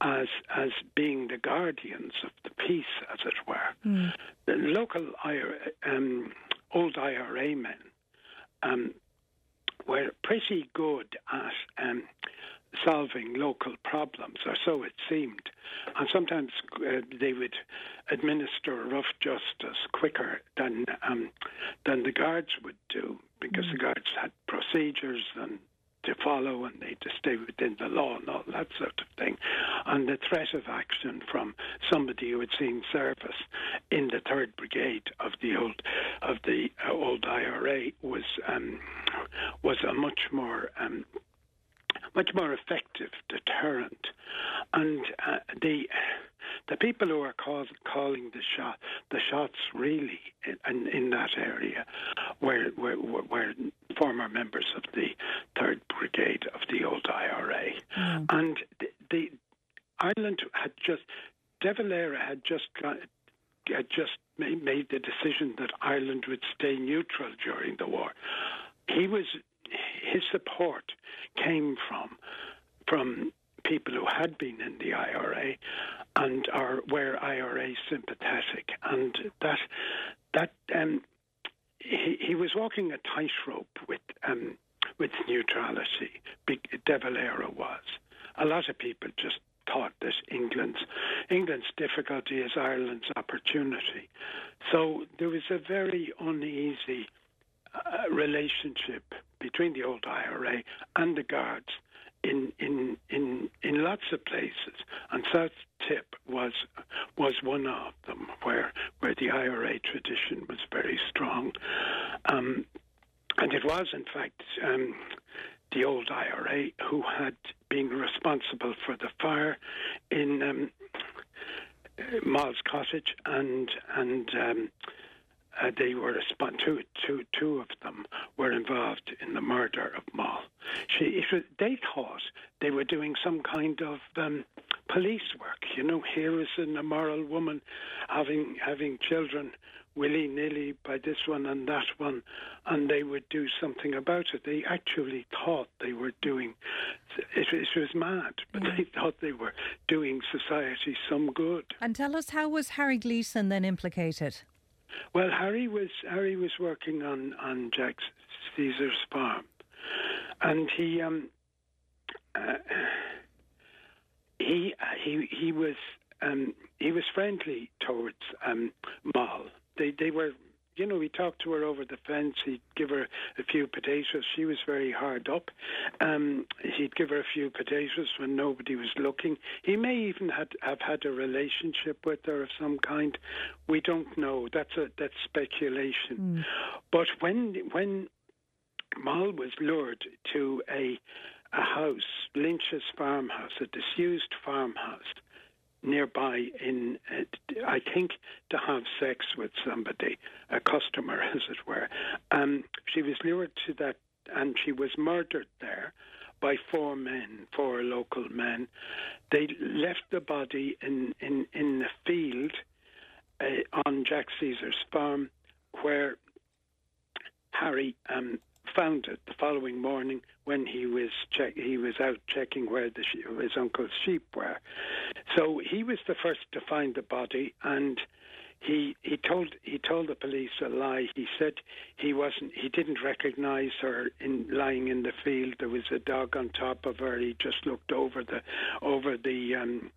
as as being the guardians of the peace, as it were. The local IRA, um, old IRA men um, were pretty good at um, solving local problems, or so it seemed. And sometimes uh, they would administer rough justice quicker than um, than the guards would do, because the guards had procedures and to follow and they to stay within the law and all that sort of thing. And the threat of action from somebody who had seen service in the third brigade of the old of the uh, old IRA was um, was a much more um, much more effective deterrent. And uh, the the people who are cause, calling the shot the shots really in, in that area were, were were former members of the third brigade of the old IRA, mm. and the, the Ireland had just De Valera had just had just made, made the decision that Ireland would stay neutral during the war. He was his support came from from people who had been in the IRA and are were IRA sympathetic, and that that um, he, he was walking a tightrope with um, with neutrality. Big De Valera was. A lot of people just thought that England's England's difficulty is Ireland's opportunity. So there was a very uneasy uh, relationship between the old IRA and the Guards in in in in lots of places, and South Tipp was was one of them where where the IRA tradition was very strong, um, and it was in fact. Um, the old IRA, who had been responsible for the fire in um, Moll's cottage, and and um, uh, they were resp- two, two, two of them were involved in the murder of Moll. She, it was, they thought they were doing some kind of um, police work. You know, here is an immoral woman having having children willy nilly by this one and that one, and they would do something about it. They actually thought they were doing. It, it was mad, but they thought they were doing society some good. And tell us, how was Harry Gleeson then implicated? Well, Harry was Harry was working on on Jack Caesar's farm, and he um uh, he he he was um he was friendly towards um. They they were you know, he talked to her over the fence. He'd give her a few potatoes. She was very hard up. Um, he'd give her a few potatoes when nobody was looking. He may even had, have had a relationship with her of some kind. We don't know. That's a that's speculation. Hmm. But when when Moll was lured to a a house, Lynch's farmhouse, a disused farmhouse nearby in, uh, I think, to have sex with somebody, a customer, [laughs] as it were. Um, she was lured to that, and she was murdered there by four men, four local men. They left the body in in in the field uh, on Jack Caesar's farm, where Harry um, found it the following morning when he was check, he was out checking where the she- his uncle's sheep were. So he was the first to find the body, and he he told he told the police a lie. He said he wasn't he didn't recognise her in lying in the field. There was a dog on top of her. He just looked over the over the um,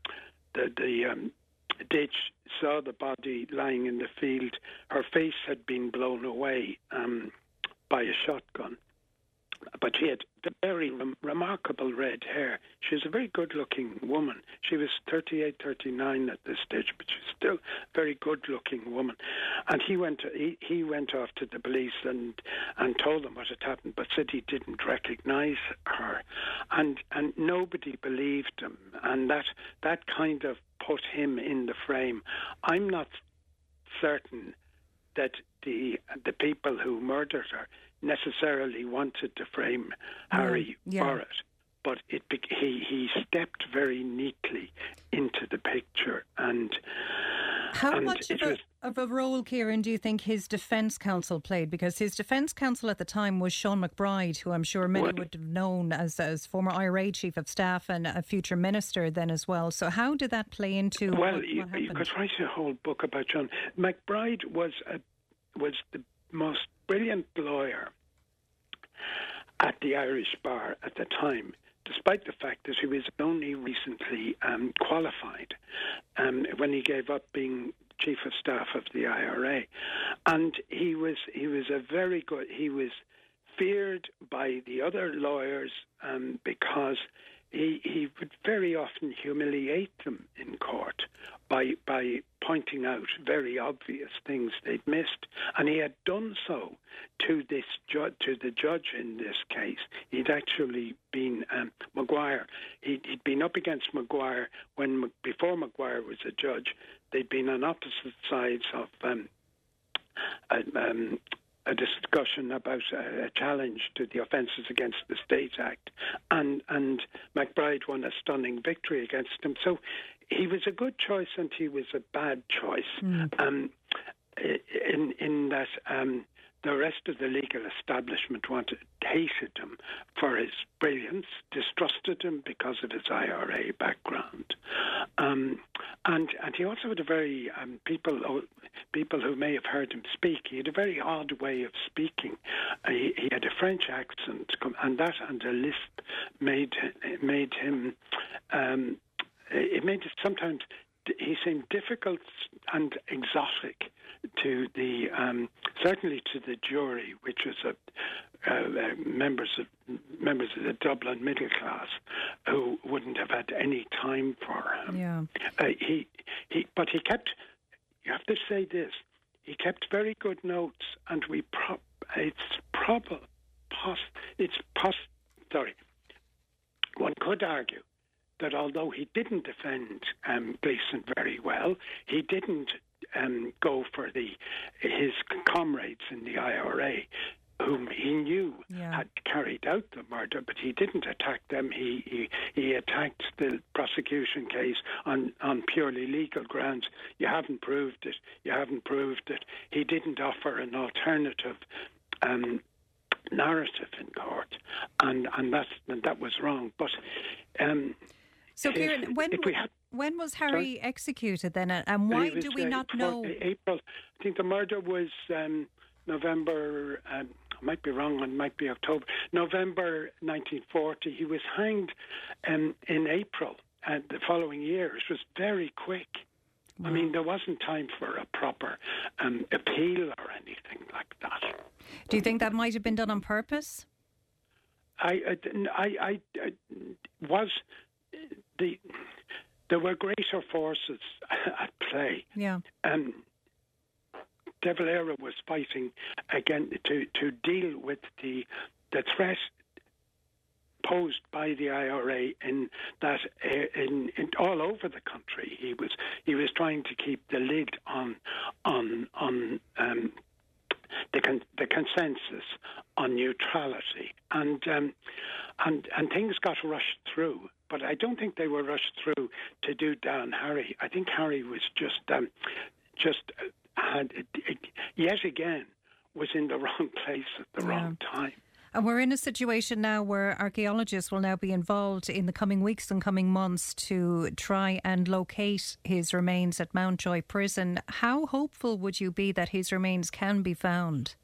the the um, ditch, saw the body lying in the field. Her face had been blown away um, by a shotgun. But she had very rem- remarkable red hair. She was a very good looking woman. She was 38, 39 at this stage, but she's still a very good looking woman. And he went, to, he, he went off to the police and, and told them what had happened, but said he didn't recognize her. And, and nobody believed him. And that, that kind of put him in the frame. I'm not certain that the the people who murdered her necessarily wanted to frame mm-hmm. Harry yeah. for it, but it he he stepped very neatly into the picture, and How and much of a, was of a role, Kieran, do you think his defence counsel played? Because his defence counsel at the time was Sean MacBride, who I'm sure many Well- would have known as, as former IRA chief of staff and a future minister then as well. So how did that play into well, what, you, what you could write a whole book about John MacBride was a, was the most brilliant lawyer at the Irish bar at the time. Despite the fact that he was only recently um, qualified um, when he gave up being chief of staff of the IRA, and he was he was a very good. He was feared by the other lawyers um, because he he would very often humiliate them in court by by pointing out very obvious things they'd missed, and he had done so to this ju- to the judge in this case. He'd actually been um, Maguire. He'd, he'd been up against Maguire when before Maguire was a judge. They'd been on opposite sides of um, um, a discussion about a, challenge to the Offences Against the State Act, and and MacBride won a stunning victory against him. So he was a good choice, and he was a bad choice. Um, in in that um, the rest of the legal establishment wanted hated him for his brilliance, distrusted him because of his IRA background, um, and and he also had a very um, people people who may have heard him speak. He had a very odd way of speaking. Uh, he, he had a French accent, and that and a lisp made made him. Um, it made it sometimes he seemed difficult and exotic to the um, certainly to the jury, which was a, uh, uh, members of members of the Dublin middle class who wouldn't have had any time for him. Yeah. Uh, he he, but he kept. You have to say this. He kept very good notes, and we pro- it's probable. Pos- it's pos- sorry. One could argue that although he didn't defend um, Gleeson very well, he didn't um, go for the his comrades in the IRA whom he knew Yeah. had carried out the murder, but he didn't attack them. He he, he attacked the prosecution case on, on purely legal grounds. You haven't proved it. You haven't proved it. He didn't offer an alternative um, narrative in court, and and that's and that was wrong. But um, So, Kieran, when, had when was Harry executed then, and- and why was, do we uh, not know? April. I think the murder was um, November. Um, I might be wrong. It might be October. November 1940. He was hanged um, in April uh, the following year. It was very quick. I mean, there wasn't time for a proper um, appeal or anything like that. Do you think that might have been done on purpose? I, I, I, I was the there were greater forces [laughs] at play. Yeah. Um, De Valera was fighting again to, to deal with the the threat posed by the IRA in that in, in all over the country. He was he was trying to keep the lid on on on um, the con- the consensus on neutrality, and um, and and things got rushed through. But I don't think they were rushed through to do down Harry. I think Harry was just um, just uh, had yet again was in the wrong place at the wrong time. And we're in a situation now where archaeologists will now be involved in the coming weeks and coming months to try and locate his remains at Mountjoy Prison. How hopeful would you be that his remains can be found?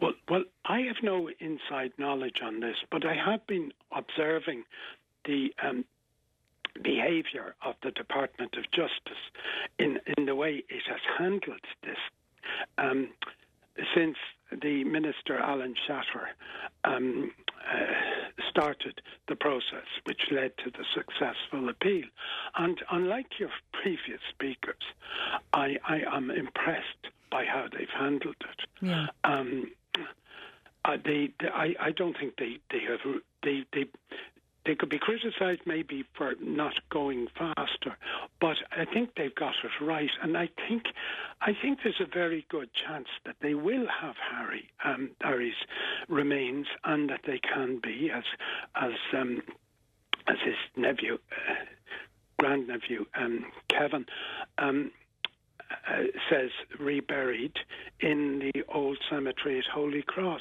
Well, well, I have no inside knowledge on this, but I have been observing the um, behaviour of the Department of Justice in in the way it has handled this. Um, since the Minister Alan Shatter um, uh, started the process, which led to the successful appeal. And unlike your previous speakers, I, I am impressed by how they've handled it. Yeah. Um, uh, they, they, I, I don't think they, they have they, they they could be criticised maybe for not going faster, but I think they've got it right, and I think I think there's a very good chance that they will have Harry um, Harry's remains, and that they can be as as um, as his nephew, uh, grandnephew um, Kevin. Um, uh, says reburied in the old cemetery at Holycross.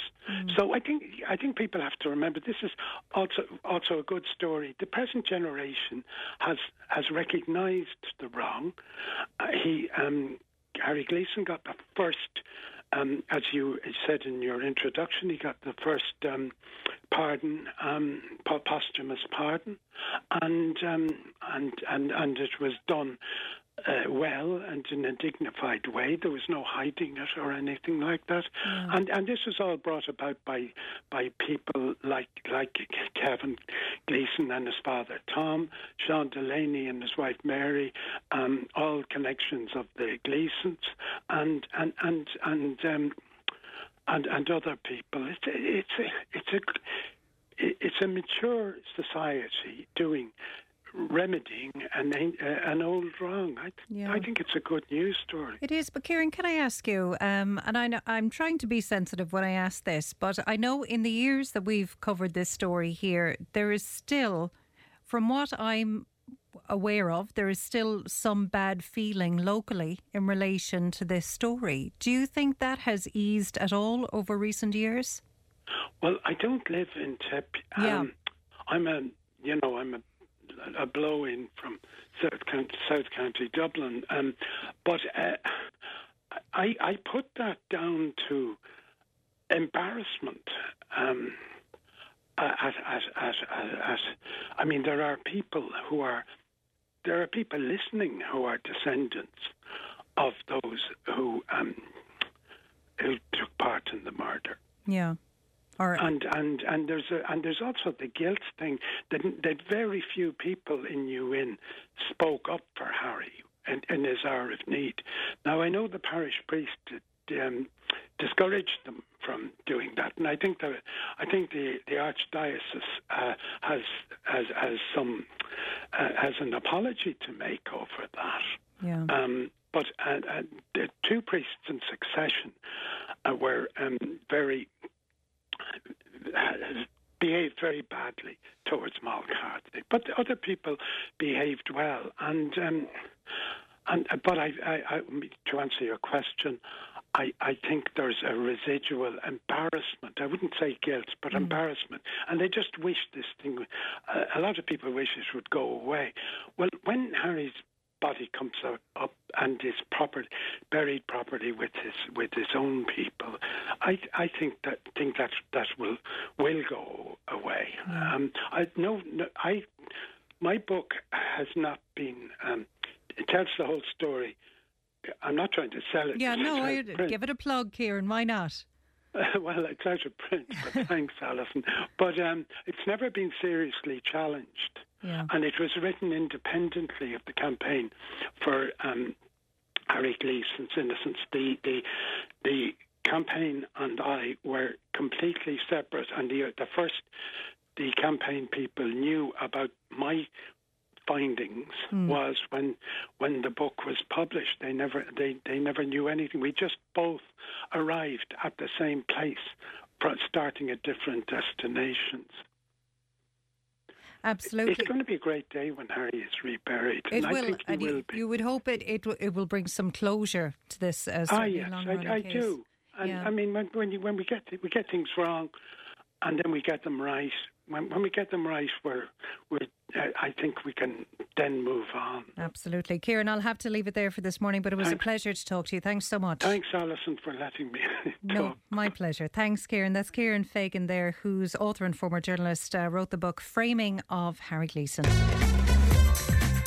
So I think I think people have to remember this is also also a good story. The present generation has has recognised the wrong. Uh, he um, Harry Gleeson got the first. Um, as you said in your introduction, he got the first um, pardon, um, posthumous pardon, and um, and and and it was done uh, well and in a dignified way. There was no hiding it or anything like that. And and this was all brought about by by people like like Kevin Gleeson and his father Tom, Sean Delaney and his wife Mary, um, all connections of the Gleesons and and and and um, and, and other people. It's it's a, it's a it's a mature society doing remedying an uh, an old wrong. I, th- Yeah. I think it's a good news story. It is, but Kieran, can I ask you? Um, and I know, I'm trying to be sensitive when I ask this, but I know in the years that we've covered this story here, there is still, from what I'm aware of, there is still some bad feeling locally in relation to this story. Do you think that has eased at all over recent years? Well, I don't live in Tipp. Yeah. Um, I'm a you know I'm a a blow in from South County, South County Dublin, um, but uh, I I put that down to embarrassment. Um, at, at, at, at, I mean, there are people who are there are people listening who are descendants of those who um, who took part in the murder. Yeah. And and and there's a, and there's also the guilt thing that that very few people in New Inn spoke up for Harry in, in his hour of need. Now I know the parish priest um, discouraged them from doing that. And I think that I think the the archdiocese uh, has has has some uh, has an apology to make over that. Yeah. Um, but uh, uh, the two priests in succession uh, were um, very behaved very badly towards Mulcahy, but other people behaved well. And um, and uh, but I, I, I, to answer your question, I, I think there's a residual embarrassment. I wouldn't say guilt, but mm. embarrassment. And they just wish this thing. Uh, a lot of people wish it would go away. Well, when Harry's body comes up, up and is proper, buried properly with his with his own people, I I think that think that that will will go away. Mm. Um, I no, no I my book has not been. Um, it tells the whole story. I'm not trying to sell it. Yeah, no, I, give it a plug, Kieran. Why not? Uh, [laughs] well, it's out of print, but [laughs] thanks, Alison. But um, it's never been seriously challenged. Yeah. And it was written independently of the campaign for um, Harry Gleeson's innocence. The, the, the campaign and I were completely separate, and the, the first the campaign people knew about my findings mm. was when when the book was published. They never they, they never knew anything. We just both arrived at the same place, starting at different destinations. Absolutely, it's going to be a great day when Harry is reburied. It and will, I think he and will you, you would hope it it, it will bring some closure to this. Uh, ah, yes, I, I do. And Yeah. I mean, when when, you, when we get we get things wrong, and then we get them right. When, when we get them right, we're, we're uh, I think we can then move on. Absolutely, Kieran. I'll have to leave it there for this morning, but it was Thanks. a pleasure to talk to you. Thanks so much. Thanks, Alison, for letting me [laughs] No, my pleasure. Thanks, Kieran. That's Kieran Fagan there, who's author and former journalist, uh, wrote the book Framing of Harry Gleeson.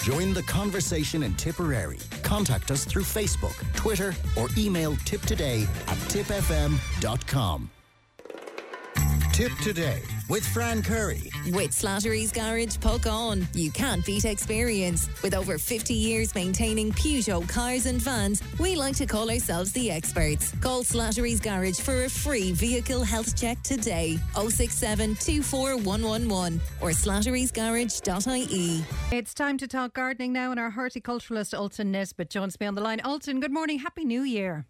Join the conversation in Tipperary. Contact us through Facebook, Twitter, or email tipptoday at tippfm.com. Tipp Today with Fran Curry. With Slattery's Garage, Puckane. You can't beat experience. With over 50 years maintaining Peugeot cars and vans, we like to call ourselves the experts. Call Slattery's Garage for a free vehicle health check today. 067 24111 or slatterysgarage.ie. It's time to talk gardening now, and our horticulturalist Ultan Nesbitt joins me on the line. Ultan, good morning. Happy New Year.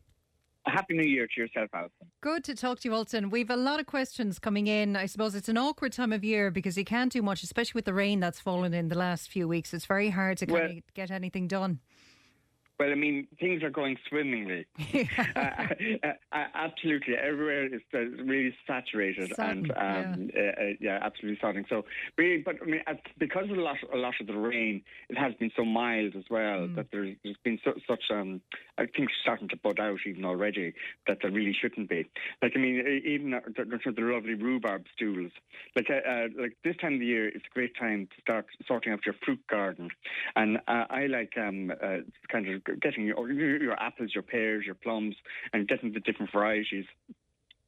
Happy new year to yourself, Alison. Good to talk to you, Ultan. We've a lot of questions coming in. I suppose it's an awkward time of year because you can't do much, especially with the rain that's fallen in the last few weeks. It's very hard to kind Well- of get anything done. Well, I mean, things are going swimmingly. [laughs] uh, uh, uh, absolutely, everywhere is uh, really saturated and um, yeah. Uh, uh, yeah, absolutely sodding. So, really, but I mean, because of a lot, a lot of the rain, it has been so mild as well that there's, there's been so, such. Um, I think starting to bud out even already that there really shouldn't be. Like I mean, even uh, the, the, lovely rhubarb stools. Like uh, uh, like this time of the year, it's a great time to start sorting out your fruit garden, and uh, I like um, uh, kind of getting your, your apples, your pears, your plums, and getting the different varieties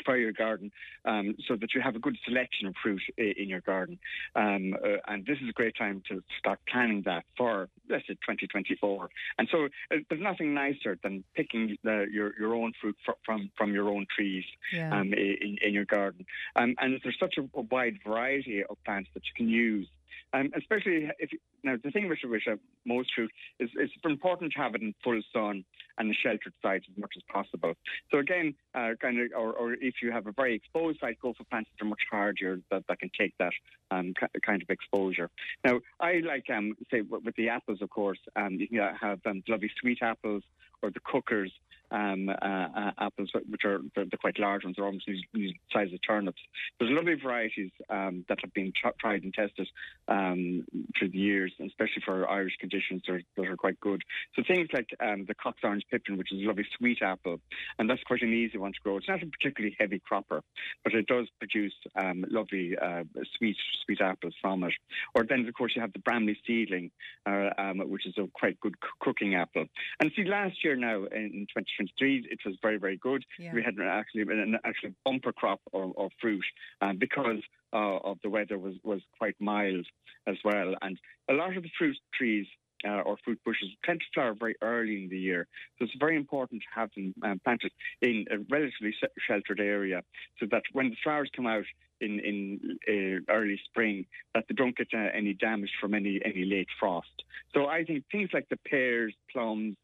for your garden um, so that you have a good selection of fruit in your garden. Um, uh, and this is a great time to start planning that for, let's say, 2024. And so uh, there's nothing nicer than picking the, your, your own fruit fr- from, from your own trees Yeah. um, in, in your garden. Um, and there's such a, a wide variety of plants that you can use. Um, especially if now the thing with uh, most fruit is it's important to have it in full sun and a sheltered site as much as possible. So again, uh, kind of, or, or if you have a very exposed site, go for plants that are much hardier that, that can take that um, kind of exposure. Now, I like um, say with with the apples, of course, um, you can uh, have um, lovely sweet apples or the cookers. Um, uh, uh, apples, which are they're quite large ones, they're almost the the size of turnips. There's lovely varieties um, that have been tr- tried and tested um, through the years, and especially for Irish conditions, that are, that are quite good. So things like um, the Cox Orange Pippin, which is a lovely sweet apple, and that's quite an easy one to grow. It's not a particularly heavy cropper, but it does produce um, lovely uh, sweet sweet apples from it. Or then, of course, you have the Bramley seedling, uh, um, which is a quite good c- cooking apple. And see, last year now in 2023, it was very very good. Yeah. We had an actually an actually bumper crop of, of fruit um, because uh, of the weather was, was quite mild as well. And a lot of the fruit trees uh, or fruit bushes tend to flower very early in the year. So it's very important to have them um, planted in a relatively sheltered area so that when the flowers come out in, in uh, early spring, that they don't get uh, any damage from any, any late frost. So I think things like the pears, plums,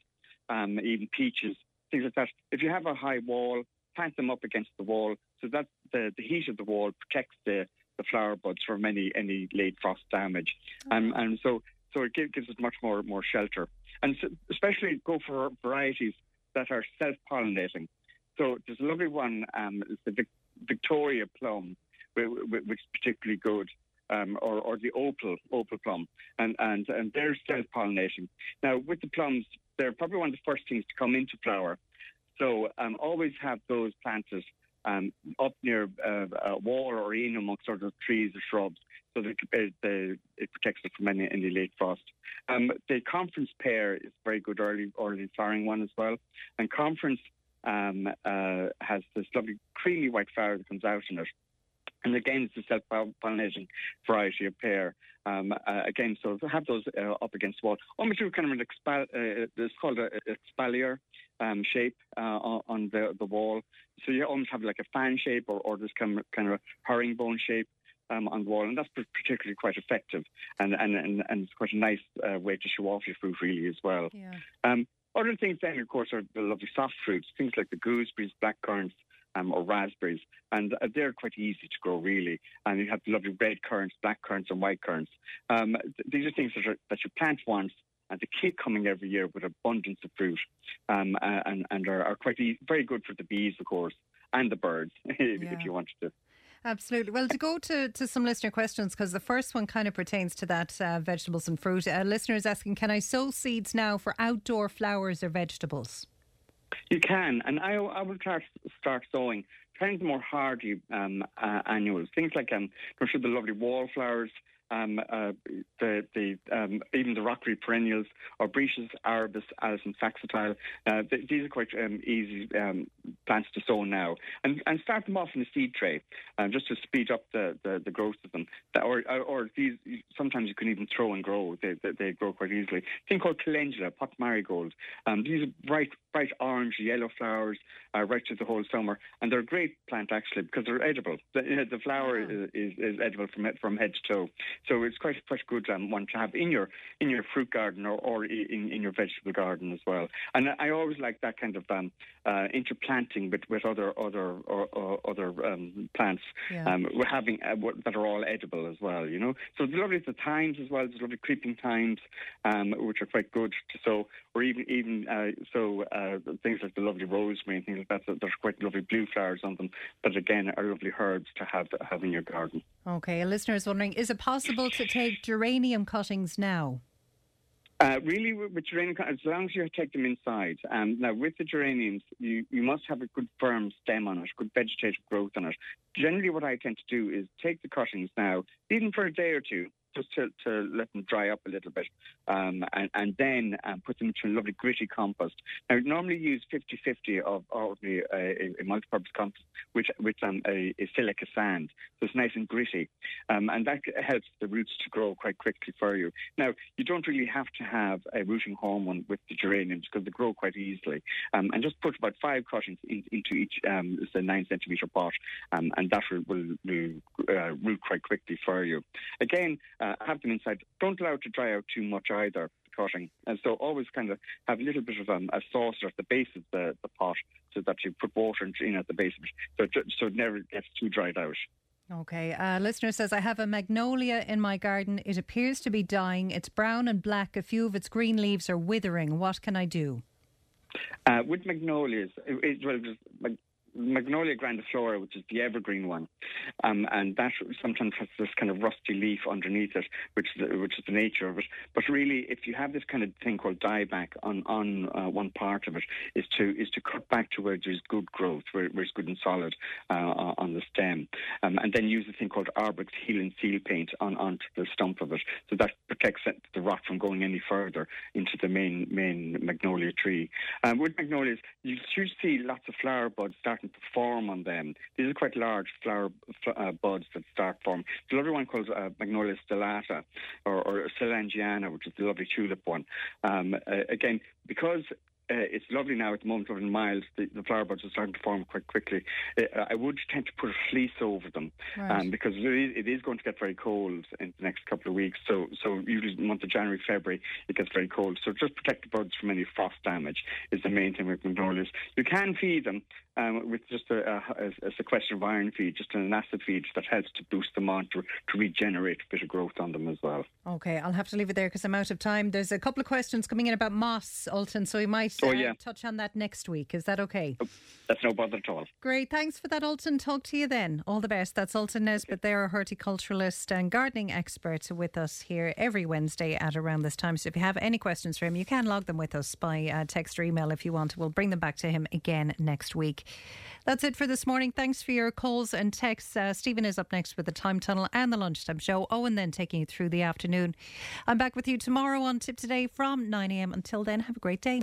um, even peaches, things like that, if you have a high wall, plant them up against the wall so that the, the heat of the wall protects the, the flower buds from any, any late frost damage. Um, and so so it gives, gives us much more more shelter, and so especially go for varieties that are self-pollinating. So there's a lovely one, um, it's the Vic- Victoria plum, which is particularly good. Um, or, or, the opal opal plum, and and and they're self-pollinating. Now, with the plums, they're probably one of the first things to come into flower. So um, always have those planted um, up near uh, a wall or in amongst sort of trees or shrubs, so that it, it, protects it from any, any late frost. Um, the conference pear is very good early early flowering one as well, and conference um, uh, has this lovely creamy white flower that comes out in it. And again, it's a self-pollinating variety of pear. Um, uh, again, so have those uh, up against the wall. Almost do kind of an expal- uh, it's called an espalier um, shape uh, on the, the wall. So you almost have like a fan shape or, or this kind of, kind of herringbone shape. Um, on the wall, and that's particularly quite effective, and and, and, and it's quite a nice uh, way to show off your fruit, really, as well. Yeah. Um, other things then, of course, are the lovely soft fruits, things like the gooseberries, blackcurrants, um, or raspberries, and uh, they're quite easy to grow really. And you have lovely red currants, black currants, and white currants. Um, th- these are things that, are, that you plant once and they keep coming every year with abundance of fruit, um, and and are, are quite very good for the bees, of course, and the birds, [laughs] if, Yeah. if you wanted to. Absolutely. Well, to go to, to some listener questions, because the first one kind of pertains to that uh, vegetables and fruit. A listener is asking, can I sow seeds now for outdoor flowers or vegetables? You can, and I, I will start, start sowing. Trying the more hardy um, uh, annuals, things like um, sure the lovely wallflowers, um, uh, the the um, even the rockery perennials, or Breeches arabis, Alyssum saxatile. Uh, th- these are quite um, easy um, plants to sow now, and and start them off in a seed tray, um, just to speed up the, the, the growth of them. That, or, or these sometimes you can even throw and grow. They they, they grow quite easily. A thing called calendula, pot marigold. Um, these are bright bright orange, yellow flowers uh, right through the whole summer, and they're a great plant actually because they're edible. The, the flower is, is, is edible from head- from head to toe, so it's quite quite a good um, one to have in your in your fruit garden or, or in, in your vegetable garden as well. And I always like that kind of um, uh, interplanting with, with other other or, or other um, plants. Yeah. Um, we're having uh, what- that are all edible as well. You know, so the lovely the thymes as well. There's lovely creeping thymes, um, which are quite good to sow, or even even uh, so uh, things like the lovely rosemary and things like that. that- There's quite lovely blue flowers on them, but again, are lovely herbs to have have in your garden. Okay, a listener is wondering, is it possible to take geranium cuttings now? Uh, really, with geranium, as long as you take them inside. Um, now, with the geraniums, you, you must have a good firm stem on it, good vegetative growth on it. Generally, what I tend to do is take the cuttings now, even for a day or two, just to, to let them dry up a little bit, um, and, and then um, put them into a lovely gritty compost. Now, we normally use 50-50 of, of the, uh, a, a multi-purpose compost with, with um, a, a silica sand, so it's nice and gritty, um, and that helps the roots to grow quite quickly for you. Now, you don't really have to have a rooting hormone with the geraniums because they grow quite easily, um, and just put about five cuttings in, into each um, it's a nine centimetre pot, um, and that will, will, will uh, root quite quickly for you. Again, uh, have them inside. Don't allow it to dry out too much either. the Cutting, and so always kind of have a little bit of um, a saucer at the base of the, the pot, so that you put water in at the base of it, so it, so it never gets too dried out. Okay, a listener says, I have a magnolia in my garden. It appears to be dying. It's brown and black. A few of its green leaves are withering. What can I do? Uh, with magnolias, it, it, well, Magnolia grandiflora, which is the evergreen one, um, and that sometimes has this kind of rusty leaf underneath it, which is the, which is the nature of it. But really, if you have this kind of thing called dieback on on uh, one part of it, is to is to cut back to where there's good growth, where, where it's good and solid uh, on the stem, um, and then use a thing called Arbrex heel and seal paint on onto the stump of it, so that protects the rot from going any further into the main main magnolia tree. Um, with magnolias, you should see lots of flower buds starting to form on them. These are quite large flower uh, buds that start forming. The lovely one called uh, Magnolia stellata or, or which is the lovely tulip one. Um, uh, again, because uh, it's lovely now at the moment over in miles. The, the, flower buds are starting to form quite quickly. Uh, I would tend to put a fleece over them right. um, because it is, it is, going to get very cold in the next couple of weeks. So, so usually the month of January, February, it gets very cold. So just protect the buds from any frost damage is the main thing with magnolias. You can feed them um, with just a, a, a, sequester of iron feed, just an acid feed that helps to boost them on to, to regenerate a bit of growth on them as well. Okay, I'll have to leave it there because I'm out of time. There's a couple of questions coming in about moss, Ultan, so we might oh, yeah. touch on that next week. Is that okay? Oh, that's no bother at all. Great. Thanks for that, Ultan. Talk to you then. All the best. That's Ultan Nesbitt. They're a horticulturalist and gardening expert with us here every Wednesday at around this time. So if you have any questions for him, you can log them with us by uh, text or email if you want. We'll bring them back to him again next week. That's it for this morning. Thanks for your calls and texts. Uh, Stephen is up next with the Time Tunnel and the Lunchtime Show. Owen then taking you through the afternoon. I'm back with you tomorrow on Tipp Today from 9am. Until then, have a great day.